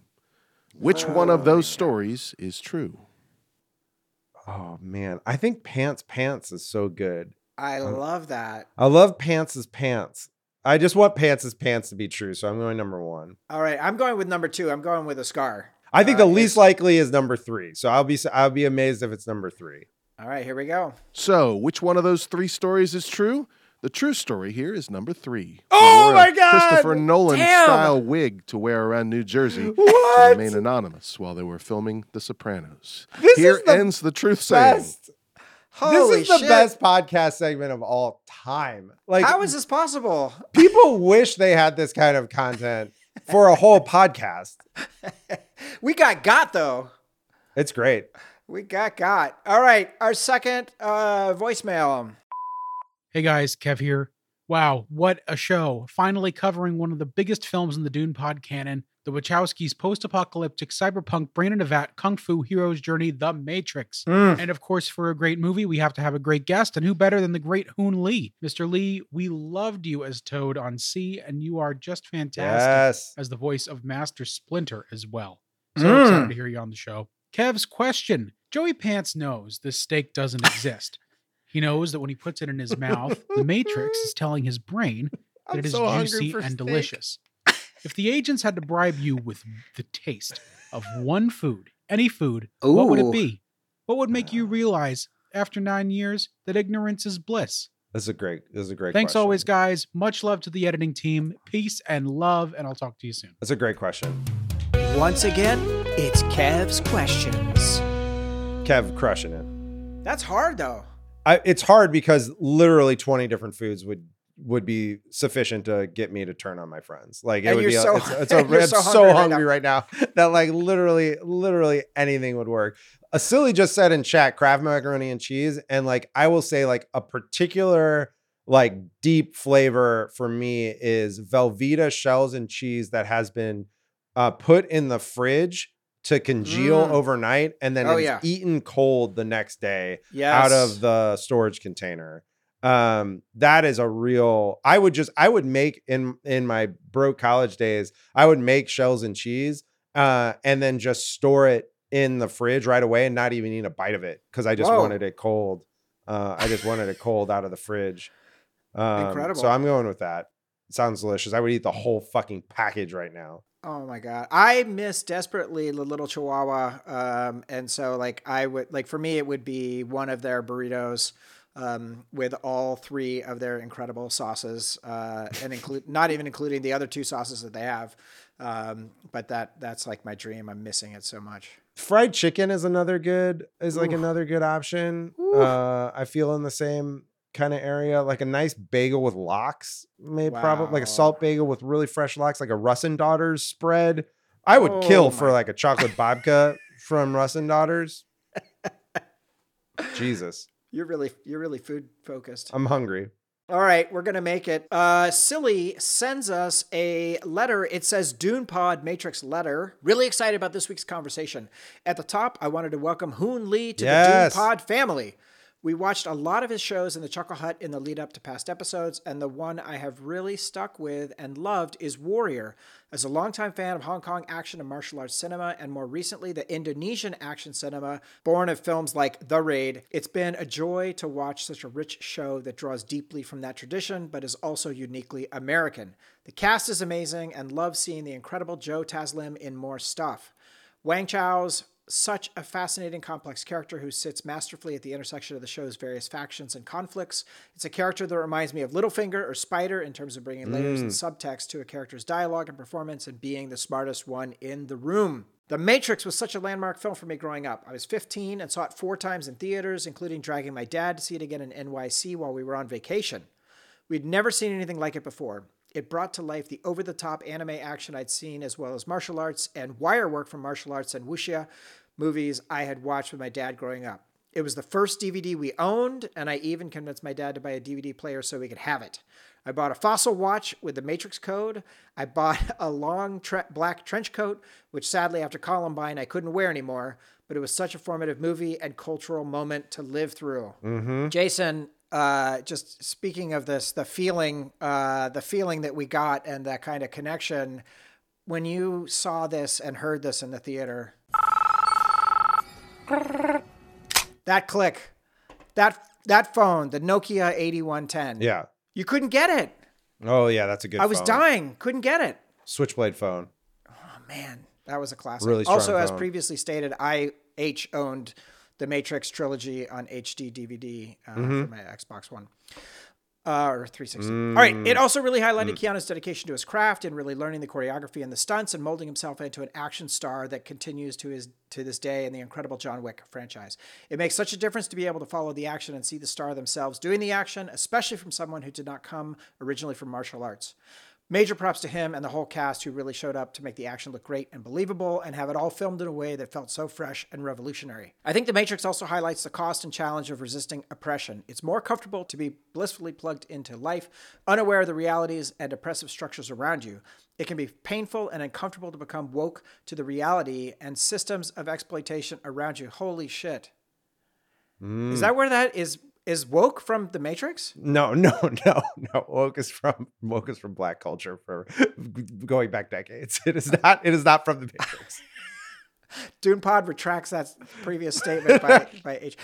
Which one of those stories is true? Oh man, I think Pants Pants is so good. I love that. I love Pants's pants. I just want Pants's pants to be true, so I'm going number one. All right. I'm going with number two. I'm going with a scar. I think Uh, the least likely is number three, so I'll be I'll be amazed if it's number three. All right. Here we go. So, which one of those three stories is true? The true story here is number three. Oh wore a my God! Christopher Nolan Damn! style wig to wear around New Jersey What? to remain anonymous while they were filming The Sopranos. This here is the ends the truth saying. Best. Holy this is the shit. best podcast segment of all time. Like How is this possible? *laughs* people wish they had this kind of content for a whole podcast. We got got though. It's great. We got got. All right. Our second uh, voicemail. Hey guys, Kev here. Wow, what a show. Finally covering one of the biggest films in the Dune pod canon, the Wachowskis' post apocalyptic cyberpunk brain in a vat kung fu hero's journey, The Matrix. And of course, for a great movie, we have to have a great guest, and who better than the great Hoon Lee? Mr. Lee, we loved you as Toad on SEE, and you are just fantastic Yes. as the voice of Master Splinter as well. So Mm. excited to hear you on the show. Kev's question Joey Pants knows this steak doesn't exist. He knows that when he puts it in his mouth, the Matrix is *laughs* telling his brain that I'm it is so juicy and steak. delicious. *laughs* If the agents had to bribe you with the taste of one food, any food, what would it be? What would make you realize after nine years that ignorance is bliss? This is a great. This is a great. Thanks question. always, guys. Much love to the editing team. Peace and love, and I'll talk to you soon. That's a great question. Once again, it's Kev's questions. Kev crushing it. That's hard though. I, it's hard because literally 20 different foods would would be sufficient to get me to turn on my friends. Like it And would be. so- it's, it's *laughs* a, I'm so so, hungry hungry, right now. right now that like literally, literally anything would work. A silly just said in chat, Kraft macaroni and cheese, and like I will say, like a particular like deep flavor for me is Velveeta shells and cheese that has been uh, put in the fridge to congeal Mm. overnight and then Oh, it's yeah. eaten cold the next day Yes. out of the storage container. Um, that is a real. I would just, I would make in in my broke college days, I would make shells and cheese, uh, and then just store it in the fridge right away and not even eat a bite of it because I just Whoa. wanted it cold. Uh, I just wanted it cold out of the fridge. Um, Incredible. So I'm going with that. sounds delicious. I would eat the whole fucking package right now. Oh my god, I miss desperately the little Chihuahua, um, and so like I would like for me it would be one of their burritos um, with all three of their incredible sauces, uh, and include not even including the other two sauces that they have. Um, but that that's like my dream. I'm missing it so much. fried chicken is another good is like Oof. another good option uh i feel in the same kind of area like a nice bagel with lox may probably like a salt bagel with really fresh lox like a Russ & Daughters spread i would Oh kill for like a chocolate babka from Russ & Daughters jesus You're really you're really food focused. i'm hungry All right, we're gonna make it. Uh, Silly sends us a letter. It says Dune Pod Matrix letter. Really excited about this week's conversation. At the top, I wanted to welcome Hoon Lee to Yes. the Dune Pod family. We watched a lot of his shows in the Chuckle Hut in the lead up to past episodes, and the one I have really stuck with and loved is Warrior. As a longtime fan of Hong Kong action and martial arts cinema, and more recently the Indonesian action cinema, born of films like The Raid, it's been a joy to watch such a rich show that draws deeply from that tradition, but is also uniquely American. The cast is amazing, and love seeing the incredible Joe Taslim in more stuff. Wang Chao's such a fascinating, complex character who sits masterfully at the intersection of the show's various factions and conflicts. It's a character that reminds me of Littlefinger or Spider in terms of bringing layers and mm. subtext to a character's dialogue and performance and being the smartest one in the room. The Matrix was such a landmark film for me growing up. I was 15 and saw it four times in theaters, including dragging my dad to see it again in NYC while we were on vacation. We'd never seen anything like it before. It brought to life the over the top anime action I'd seen, as well as martial arts and wire work from martial arts and wuxia movies I had watched with my dad growing up. It was the first DVD we owned, and I even convinced my dad to buy a DVD player so we could have it. I bought a fossil watch with the Matrix code. I bought *laughs* a long tre- black trench coat, which sadly after Columbine I couldn't wear anymore, but it was such a formative movie and cultural moment to live through. Mm-hmm. Jason, uh, just speaking of this, the feeling, uh, the feeling that we got and that kind of connection when you saw this and heard this in the theater. That click, that that phone, the Nokia 8110. yeah You couldn't get it. oh yeah that's a good I was phone. dying, couldn't get it. switchblade phone Oh man, that was a classic. Really strong also, as previously stated, I Haitch owned the Matrix trilogy on HD DVD uh, Mm-hmm. for my Xbox One. Uh, or 360. All right. Mm. It also really highlighted Keanu's dedication to his craft and really learning the choreography and the stunts and molding himself into an action star that continues to his to this day in the incredible John Wick franchise. It makes such a difference to be able to follow the action and see the star themselves doing the action, especially from someone who did not come originally from martial arts. Major props to him and the whole cast who really showed up to make the action look great and believable and have it all filmed in a way that felt so fresh and revolutionary. I think The Matrix also highlights the cost and challenge of resisting oppression. It's more comfortable to be blissfully plugged into life, unaware of the realities and oppressive structures around you. It can be painful and uncomfortable to become woke to the reality and systems of exploitation around you. Holy shit. Is mm. that where that is? Is woke from The Matrix? No, *laughs* no, no, no. Woke is from woke is from black culture for *laughs* going back decades. It is not. It is not from the Matrix. Dune Pod retracts that previous statement by, *laughs* by Haitch.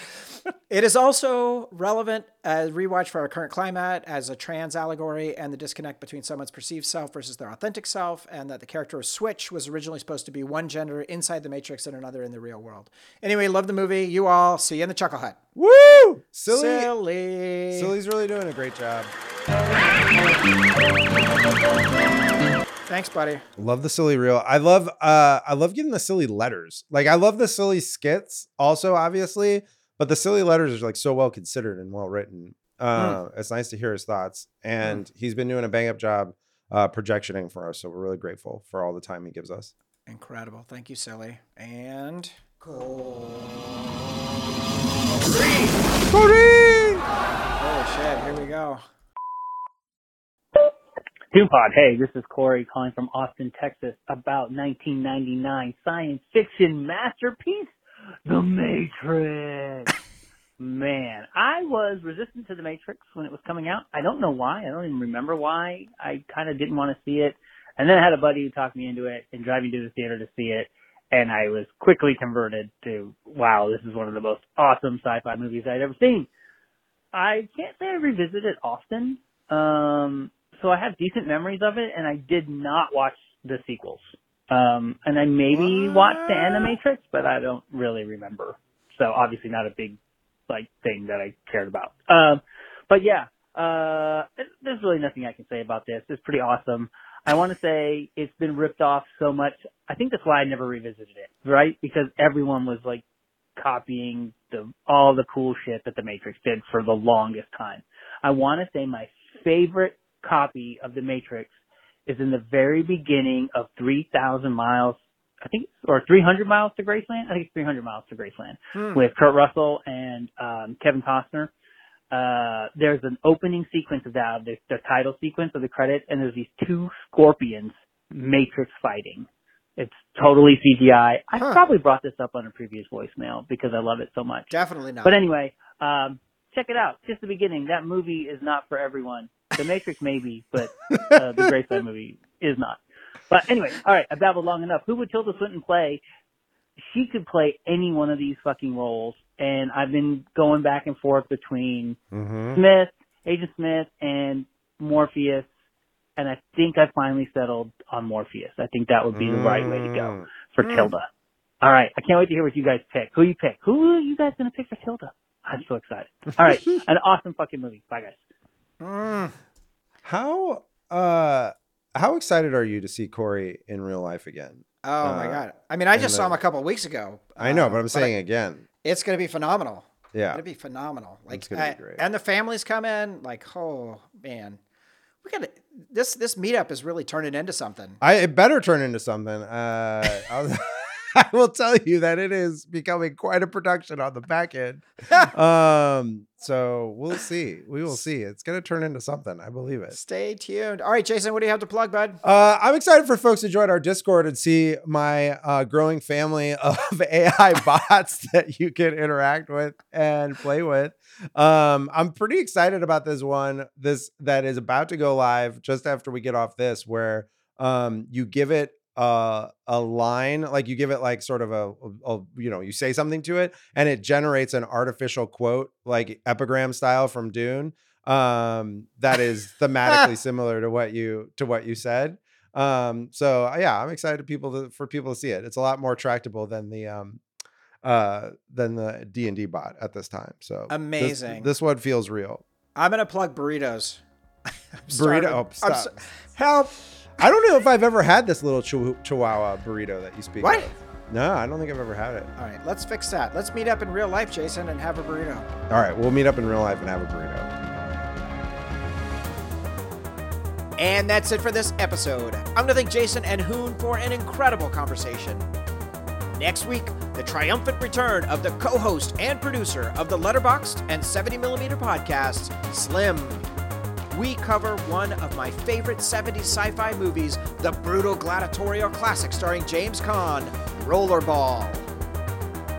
It is also relevant as rewatch for our current climate as a trans allegory and the disconnect between someone's perceived self versus their authentic self, and that the character of Switch was originally supposed to be one gender inside the Matrix and another in the real world. Anyway, love the movie. You all see you in the Chuckle Hut. Woo! Silly, Silly. Silly's really doing a great job. *laughs* Thanks, buddy. Love the silly reel. I love. Uh, I love getting the silly letters. Like I love the silly skits. Also, obviously, but the silly letters are like so well considered and well written. Uh, It's nice to hear his thoughts, and he's been doing a bang up job uh, projectioning for us. So we're really grateful for all the time he gives us. Incredible. Thank you, Silly. And Holy shit, here we go. Dune Pod, hey, this is Corey calling from Austin, Texas about 1999 science fiction masterpiece, The Matrix. *laughs* Man, I was resistant to The Matrix when it was coming out. I don't know why. I don't even remember why. I kind of didn't want to see it. And then I had a buddy who talked me into it and drive me to the theater to see it. And I was quickly converted to, wow, this is one of the most awesome sci-fi movies I'd ever seen. I can't say I revisit it often. Um, so I have decent memories of it, and I did not watch the sequels. Um, and I maybe watched the Animatrix, but I don't really remember. So obviously not a big like thing that I cared about. Um, but yeah, uh, there's really nothing I can say about this. It's pretty awesome. I want to say it's been ripped off so much. I think that's why I never revisited it, right? Because everyone was like copying the all the cool shit that the Matrix did for the longest time. I want to say my favorite copy of the Matrix is in the very beginning of 3,000 miles, I think, or 300 miles to Graceland. I think it's 300 miles to Graceland Hmm. with Kurt Russell and um, Kevin Costner. Uh, there's an opening sequence of that, the, the title sequence of the credits, and there's these two scorpions Matrix fighting. It's totally CGI. I Huh. probably brought this up on a previous voicemail because I love it so much. Definitely not. But anyway, um, check it out. Just the beginning. That movie is not for everyone. The Matrix maybe, but *laughs* uh, the Graceland movie is not. But anyway, all right. I babbled long enough. Who would Tilda Swinton play? She could play any one of these fucking roles, and I've been going back and forth between Mm-hmm. Smith, Agent Smith, and Morpheus, and I think I finally settled on Morpheus. I think that would be the right way to go for Mm. Tilda. All right, I can't wait to hear what you guys pick. Who you pick? Who are you guys gonna pick for Tilda? I'm so excited. All right, *laughs* an awesome fucking movie. Bye guys. Mm. How uh how excited are you to see Corey in real life again? Oh my Uh, god! I mean, I just saw him a couple weeks ago. I know, uh, but I'm saying again. it's going to be phenomenal. Yeah. It'll be phenomenal. Like, It's gonna be I- great. and the families come in. Like, oh man, we got this. This meetup is really turning into something. I it better turn into something. Uh, *laughs* *laughs* I will tell you that it is becoming quite a production on the back end. *laughs* um, so we'll see. We will see. It's gonna turn into something. I believe it. Stay tuned. All right, Jason, what do you have to plug, bud? Uh, I'm excited for folks to join our Discord and see my uh, growing family of *laughs* AI bots that you can interact with and play with. Um, I'm pretty excited about this one. This that is about to go live just after we get off this, where um, you give it uh, a line, like you give it like sort of a, a, you know, you say something to it, and it generates an artificial quote, like epigram style from Dune. Um, that is thematically *laughs* similar to what you to what you said. Um, so uh, yeah, I'm excited to people to, for people to see it. It's a lot more tractable than the um uh than the D and D bot at this time. So Amazing. This, one feels real. I'm gonna plug burritos. *laughs* I'm. Burrito. Oh, stop. so- help! I don't know if I've ever had this little chihu- Chihuahua burrito that you speak What? of. No, I don't think I've ever had it. All right, let's fix that. Let's meet up in real life, Jason, and have a burrito. All right, we'll meet up in real life and have a burrito. And that's it for this episode. I'm going to thank Jason and Hoon for an incredible conversation. Next week, the triumphant return of the co host and producer of the Letterboxd and 70mm podcasts, Slim. We cover one of my favorite 70s sci fi movies, the brutal gladiatorial classic starring James Caan, Rollerball.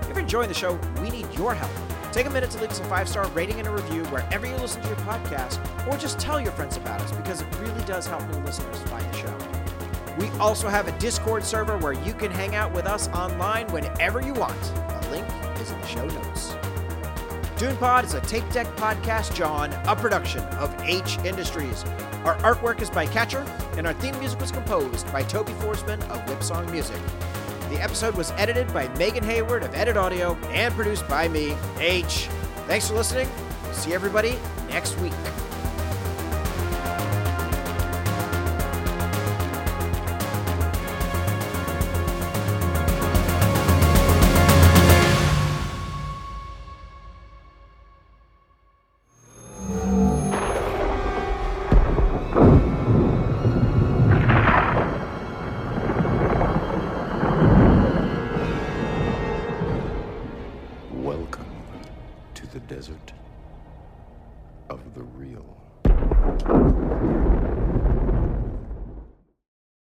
If you're enjoying the show, we need your help. Take a minute to leave us a five star rating and a review wherever you listen to your podcast, or just tell your friends about us because it really does help new listeners find the show. We also have a Discord server where you can hang out with us online whenever you want. The link is in the show notes. DunePod is a TAPEDECK podcast, Jawn, a production of Haitch Industries. Our artwork is by Catcher, and our theme music was composed by Toby Forsman of Whipsong Music. The episode was edited by Megan Hayward of Edit Audio and produced by me, Haitch. Thanks for listening. See everybody next week.